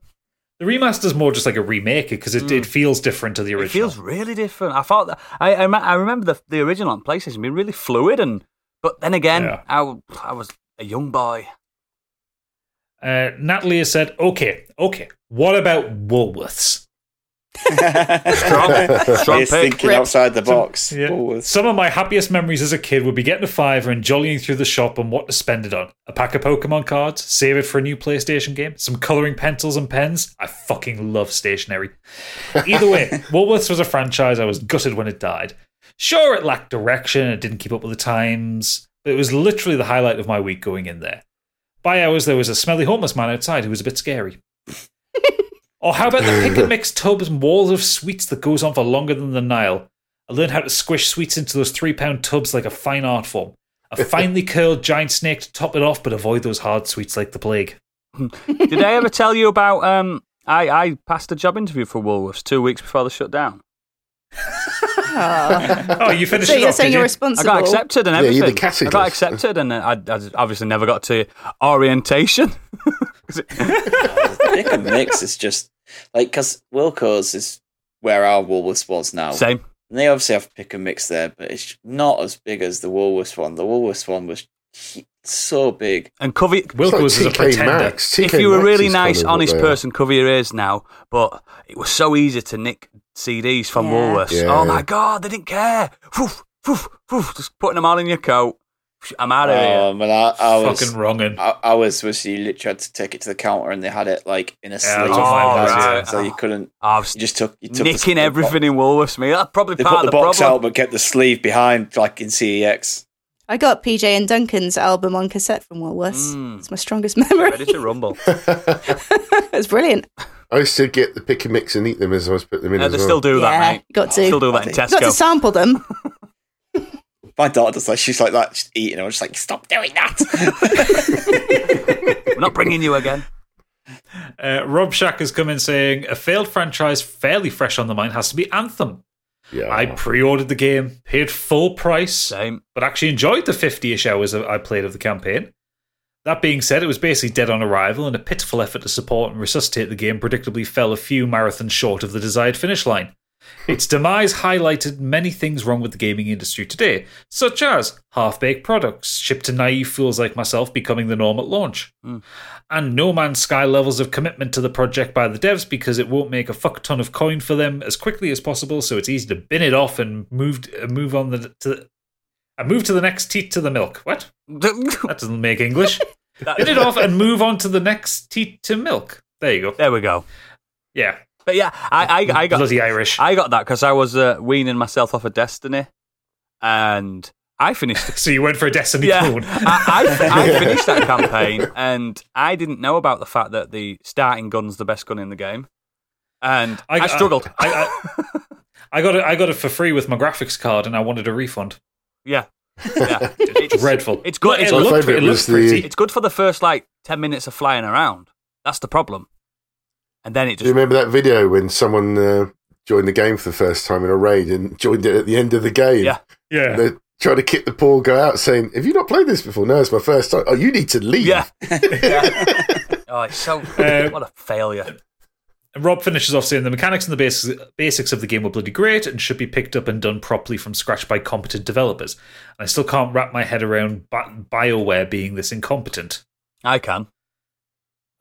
the remaster's more just like a remake because it, it feels different to the Mm. it original. feels really different. I thought that I I, I remember the the original on PlayStation being really fluid, and but then again, Yeah. I, w- I was a young boy. uh, Natalie has said, "Okay, okay. What about Woolworths? Strong, strong He's pick. thinking outside the box. Yeah. Some of my happiest memories as a kid would be getting a fiver and jollying through the shop and what to spend it on. A pack of Pokemon cards, save it for a new PlayStation game, some colouring pencils and pens. I fucking love stationery. Either way, Woolworths was a franchise I was gutted when it died. Sure, it lacked direction, it didn't keep up with the times, but it was literally the highlight of my week going in there. By hours, there was a smelly homeless man outside who was a bit scary. Or how about the pick and mix tubs and walls of sweets that goes on for longer than the Nile? I learned how to squish sweets into those three pound tubs like a fine art form. A finely curled giant snake to top it off, but avoid those hard sweets like the plague. Did I ever tell you about? Um, I I passed a job interview for Woolworths two weeks before the shutdown. Oh. Oh, you finished so it you're off, saying you're you? I got accepted and Yeah, you're everything. the category. I got accepted, and I, I obviously never got to orientation. Pick and mix is just like because Wilko's is where our Woolworths was now. Same. And they obviously have pick and mix there, but it's not as big as the Woolworths one. The Woolworths one was so big. And cover It's Wilko's like is a TK pretender. Maxx. if you were a really is kind nice, of honest person, cover your ears now. But it was so easy to nick CDs from Yeah. Woolworths. Yeah. Oh my god, they didn't care. Woof, woof, woof, just putting them all in your coat. I'm out of here. Um, and I, I was Fucking wronging. I, I was was you literally had to take it to the counter and they had it like in a Yeah, sleeve, that's what mine was, so- you couldn't. I was You just took you took the- nicking the everything box- in Woolworths. Me, that's probably They part put of the the box problem. out but kept the sleeve behind, like in E CEX. I got PJ and Duncan's album on cassette from Woolworths. Mm. It's my strongest memory. Ready to rumble. it's brilliant. I used to get the pick and mix and eat them as I was putting them in. Yeah, as they well. still do that, yeah, mate. got to Still to. do that in Got to sample them. My daughter does like she's like that, just eating. I'm just like, stop doing that. We're not bringing you again. Uh, Rob Shack has come in saying a failed franchise fairly fresh on the mind has to be Anthem. Yeah. I pre-ordered the game, paid full price, Same. but actually enjoyed the 50-ish hours that I played of the campaign. That being said, it was basically dead on arrival, and a pitiful effort to support and resuscitate the game predictably fell a few marathons short of the desired finish line. Its demise highlighted many things wrong with the gaming industry today, such as half baked products, shipped to naive fools like myself becoming the norm at launch, and No Man's Sky levels of commitment to the project by the devs because it won't make a fuck ton of coin for them as quickly as possible, so it's easy to bin it off and move, uh, move on the, to. And move to the next teat to the milk. What? That doesn't make English. Bin it off and move on to the next teat to milk. There you go. there we go. Yeah. But yeah, I, I, I got Bloody Irish. I got that because I was uh, weaning myself off of Destiny, and I finished. so you went for a Destiny yeah, clone. I, I, I finished that campaign, and I didn't know about the fact that the starting gun's the best gun in the game, and I, struggled. I, I, I got it. I got it for free with my graphics card, and I wanted a refund. yeah, yeah, it's Dreadful. It's good. It's it My good. looked, favourite it was looked the- pretty. It's good for the first like ten minutes of flying around. That's the problem, and then it Do you just remember that video when someone uh, joined the game for the first time in a raid and joined it at the end of the game? Yeah. Yeah. They're trying to kick the poor guy out, saying, "Have you not played this before? No, it's my first time. Oh, you need to leave." yeah. oh, it's so Uh, what a failure. And Rob finishes off saying the mechanics and the basics, basics of the game were bloody great and should be picked up and done properly from scratch by competent developers. And I still can't wrap my head around BioWare being this incompetent. I can.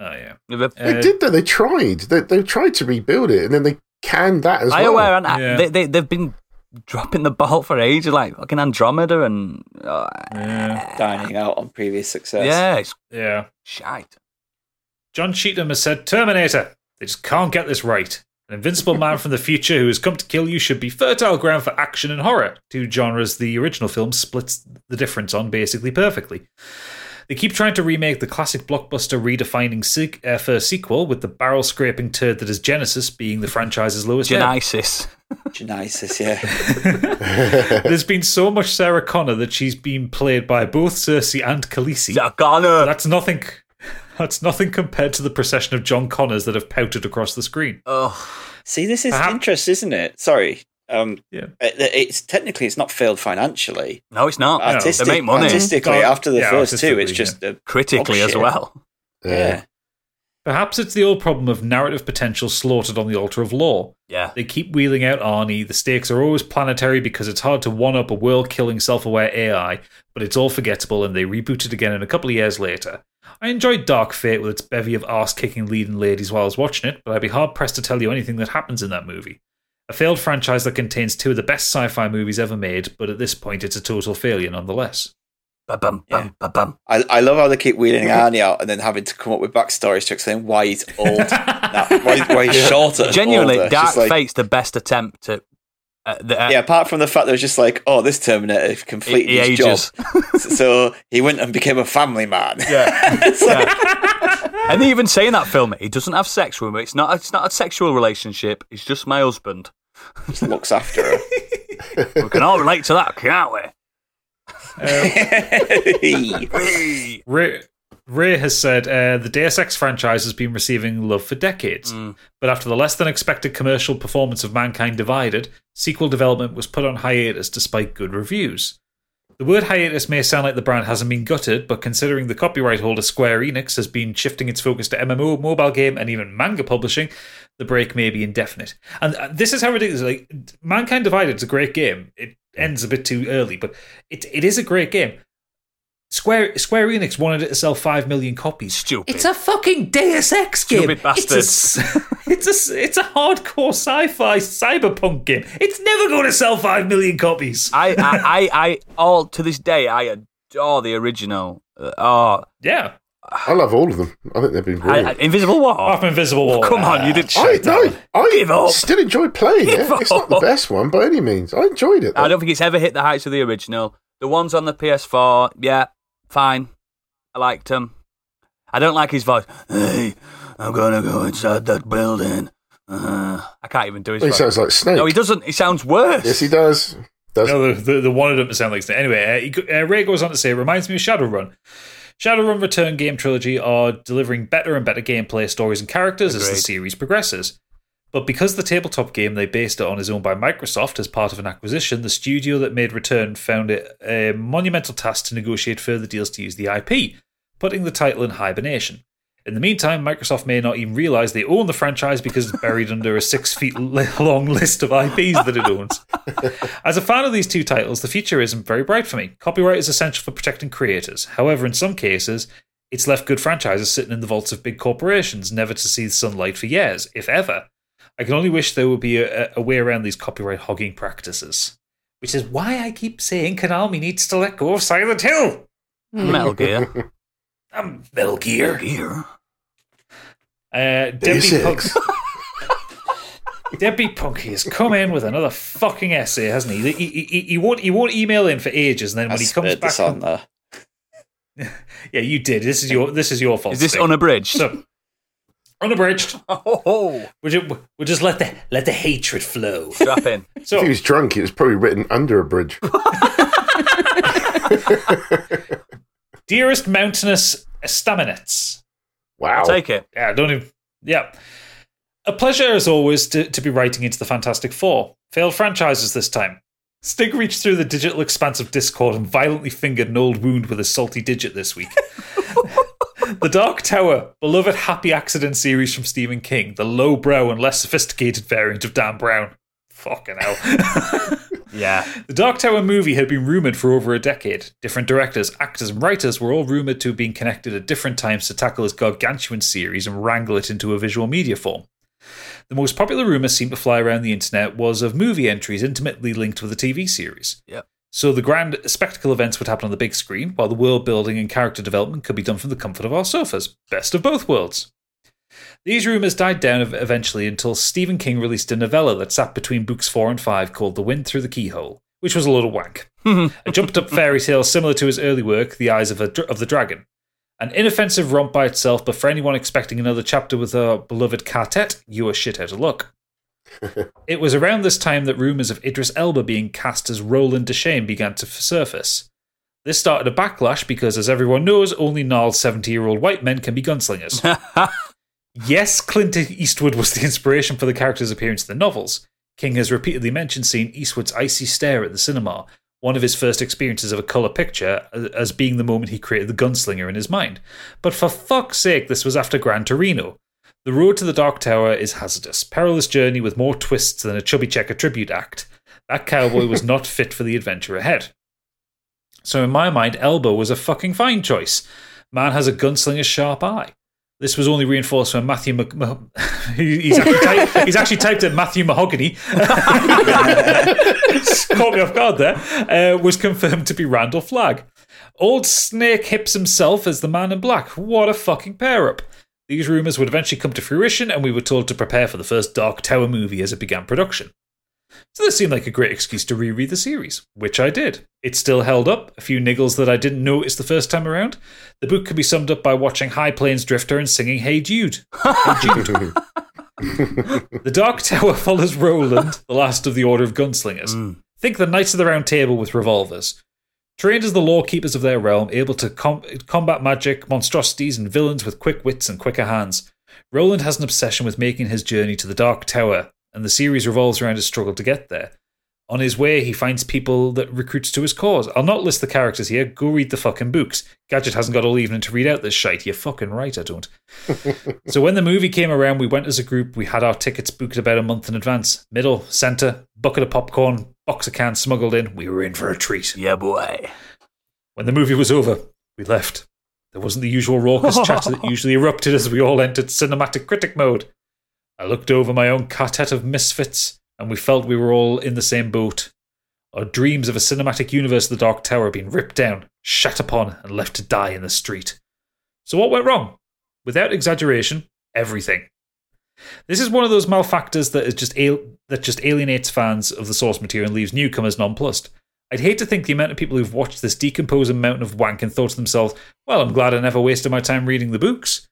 Oh, yeah. Uh, They did though. They tried. They, they tried to rebuild it, and then they canned that as BioWare, well. and Yeah. they, they, they've been dropping the ball for ages, like fucking Andromeda and. Uh, Yeah. Dining out on previous success. yeah, it's Yeah. shite. John Cheatham has said, Terminator. They just can't get this right. An invincible man from the future who has come to kill you should be fertile ground for action and horror. Two genres the original film splits the difference on basically perfectly. They keep trying to remake the classic blockbuster redefining se- uh, first sequel with the barrel scraping turd that is Genisys being the franchise's lowest. Genisys. Genisys, yeah. There's been so much Sarah Connor that she's been played by both Cersei and Khaleesi. Zakana. That's nothing. That's nothing compared to the procession of John Connors that have pouted across the screen. Oh, See, this is Perhaps- interest, isn't it? Sorry. Um, Yeah. it- it's technically it's not failed financially. no, it's not. Artistic, they make money artistically, God, after the yeah, first two, it's artistically, just a, critically as shit. well. yeah. Perhaps it's the old problem of narrative potential slaughtered on the altar of lore. Yeah. They keep wheeling out Arnie. The stakes are always planetary because it's hard to one up a world killing, self aware AI, but it's all forgettable and they reboot it again in a couple of years later. I enjoyed Dark Fate with its bevy of ass kicking leading ladies while I was watching it, but I'd be hard pressed to tell you anything that happens in that movie. A failed franchise that contains two of the best sci fi movies ever made, but at this point it's a total failure nonetheless. Ba-bum, Yeah. bum, ba-bum. I, I love how they keep wheeling Arnie out and then having to come up with backstories to explain why he's old, now, why, why he's shorter. Genuinely, older. Dark like, Fate's the best attempt to Uh, the, uh, Yeah, apart from the fact that it was just like, oh, this Terminator completed he his ages. job, so he went and became a family man. Yeah. It's like- yeah. And they even say in that film, he doesn't have sex with me. It's not. It's not a sexual relationship. It's just my husband. just looks after her. We can all relate to that, can't we? Hey. Ray, Ray has said uh, the Deus Ex franchise has been receiving love for decades, but after the less than expected commercial performance of Mankind Divided, sequel development was put on hiatus despite good reviews. The word hiatus may sound like the brand hasn't been gutted, but considering the copyright holder Square Enix has been shifting its focus to MMO, mobile game, and even manga publishing, the break may be indefinite. And uh, this is how ridiculous. Like Mankind Divided is a great game. It ends a bit too early, but it it is a great game. Square Square Enix wanted it to sell five million copies. Stupid. It's a fucking Deus Ex game. Stupid It's a, it's a it's a hardcore sci-fi cyberpunk game. It's never going to sell five million copies. I, I, I, I, all to this day, I adore the original. Uh, oh, Yeah, I love all of them. I think they've been I, brilliant. I- Invisible War. off Invisible War. Come on, you did. I, shit. no, I Give up. still enjoy playing Give it. It's not the best one by any means. I enjoyed it. I don't think it's ever hit the heights of the original. The ones on the PS4, yeah, fine. I liked them. I don't like his voice. Hey, I'm gonna go inside that building. Uh, I can't even do his he voice. sounds like Snake. No, he doesn't. He sounds worse. Yes, he does. Does No, the, the, the wanted him to sound like Snake. Anyway, uh, he, uh, Ray goes on to say, it reminds me of Shadowrun. Shadowrun Return game trilogy are delivering better and better gameplay, stories, and characters as the series progresses. But because the tabletop game they based it on is owned by Microsoft as part of an acquisition, the studio that made Return found it a monumental task to negotiate further deals to use the IP, putting the title in hibernation. In the meantime, Microsoft may not even realize they own the franchise because it's buried under a six feet long list of IPs that it owns. As a fan of these two titles, the future isn't very bright for me. Copyright is essential for protecting creators. However, in some cases, it's left good franchises sitting in the vaults of big corporations, never to see the sunlight for years, if ever. I can only wish there would be a, a way around these copyright hogging practices. Which is why I keep saying Konami needs to let go of Silent Hill. Metal Gear. Um, Metal Gear. Gear. Uh, Deus Debbie, Punk- Debbie Punky has come in with another fucking essay, hasn't he? He, he, he, he won't he won't email in for ages, and then I when he comes back, this on there. yeah, you did. This is your this is your fault. Is this Stig. unabridged? so unabridged? oh, We'll just, we'll just let the let the hatred flow. strap in. If he was drunk, it was probably written under a bridge. dearest mountainous estaminets. Wow. Take it. Yeah, don't even. Yeah. A pleasure, as always, to, to be writing into the Fantastic Four. Failed franchises this time. Stig reached through the digital expanse of Discord and violently fingered an old wound with a salty digit this week. The Dark Tower, beloved Happy Accident series from Stephen King, the lowbrow and less sophisticated variant of Dan Brown. Fucking hell. Yeah. The Dark Tower movie had been rumored for over a decade. Different directors, actors, and writers were all rumored to have been connected at different times to tackle this gargantuan series and wrangle it into a visual media form. The most popular rumor seemed to fly around the internet was of movie entries intimately linked with the TV series. Yep. So the grand spectacle events would happen on the big screen, while the world building and character development could be done from the comfort of our sofas. Best of both worlds. These rumours died down eventually until Stephen King released a novella that sat between books four and five called The Wind Through the Keyhole, which was a lot of wank. a jumped up fairy tale similar to his early work, The Eyes of, a, of the Dragon. An inoffensive romp by itself, but for anyone expecting another chapter with our beloved quartet, you are shit out of luck. it was around this time that rumours of Idris Elba being cast as Roland Deschain began to surface. This started a backlash because, as everyone knows, only gnarled 70 year old white men can be gunslingers. Yes, Clint Eastwood was the inspiration for the character's appearance in the novels. King has repeatedly mentioned seeing Eastwood's icy stare at the cinema, one of his first experiences of a colour picture, as being the moment he created the gunslinger in his mind. But for fuck's sake, this was after Gran Torino. The road to the Dark Tower is hazardous, perilous journey with more twists than a Chubby Checker tribute act. That cowboy was not fit for the adventure ahead. So in my mind, Elba was a fucking fine choice. Man has a gunslinger's sharp eye. This was only reinforced when Matthew Mc- Mah- he's, actually typed, he's actually typed it Matthew Mahogany. Caught me off guard there. Uh, was confirmed to be Randall Flagg. Old Snake Hips himself as the Man in Black. What a fucking pair up. These rumours would eventually come to fruition, and we were told to prepare for the first Dark Tower movie as it began production. So this seemed like a great excuse to reread the series, which I did. It still held up, a few niggles that I didn't notice the first time around. The book could be summed up by watching High Plains Drifter and singing Hey Jude. Hey Jude. the Dark Tower follows Roland, the last of the Order of Gunslingers. Mm. Think the Knights of the Round Table with revolvers. Trained as the law keepers of their realm, able to com- combat magic, monstrosities, and villains with quick wits and quicker hands, Roland has an obsession with making his journey to the Dark Tower, and the series revolves around his struggle to get there. On his way, he finds people that recruits to his cause. I'll not list the characters here. Go read the fucking books. Gadget hasn't got all evening to read out this shite. You're fucking right, I don't. so when the movie came around, we went as a group. We had our tickets booked about a month in advance. Middle, centre, bucket of popcorn, box of cans smuggled in. We were in for a treat. Yeah, boy. When the movie was over, we left. There wasn't the usual raucous chatter that usually erupted as we all entered cinematic critic mode. I looked over my own quartet of misfits, and we felt we were all in the same boat. Our dreams of a cinematic universe of the Dark Tower being ripped down, shat upon, and left to die in the street. So what went wrong? Without exaggeration, everything. This is one of those malfactors that is just al- that just alienates fans of the source material and leaves newcomers nonplussed. I'd hate to think the amount of people who've watched this decomposing mountain of wank and thought to themselves, well, I'm glad I never wasted my time reading the books.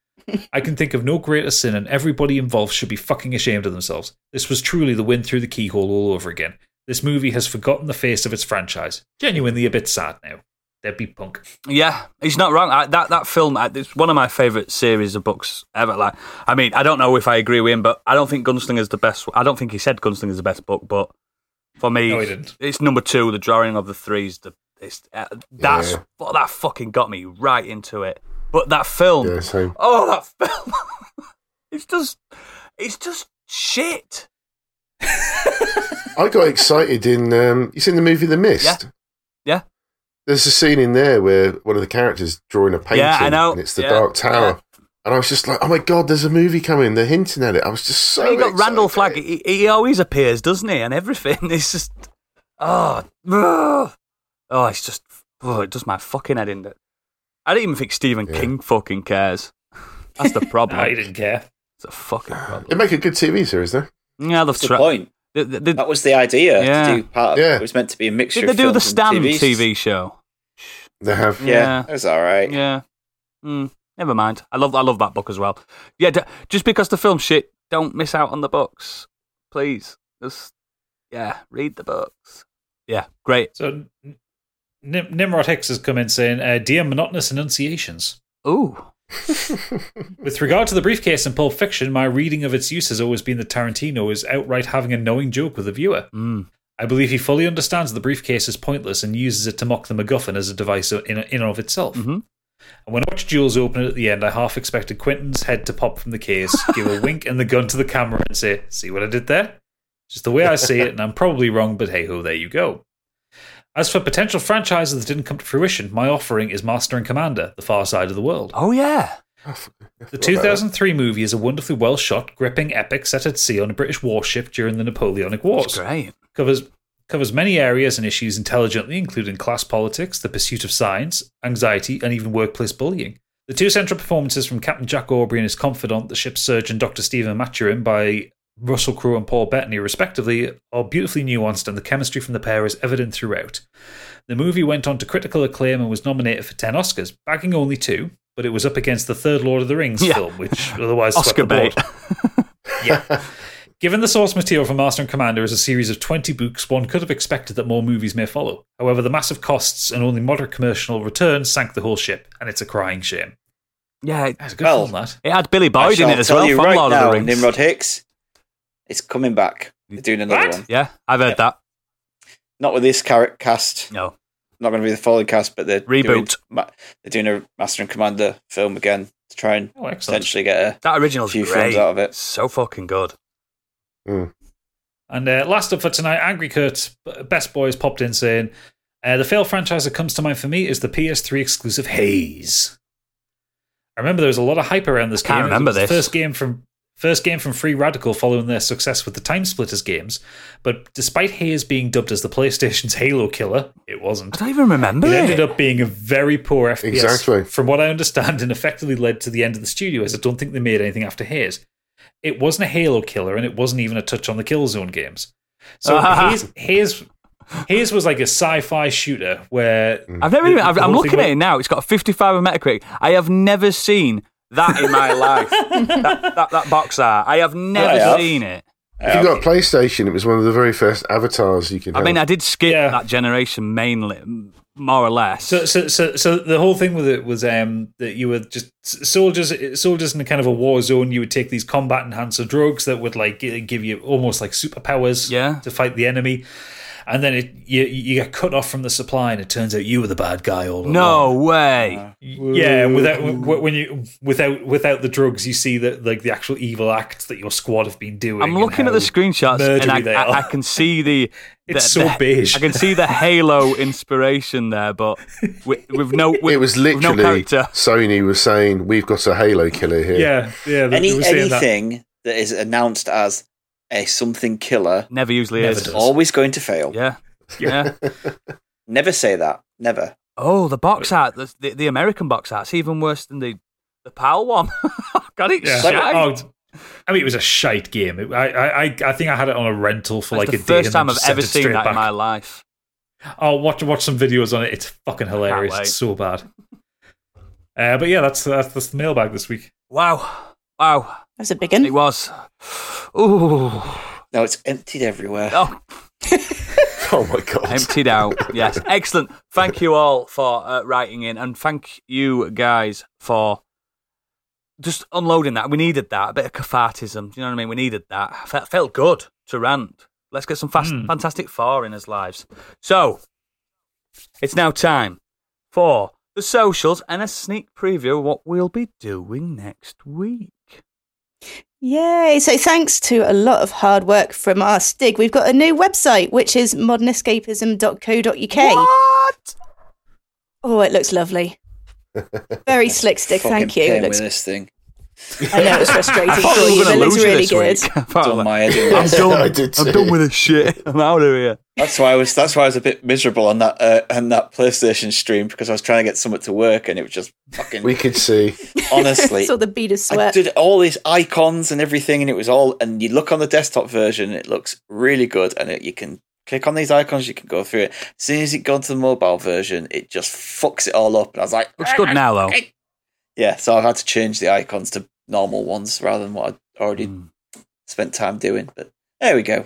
I can think of no greater sin, and everybody involved should be fucking ashamed of themselves. This was truly the wind through the keyhole all over again. This movie has forgotten the face of its franchise. Genuinely a bit sad now. Debbie Punk. Yeah, he's not wrong. I, that that film, I- it's one of my favourite series of books ever. Like, I mean, I don't know if I agree with him, but I don't think Gunslinger's the best. I don't think he said Gunslinger's the best book, but for me, No, he didn't. it's number two. The drawing of the threes. The it's uh, that's Yeah. what that fucking got me right into it. But that film, Yeah, same. oh, that film, it's just, it's just shit. I got excited in. Um, you seen the movie The Mist? Yeah. yeah. There's a scene in there where one of the characters drawing a painting. Yeah, I know. And it's the Yeah, Dark Tower. yeah. And I was just like, oh my god, there's a movie coming. They're hinting at it. I was just so. you got Randall Flagg. He, he always appears, doesn't he? And everything. It's just, oh, oh, it's just, oh, it does my fucking head in. I don't even think Stephen Yeah. King fucking cares. That's the problem. I didn't care. It's a fucking They problem. make a good TV series, though. Yeah, That's the tried. point. They, they, they, That was the idea Yeah. to do part. Of, Yeah. It was meant to be a mixture. did they do the films and Stand TVs. TV show? They have. Yeah, Yeah. it was all right. Yeah. Mm, never mind. I love I love that book as well. Yeah, d- just because the film shit, don't miss out on the books, please. Just yeah, read the books. Yeah, great. So Nim- Nimrod Hicks has come in saying, uh, "Dear monotonous enunciations." Ooh, With regard to the briefcase in Pulp Fiction, my reading of its use has always been that Tarantino is outright having a knowing joke with the viewer. mm. I believe he fully understands the briefcase is pointless and uses it to mock the MacGuffin as a device in, in and of itself. Mhm. And when I watched Jules open it at the end, I half expected Quentin's head to pop from the case, give a wink and the gun to the camera, and say, "See what I did there?" Just the way I see it, and I'm probably wrong, but hey ho, there you go. As for potential franchises that didn't come to fruition, my offering is Master and Commander: The Far Side of the World. oh yeah, The 2003 movie is a wonderfully well shot, gripping epic set at sea on a British warship during the Napoleonic it's Wars. great. Covers covers many areas and issues intelligently, including class politics, the pursuit of science, anxiety, and even workplace bullying. The two central performances from Captain Jack Aubrey and his confidant, the ship's surgeon Dr. Stephen Maturin, by Russell Crowe and Paul Bettany, respectively, are beautifully nuanced, and the chemistry from the pair is evident throughout. The movie went on to critical acclaim and was nominated for 10 Oscars, bagging only two, but it was up against the third Lord of the Rings Yeah. film, which otherwise Oscar swept the board. bait. Yeah. Given the source material for Master and Commander is a series of 20 books, one could have expected that more movies may follow. However, the massive costs and only moderate commercial returns sank the whole ship, and it's a crying shame. yeah, it, That's a good Well, film, that. it had Billy Boyd in it as well from right Lord now, of the Rings. Nimrod Hicks. It's coming back. They're doing another What? one. Yeah, I've heard Yeah. that. Not with this character cast. No, Not going to be the following cast, but they're Doing, Reboot. ma- they're doing a Master and Commander film again to try and Oh, excellent. potentially get that original Few great. films out of it. So fucking good. And uh, last up for tonight, Angry Kurt, b- Best Boys, popped in saying, uh, The failed franchise that comes to mind for me is the PS3 exclusive Haze. I remember there was a lot of hype around this Can't game. remember it was this. The first game from first game from Free Radical following their success with the TimeSplitters games. But despite Haze being dubbed as the PlayStation's Halo killer, it wasn't. I don't even remember It it. ended up being a very poor FPS, Exactly. from what I understand, and effectively led to the end of the studio, as I don't think they made anything after Haze. It wasn't a Halo killer, and it wasn't even a touch on the Killzone games. So his his his was like a sci-fi shooter where I've never even. I've, I'm looking thing at it now. It's got a 55 on Metacritic. I have never seen that in my life. that, that, that box art. I have never I have. seen it. If you got a PlayStation, it was one of the very first avatars you could I have. mean, I did skip Yeah. that generation mainly, more or less. So, so, so, so the whole thing with it was um, that you were just soldiers, soldiers in a kind of a war zone. You would take these combat enhancer drugs that would like give you almost like superpowers, Yeah. to fight the enemy. And then it, you you get cut off from the supply, and it turns out you were the bad guy all along. no way. Yeah, without when you without without the drugs, you see that like the actual evil acts that your squad have been doing. I'm looking at the how screenshots and I, I. I can see the. It's the- so the- beige. I can see the Halo inspiration there, but with, with no. With, it was with no literally character. Sony was saying, "We've got a Halo killer here." Yeah, yeah. Any they were saying that. anything that is announced as a something killer Never usually Never is. does. always going to fail. Yeah. Yeah. Never say that. Never. Oh, the box art, the, the, the American box art's even worse than the the PAL one. Got it Yeah. shite. Oh, I mean, it was a shite game. It- I, I, I- I think I had it on a rental for That's like the a day. first time I've ever seen straight that in my life. I'll watch watch some videos on it. It's fucking hilarious. It's so bad. Uh, but yeah, that's, that's that's the mailbag this week. Wow. Wow. That's a big one. It was. Ooh. No, it's emptied everywhere. Oh, Oh my god! emptied out. Yes. Excellent. Thank you all for uh, writing in and thank you guys for just unloading that. We needed that. A bit of cathartism. Do you know what I mean? We needed that. Felt, felt good to rant. Let's get some fast, Mm. fantastic four in his lives. So, it's now time for the socials and a sneak preview of what we'll be doing next week. Yay! So thanks to a lot of hard work from our Stig, we've got a new website, which is modernescapism.co.uk. What? Oh, it looks lovely. Very slick, Stig. Thank you. pain It looks, with this thing. I know it's frustrating I for you, but going it to looks lose you really good. Done my head I'm this. done. I did I'm done with this shit. I'm out of here. That's why I was. That's why I was a bit miserable on that uh, on that PlayStation stream because I was trying to get something to work and it was just fucking. We could see. honestly, Saw the bead of sweat. I sweat. did all these icons and everything, and it was all. And you look on the desktop version, it looks really good, and it, you can click on these icons, you can go through it. As soon as it got to the mobile version, it just fucks it all up. And I was like, Looks good now, though. yeah. So I've had to change the icons to normal ones rather than what I'd already Mm. spent time doing. But there we go.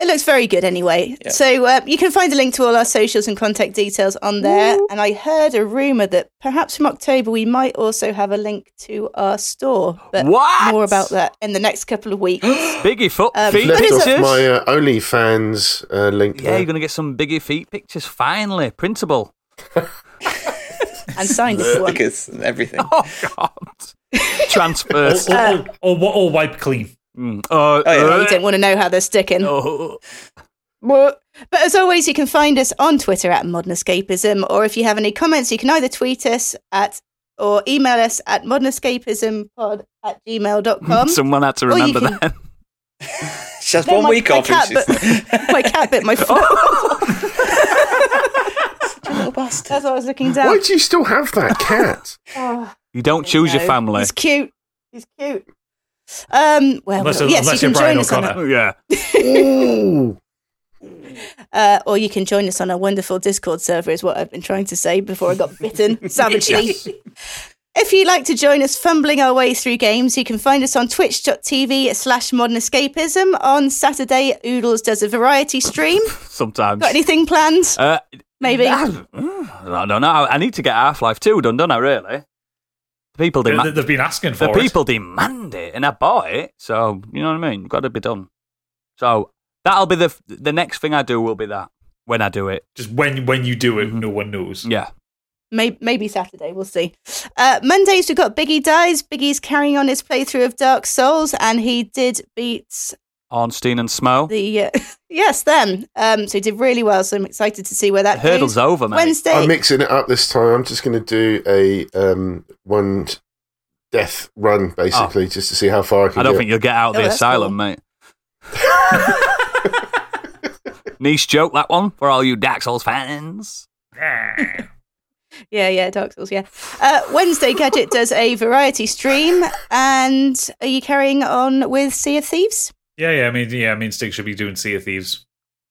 It looks very good anyway. Yeah. So uh, you can find a link to all our socials and contact details on there. And I heard a rumor that perhaps from October we might also have a link to our store. But What? more about that in the next couple of weeks. Biggie foot Um, feet But Left off pictures. my uh, OnlyFans uh, link. yeah, there. you're going to get some biggie feet pictures finally. Printable. and signed if you want. Stickers and everything. Oh, God. Transfers. Or, or, or, or, or wipe clean. Mm. Uh, Oh, yeah. You uh, don't want to know how they're sticking. oh. But but as always, you can find us on Twitter at Modern Escapism, or if you have any comments, you can either tweet us at or email us at modernescapismpod at gmail.com. Someone had to remember can- that. Just one my- week my off. and cat she's- my cat bit my foot. little bastard. That's what I was looking down. Why do you still have that cat? Oh, You don't choose your family. He's cute. He's cute. Um, well, Unless- well, yes, unless you you're can Brian join us on O'Connor. Yeah. Uh, or you can join us on our wonderful Discord server, is what I've been trying to say before I got bitten savagely. If you'd like to join us fumbling our way through games, you can find us on twitch.tv slash modern escapism. On Saturday, Oodles does a variety stream. Sometimes. Got anything planned? Uh, Maybe. I don't know. I need to get Half Life 2 done, don't I, really? The people, They, demand, they've been asking for the it. people demand it, and I bought it, so you know what I mean? Got to be done. So that'll be the the next thing I do will be that when I do it. Just when when you do it, Mhm. no one knows. Yeah. Maybe, maybe Saturday, we'll see. Uh, Mondays, we've got Biggie Dies. Biggie's carrying on his playthrough of Dark Souls, and he did beat Ornstein and Smough. the. Uh, yes, them. Um, so he did really well, so I'm excited to see where that Hurdle's goes. over, mate. Wednesday. I'm mixing it up this time. I'm just going to do a um, one death run, basically, just to see how far I can I don't get. think you'll get out of Oh, the asylum, cool. mate. nice joke, that one, for all you Dark Souls fans. Yeah, yeah, Dark Souls, yeah. Uh, Wednesday, Gadget does a variety stream. And are you carrying on with Sea of Thieves? Yeah, yeah. I mean, yeah. I mean, Stig should be doing Sea of Thieves.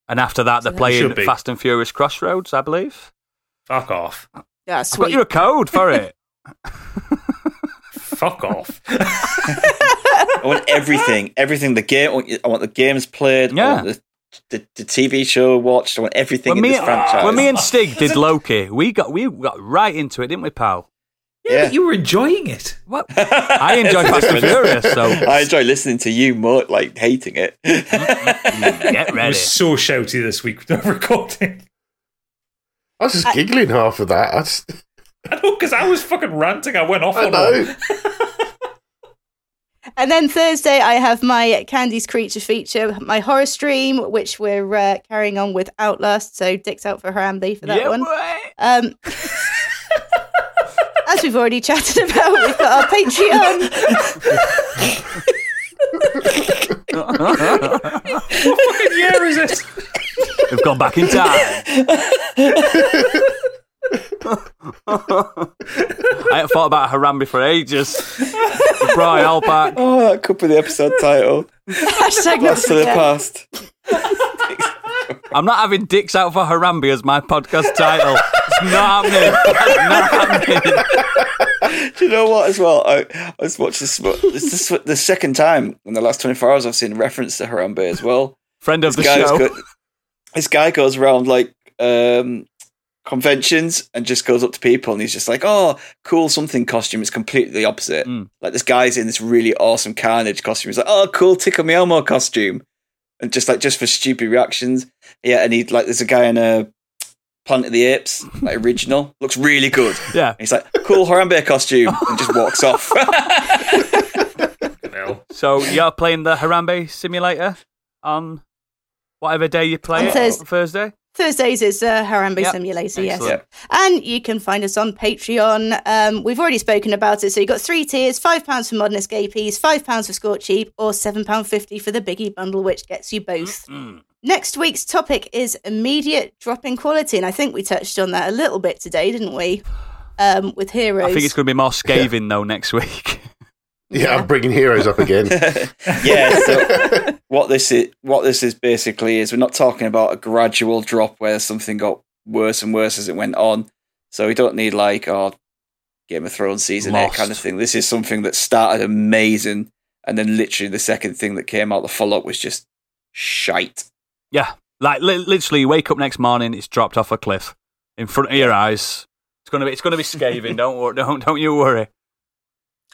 And after that, they're Should playing be. Fast and Furious Crossroads, I believe. Fuck off. Yeah, I've got sweet. you a code for it. Fuck off. I want everything, everything. The game. I want- the games played. Yeah. the, the, the TV show watched. I want everything when in me, this franchise. when me and Stig did Loki, we got we got right into it, didn't we, pal? Yeah, Yeah. but you were enjoying it. What? I enjoy Fast and Furious, so I enjoy listening to you more, like hating it. get I ready. was so shouty this week with the recording. I was just giggling half of that. I, just, I know, because I was fucking ranting. I went off I on know. And then Thursday, I have my Candy's Creature feature, my horror stream, which we're uh, carrying on with Outlast. So dicks out for Harambe for that yeah, one. Um, as we've already chatted about, we've got our Patreon. What fucking year is it? We've gone back in time. I haven't thought about Harambe for ages. Brian brought it all back. oh, that could be the episode title. Hashtag not Blast to the past. I'm not having dicks out for Harambe as my podcast title. It's not happening. It's not happening. Do you know what? As well, I, I was watching this. This is the second time in the last 24 hours I've seen reference to Harambe as well. Friend of the This guy's show. go- this guy goes around like um, conventions and just goes up to people and he's just like, "Oh, cool something costume." It's completely the opposite. Mm. Like this guy's in this really awesome Carnage costume. He's like, "Oh, cool Tickle Me Elmo costume," and just like just for stupid reactions. Yeah, and he like there's a guy in a Planet of the Apes, like original, looks really good. Yeah. And he's like, "Cool Harambe costume," and just walks off. So you're playing the Harambe simulator on whatever day you play On it? Thurs- Thursday? Thursdays is uh, Harambe Yep. Simulator, yes. Excellent. And you can find us on Patreon. Um, we've already spoken about it. So you've got three tiers £5 for Modern Escapees, £5 for Scorched Sheep, or £7.50 for the Biggie Bundle, which gets you both. Mm. Next week's topic is immediate drop in quality. And I think we touched on that a little bit today, didn't we? Um, with Heroes. I think it's going to be more scathing though next week. Yeah, I'm bringing heroes up again. yeah. So what this is, what this is basically is, we're not talking about a gradual drop where something got worse and worse as it went on. So we don't need like our Game of Thrones season eight kind of thing. This is something that started amazing, and then literally the second thing that came out, the follow up was just shite. yeah. Like li- literally, you wake up next morning, it's dropped off a cliff in front of your eyes. It's gonna be, it's gonna be scathing. don't worry, don't, don't you worry.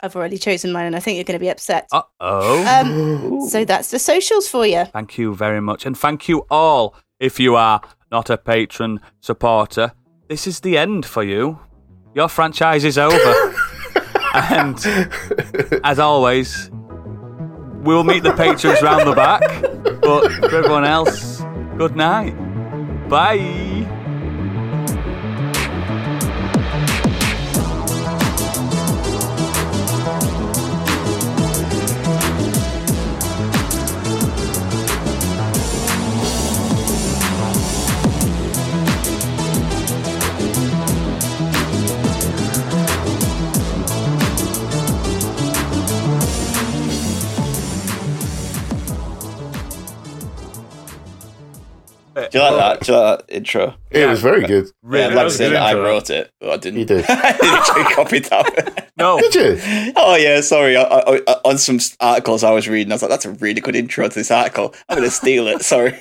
I've already chosen mine, and I think you're going to be upset. Uh oh. Um, so that's the socials for you. Thank you very much. And thank you all if you are not a patron supporter. This is the end for you. Your franchise is over. and as always, we'll meet the patrons round the back. But for everyone else, good night. Bye. Do you like that? Do you like that intro? It was very good. Really, yeah, that like I was a said, good I intro. wrote it, but I didn't. You did. I literally copied that. No. Did you? oh yeah, sorry. I, I, I, on some articles I was reading, I was like, "That's a really good intro to this article." I'm going to steal it. Sorry.